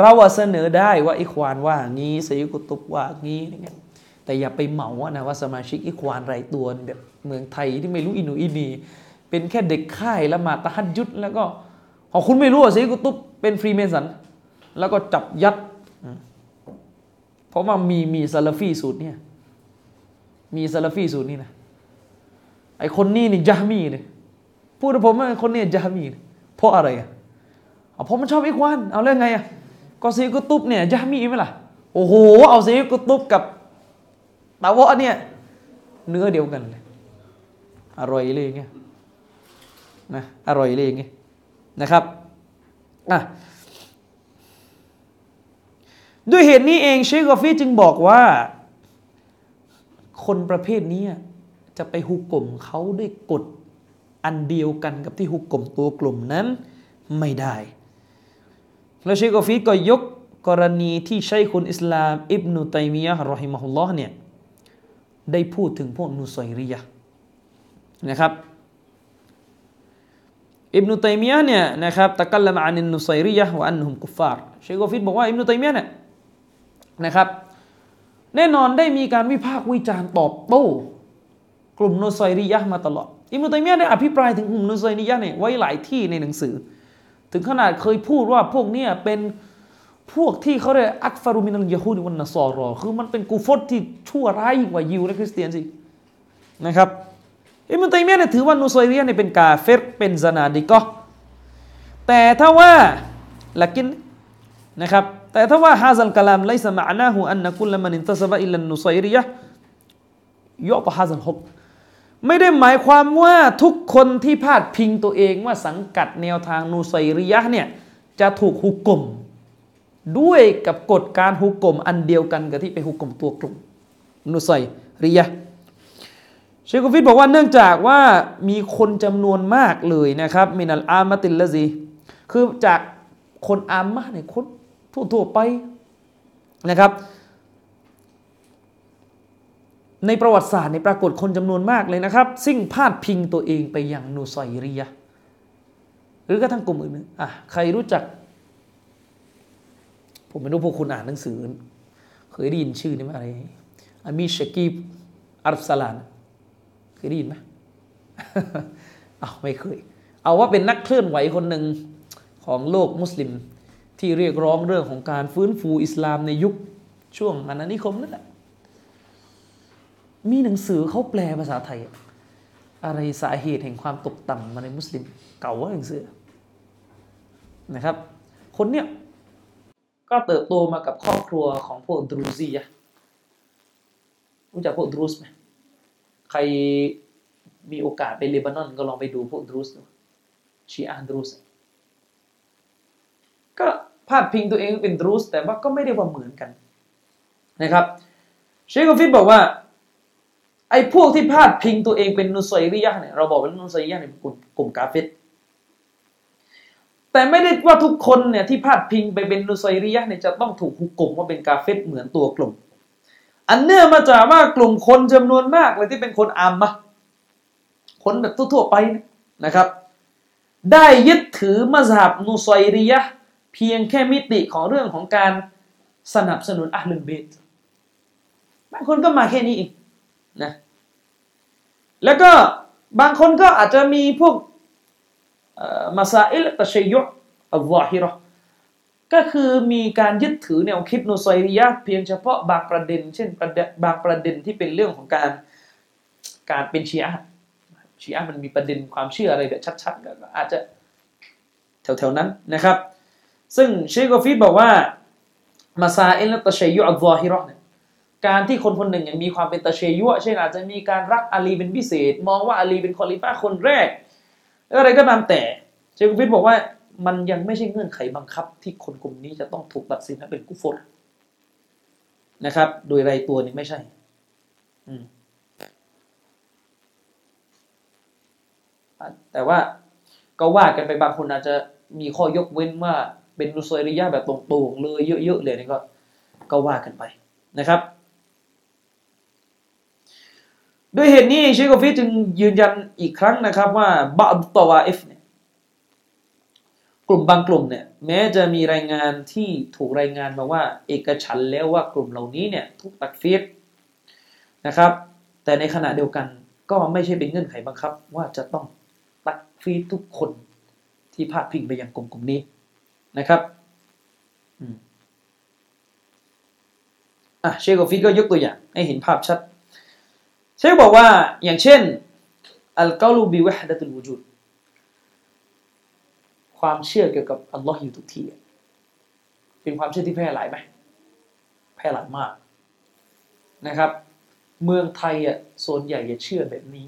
เราเสนอได้ว่าอิควานว่างี้ซัยยิดกุตุบว่างี้อย่างเงี้ย แต่อย่าไปเหมาว่านะว่าสมาชิกอิควานรายตัวแบบเมืองไทยที่ไม่รู้อิโหน่อิเหน่เป็นแค่เด็กค่ายละหมาดตะฮัดยุดแล้วก็ของคุณไม่รู้ว่าซัยยิดกุตุบเป็นฟรีเมสันแล้วก็จับยัด เพราะว่ามีมีซาลาฟีสูตรเนี่ยมีซาลาฟีสูตรนี่นะไอคนนี้นี่จามีเนี่ยพูดกับผมว่าคนนี้จามี เพราะอะไรอะเพราะมันชอบอิควานเอาเรื่องไงอะก็ซีกุตุบเนี่ยจามีไหมล่ะโอ้โหเอาซีกุตุบกับ ตาวะเนี่ย เนื้อเดียวกันเลย อร่อยเลยเงี้ยนะอร่อยเลยเงี้ยนะครับอะด้วยเหตุนี้เองเชคกอฟีจึงบอกว่า คนประเภทนี้จะไปฮุก่มเขาด้วยกฎอันเดียวกันกับที่ฮุก่มตัวกลุ่มนั้นไม่ได้ แล้วเชคกอฟีก็ยกกรณีที่ชัยคุลอิสลาม อิบนุตัยมียะห์رحمه اللهเนี่ย ได้พูดถึงพวกนุสัยรียะนะครับอิบนุตัยมียะเนี่ยนะครับتكلم عن النصيرية وأنهم كفارเชคกอฟีบอกว่าอิบนุตัยมียะเนี่ยนะครับแน่นอนได้มีการวิพากษ์วิจารณ์ตอบโต้กลุ่มนุสัยรียะมาตลอดอิบนุตัยมียะได้อภิปรายถึงกลุ่มนุสัยรียะเนี่ยไว้หลายที่ในหนังสือ ถึงขนาดเคยพูดว่าพวกเนี้เป็น พวกที่เขาเรียกอักฟารุมินัลยะฮูดวันนสอรอ คือมันเป็นกูฟตที่ชั่วร้ายยิ่งกว่ายิวและคริสเตียนสินะครับอิบนุตัยมียเนี่ยถือว่านุสัยรียเนี่ยเป็นกาเฟรเป็นซานาดิกอแต่ถ้าว่าลักินนะครับแต่ถ้าว่าฮาซัลกะลามไลซะมะนาหูอันนะกุลมันอินตะซะบะอิลันนุซัยรียะยอปะฮาซัลฮุกไม่ได้หมายความว่าทุกคนที่พาดพิงตัวเองว่าสังกัดแนวทางนูไซรียะเนี่ยจะถูกหุกกลม ด้วยกับกฎการหุกกลมอันเดียวกันกับที่ไปหุกกลมตัวกลุ่มนุสัยริยะเชคกฟิดบอกว่าเนื่องจากว่ามีคนจำนวนมากเลยนะครับมินัลอามาติลละซีคือจากคนอามะเนี่ยคนทั่วๆไปนะครับ ในประวัติศาสตร์ในปรากฏคนจำนวนมากเลยนะครับ ซึ่งพาดพิงตัวเองไปอย่างนูไซรีย หรือกระทั่งกลุ่มอื่นอะใครรู้จัก ผมไม่รู้พวกคุณอ่านหนังสือ เคยได้ยินชื่อนี้ไหมอะไรอามีชกีบอัลสลานเคยได้ยินไหมเอาไม่เคย เอาว่าเป็นนักเคลื่อนไหวคนหนึ่งของโลกมุสลิม ที่เรียกร้องเรื่องของการฟื้นฟูอิสลามในยุคช่วงอาณานิคมนั่นแหละมีหนังสือเขาแปลภาษาไทย อะไรสาเหตุแห่งความตกต่ำมาในมุสลิม เก่าว่าหนังสือนะครับ คนเนี้ย ก็เติบโตมากับครอบครัวของพวกดรูซีอะรู้จักพวกดรูสไหมใครมีโอกาสไปเลบานอนก็ลองไปดูพวกดรูสดูชีอาดรูสก็พาดพิงตัวเองเป็นดรูสแต่ว่าก็ไม่ได้ว่าเหมือนกันนะครับ เชคกฟิดบอกว่าไอ้พวกที่พาดพิงตัวเองเป็นนุสอยริยะเนี่ยเราบอกว่านุสอยริยะเนี่ยกลุ่มกาเฟต แต่ไม่ได้ว่าทุกคนเนี่ยที่พาดพิงไปเป็นนุสอยริยะเนี่ยจะต้องถูกหุกกลมว่าเป็นกาเฟตเหมือนตัวกลุ่ม อันเนื่องมาจากว่ากลุ่มคนจำนวนมากเลยที่เป็นคนอามะคนแบบทั่วๆไปนะครับ ได้ยึดถือมัสฮับนุสอยริยะเพียงแค่มิติของเรื่องของการสนับสนุนอัลลุนเบตบางคนก็มาแค่นี้เองนะแล้วก็บางคนก็อาจจะมีพวก مسائل التشيع الظاهرةก็คือมีการยึดถือแนวคิดนุสัยรียะเพียงเฉพาะบางประเด็น เช่นประเด็นบางประเด็นที่เป็นเรื่องของการการเป็นชีอะชีอะมันมีประเด็นความเชื่ออะไรแบบชัดๆก็อาจจะแถวๆนั้นนะครับ ซึ่งเชคกอฟีบอกว่าمسائل التشيع الظاهرةเนี่ยการที่คนคนหนึ่งยังมีความเป็นตะเชยุเช่นอาจจะมีการรักอาลีเป็นพิเศษ มองว่าอาลีเป็นคอลิฟ้าคนแรก อะไรก็ตามแต่เชคฟิตบอกว่ามันยังไม่ใช่เงื่อนไขบังคับ ที่คนกลุ่มนี้จะต้องถูกตัดสินเป็นกุฟรนะครับ โดยไรตัวนี้ไม่ใช่แต่ว่าก็ว่ากันไปบางคนอาจจะมีข้อยกเว้นว่าเป็นนุสริยะแบบตรงๆเลยเยอะๆเลยนี่ก็ก็ว่ากันไปนะครับ ด้วยเหตุนี้เชคโกฟิจึงยืนยันอีกครั้งนะครับว่าบาตวาเอฟเนี่ยกลุ่มบางกลุ่มเนี่ยแม้จะมีรายงานที่ถูกรายงานมาว่า เอกฉันแล้วว่ากลุ่มเหล่านี้เนี่ยถูกตักฟีดนะครับ แต่ในขณะเดียวกันก็ไม่ใช่เป็นเงื่อนไขบังคับ ว่าจะต้องตักฟีรทุกคนที่พาดพิงไปยังกลุ่มกลุ่มนี้นะครับอะเชคกอฟีก็ยกตัวอย่างให้เห็นภาพชัด เชคบอกว่าอย่างเช่นالقول بوحدة الوجودความเชื่อเกี่ยวกับอัลลอฮ์อยู่ทุกที่เป็นความเชื่อที่แพร่หลายไหมแพร่หลายมากนะครับ เมืองไทยอะส่วนใหญ่จะเชื่อแบบนี้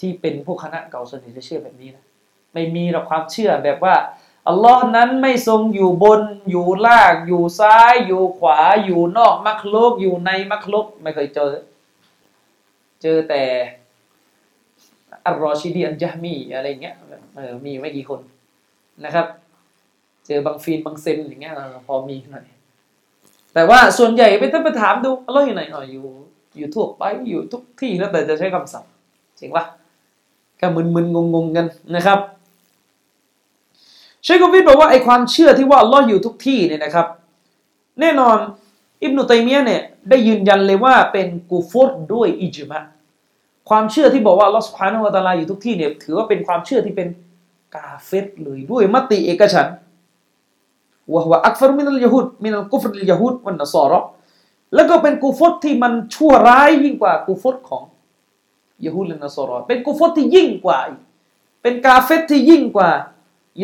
ที่เป็นพวกคณะเก่าส่วนใหญ่จะเชื่อแบบนี้นะไม่มีหรอกความเชื่อแบบว่าอัลลอฮ์นั้นไม่ทรงอยู่บนอยู่ล่างอยู่ซ้าย อยู่ขวาอยู่นอกมักลุกอยู่ในมักลุกไม่เคยเจอ เจอแต่อัลรอชิดีอันจามีอะไรเงี้ยเออมีไม่กี่คนนะครับ เจอบางฟีนบางเซนอย่างเงี้ยพอมีหน่อยแต่ว่าส่วนใหญ่ไปต้องไปถามดูอัลลอฮ์อยู่ไหนอ๋ออยู่ อยู่ทั่วไปอยู่ทุกที่แล้วแต่จะใช้คำศัพท์จริงปะก็มึนๆงงๆกันนะครับเชคกวิดบอกว่าไอความเชื่อที่ว่าอัลลอฮ์อยู่ทุกที่เนี่ยนะครับ แน่นอน อิบนุตัยมียะเนี่ยได้ยืนยันเลยว่าเป็นกูฟรด้วยอิจมะความเชื่อที่บอกว่าลอสพานอวตาลาอยู่ทุกที่เนี่ยถือว่าเป็นความเชื่อที่เป็นกาเฟตเลยด้วยมติเอกฉันวะวะอักฟรมินัลยาฮูดมินัลกุฟรลยาฮูดวันนสอรอแล้วก็เป็นกูฟรที่มันชั่วร้ายยิ่งกว่ากูฟรของยาฮูดและนสอรอเป็นกูฟรที่ยิ่งกว่าเป็นกาเฟตที่ยิ่งกว่า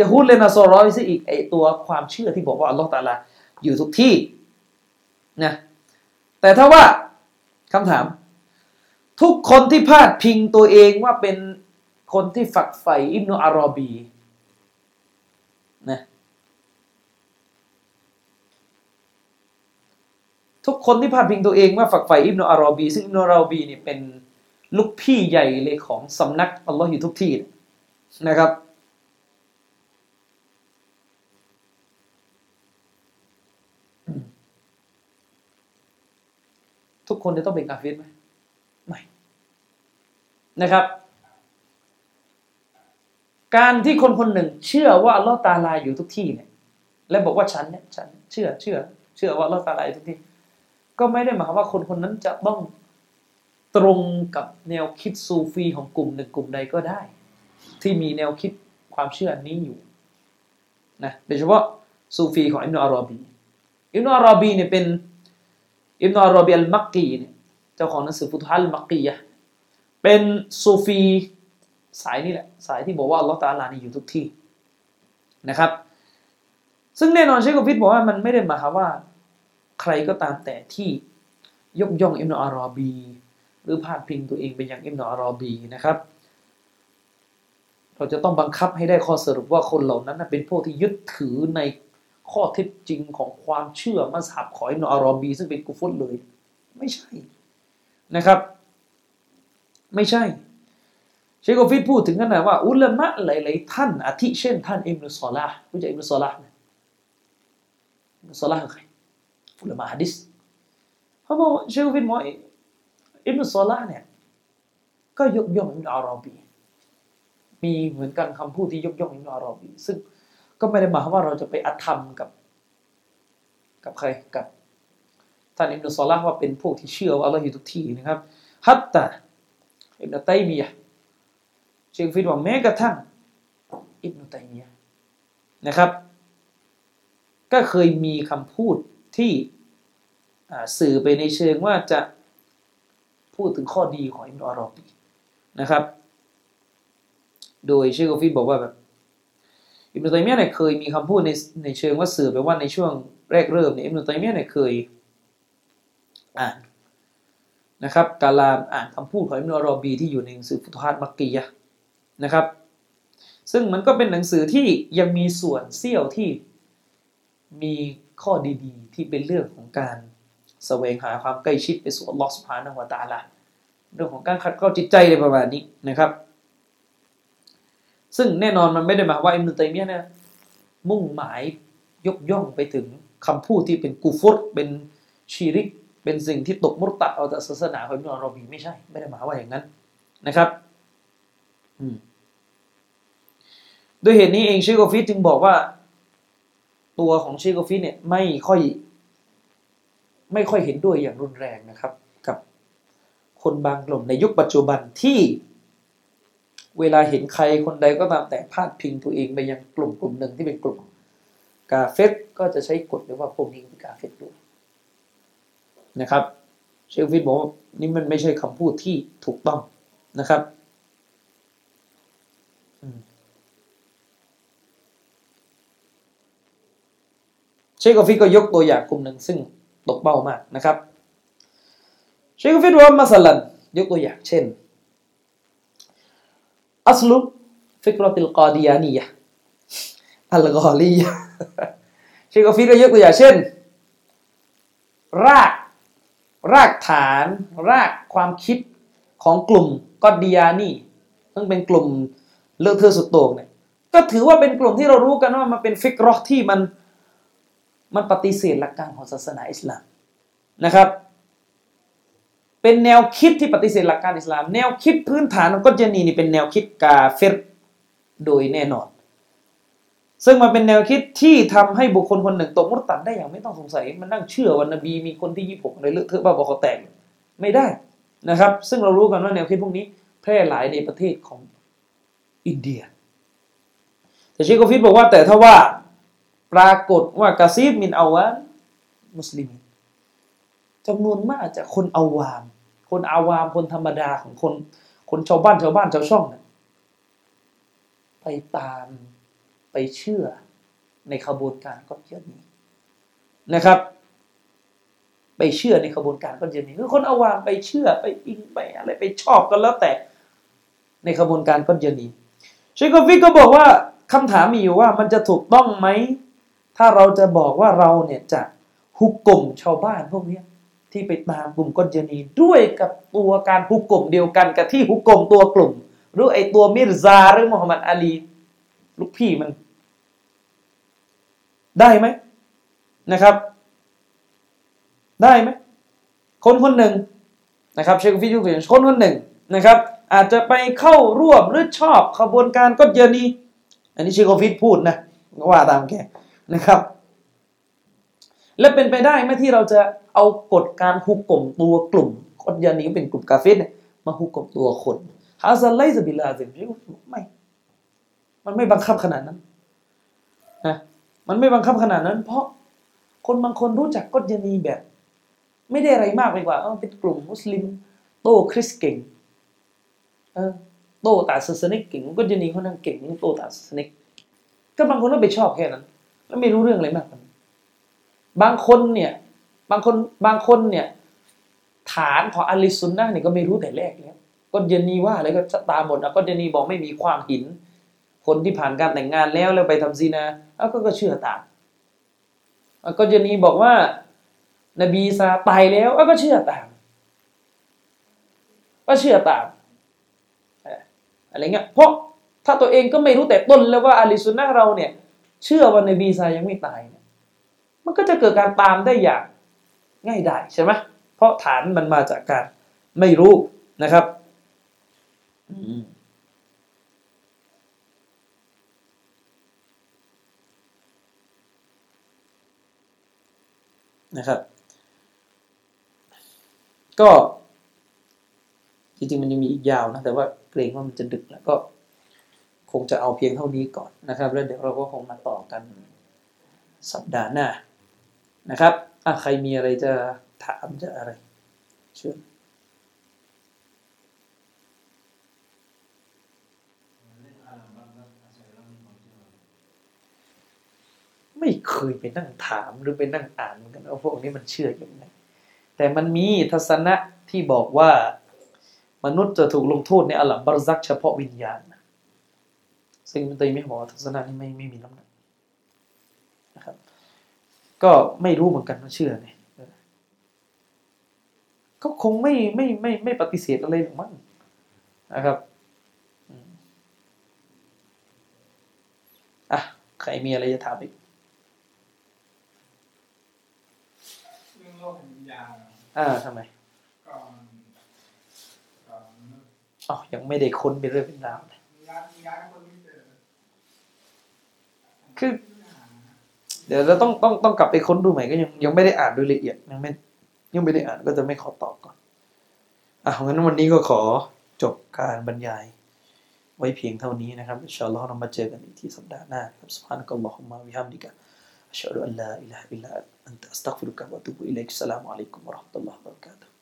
ยาฮูดและนสอรอซะอีกไอตัวความเชื่อที่บอกว่าอัลลอฮฺตาลาอยู่ทุกที่ นะแต่ถ้าว่าคำถาม ทุกคนที่พาดพิงตัวเองว่าเป็นคนที่ฝักใฝ่อิบนุอารอบีนะทุกคนที่พาดพิงตัวเองว่าฝักใฝ่อิบนาอารอบี ซึ่งอิบนาอารอบีเนี่ยเป็นลูกพี่ใหญ่เลยของสำนักอัลลอฮ์อยู่ทุกที่นะครับ ทุกคนจะต้องเป็นกาเฟรไหมไม่นะครับ การที่คนคนหนึ่ง เชื่อว่าอัลอตาลาอยู่ทุกที่เนี่ย และบอกว่าฉันเนี่ยฉันเชื่อเชื่อ เชื่อว่าอัลอตาลาอยู่ทุกที่ ก็ไม่ได้หมายความว่าคนคนนั้นจะต้องตรงกับแนวคิดซูฟีของกลุ่มหนึ่งกลุ่มใดก็ได้ ที่มีแนวคิดความเชื่อนี้อยู่นะโดยเฉพาะซูฟีของอิบนาอารอบีอิบนาอารอบีเนี่ยเป็น อิบนาอารอบีอัลมักกีเนี่ยเจ้าของหนังสือฟุตฮัลมักกียะเป็นซูฟีสายนี่แหละ สายที่บอกว่าอัลลอฮฺตาลานี่อยู่ทุกที่นะครับ ซึ่งแน่นอนเชคกฟิดบอกว่ามันไม่ได้หมายความว่า ใครก็ตามแต่ที่ยกย่องอิบนอารอบี หรือพาดพิงตัวเองเป็นอย่างอิบนอารอบีนะครับเราจะต้องบังคับให้ได้ข้อสรุปว่าคนเหล่านั้นเป็นพวกที่ยึดถือใน ข้อเท็จจริงของความเชื่อมัสฮับของอิบนอารอบี ซึ่งเป็นกุฟรเลย ไม่ใช่นะครับ ไม่ใช่ เชคโกฟิดพูดถึงขนาดว่า อุลามะหลาย ๆ ท่านอาทิเช่น ท่านอิบนุซอลาห์รู้จักอิบนุซอลาห์ไหมอิบนุซอลาห์คือใครอุลามะฮะดิษเขาบอกเชคโกฟิดบอกอิบนุซอลาห์เนี่ยก็ยกย่องอิบนุอารอบี มีเหมือนกันคำพูดที่ยกย่องอิบนุอารอบี ซึ่ง ก็ไม่ได้หมายความว่าเราจะไปอธรรมกับ กับใครกับท่านอิบนุซอลาห์ว่าเป็นพวกที่เชื่อว่าอัลลอฮ์อยู่ทุกที่นะครับฮัตตาอิบนุตัยมียะเชคฟิดว่าแม้กระทั่งอิบนุตัยมียะนะครับ ก็เคยมีคำพูดที่สื่อไปในเชิงว่าจะพูดถึงข้อดีของอิบนุอารอบีนะครับ โดยเชคฟิดบอกว่าแบบ อิบนุตัยมียะเนี่ยเคยมีคำพูดในในเชิงว่าสื่อไปว่าในช่วงแรกเริ่มเนี่ยอิบนุตัยมียะเนี่ยเคยอ่านนะครับกาลามอ่านคำพูดของอิบนุอารอบีที่อยู่ในหนังสือฟุตฮัดมักกียะนะครับ ซึ่งมันก็เป็นหนังสือที่ยังมีส่วนเสี้ยวที่มีข้อดีๆ ที่เป็นเรื่องของการแสวงหาความใกล้ชิดไปสู่อัลลอฮฺสุบฮานะฮุวตาละเรื่องของการขัดเกลาจิตใจในประมาณนี้นะครับ ซึ่งแน่นอนมันไม่ได้หมายว่าอิมนุตัยมียะเนี่ยมุ่งหมายยกย่องไปถึงคำพูดที่เป็นกูฟรเป็นชีริก เป็นสิ่งที่ตกมุตตัดเอาจากศาสนาของอิบนุอารอบีไม่ใช่ ไม่ได้หมายว่าอย่างนั้นนะครับด้วยเหตุนี้เองเชโกฟิตจึงบอกว่า ตัวของเชโกฟิตเนี่ยไม่ค่อย ไม่ค่อยเห็นด้วยอย่างรุนแรงนะครับ กับคนบางกลุ่มในยุคปัจจุบันที่ เวลาเห็นใครคนใดก็ตามแต่พาดพิงตัวเองไปยังกลุ่มกลุ่มหนึ่งที่เป็นกลุ่มกาเฟรก็จะใช้กฎหรือว่าพวกนี้เป็นกาเฟรด้วยนะครับ เชคฟิตบอกว่านี่มันไม่ใช่คำพูดที่ถูกต้องนะครับเชคกฟิตก็ยกตัวอย่างกลุ่มหนึ่งซึ่งตกเป้ามากนะครับ เชคกฟิตว่าمثلا ยกตัวอย่างเช่น أصل فكرة القاديانية الغاليةเชคกฟิตก็ยกตัวอย่างเช่น ราก รากฐาน รากความคิดของกลุ่มกอดียานีซึ่งเป็นกลุ่มเลือกเธอสุดโต่งเนี่ยก็ถือว่าเป็นกลุ่มที่เรารู้กันว่ามันเป็น فكرة ที่มันมันปฏิเสธหลักการของศาสนาอิสลามนะครับ เป็นแนวคิดที่ปฏิเสธหลักการอิสลาม แนวคิดพื้นฐานของกอดยานีนี่เป็นแนวคิดกาเฟรโดยแน่นอน ซึ่งมันเป็นแนวคิดที่ทำให้บุคคลคนหนึ่งตกมุตตัดได้อย่างไม่ต้องสงสัย มันนั่งเชื่อวันนบีมีคนที่ยี่หกเลยเลือกเธอบ้าบอกเขาแตกไม่ได้นะครับ ซึ่งเรารู้กันว่าแนวคิดพวกนี้ แพร่หลายในประเทศของอินเดีย แต่เชคโกฟิตบอกว่าแต่ถ้าว่าปรากฏว่ากาซีบมินอาวานมุสลิมจำนวนมากจากคนอาวาม คนอาวามคนธรรมดาของคน คนชาวบ้านชาวบ้านชาวช่องนไปตามไปเชื่อในขบวนการก็เยอะนี้นะครับ ไปเชื่อในขบวนการก็เยอะนี้คือคนอาวามไปเชื่อไปอิงไปอะไรไปชอบกันแล้วแต่ในขบวนการก็เยอะนี้เชคโกฟิกก็บอกว่าคำถามมีอยู่ว่ามันจะถูกต้องไหม ถ้าเราจะบอกว่าเราเนี่ยจะหุกกลมชาวบ้านพวกนี้ ที่ไปตามกลุ่มกอนเจนีด้วยกับตัวการฮุกกลมเดียวกันกับที่ฮุกกลมตัวกลุ่ม หรือไอตัวมิรซาหรือมุฮัมหมัดอาลี ลูกพี่มัน ได้ไหมนะครับ ได้ไหมคนคนหนึ่งนะครับเชคฟิยูเป็นคนคนหนึ่งนะครับ อาจจะไปเข้าร่วมหรือชอบขบวนการกอเยนีอันนี้เชคฟิตพูดนะว่าตามแกนะครับ และเป็นไปได้ไหมที่เราจะเอากฎการฮุกกลมตัวกลุ่มกอเยนีเป็นกลุ่มกาเฟสเนี่ยมาฮุกกลมตัวคนฮาซันไลซบิลาซิมไม่มันไม่บังคับขนาดนั้นนะมันไม่บังคับขนาดนั้น เพราะคนบางคนรู้จักกฎยานีแบบ ไม่ได้อะไรมากไปกว่าเออเป็นกลุ่มมุสลิม โตคริสเก่งเออโตตาศาสนิกเก่งกฎยานีเขานั่งเก่งโตตาศาสนิกก็บางคนก็ไปชอบแค่นั้น แล้วไม่รู้เรื่องอะไรมากกว่านั้น บางคนเนี่ยบางคนบางคนเนี่ยฐานของอาลิซุนนะเนี่ยก็ไม่รู้แต่แรกแล้วกฎยนีว่าอะไรก็ตามหมดนะกฎยนีบอกไม่มีความหิน คนที่ผ่านการแต่งงานแล้วแล้วไปทำซีนาเอาก็ก็เชื่อตามก็จะนีบอกว่า นบีซาตายแล้วเอาก็เชื่อตาม ก็เชื่อตามอะไรเงี้ยเพราะถ้าตัวเองก็ไม่รู้แต่ต้นแล้วว่าอาลีซุนนะเราเนี่ย เชื่อว่านบีซายังไม่ตาย มันก็จะเกิดการตามได้อย่างง่ายได้ใช่ไหมเพราะฐานมันมาจากการไม่รู้นะครับนะครับ ก็จริงๆมันยังมีอีกยาวนะ แต่ว่าเกรงว่ามันจะดึกแล้วก็คงจะเอาเพียงเท่านี้ก่อนนะครับ แล้วเดี๋ยวเราก็คงมาต่อกันสัปดาห์หน้า นะครับอะใครมีอะไรจะถามจะอะไรเชิญไม่เคยไปนั่งถามหรือไปนั่งอ่านเหมือนกันว่าพวกนี้มันเชื่ออย่างไรแต่มันมีทัศนะที่บอกว่ามนุษย์จะถูกลงโทษในอัลลัมบารซักเฉพาะวิญญาณ ซึ่งมันตีไม่บอกทัศนะนี้ไม่ไม่มีน้ำหนัก ก็ไม่รู้เหมือนกันว่าเชื่อไงก็คงไม่ไม่ไม่ไม่ปฏิเสธอะไรหรอกมั้งนะครับอืมอะใครมีอะไรจะถามอีกเรื่องโลกแห่งวิญญาณอ่าทำไมก่อนก่อนอ๋อยังไม่ได้ค้นเป็นเรื่องเป็นราวเลยวิญญาณวิญญาณคนที่เจอคือ เดี๋ยวเราต้องต้องต้องกลับไปค้นดูใหม่ก็ยังยังไม่ได้อ่านโดยละเอียดยังไม่ยังไม่ได้อ่านก็จะไม่ขอตอบก่อนอะงั้นวันนี้ก็ขอจบการบรรยาย ไว้เพียงเท่านี้นะครับอินชาอัลลอฮ์เรามาเจอกันอีกที่สัปดาห์หน้าครับสุบฮานกัลลอฮุมะวิฮัมดิกะอัชฮะดุอัลลอฮอิลาฮะอิลลาอันตะอัสตักฟิรุกะวะตุบุอิลัยกุสสลามุอะลัยกุมวะเราะห์มะตุลลอฮ์วะบะเราะกาตุฮ์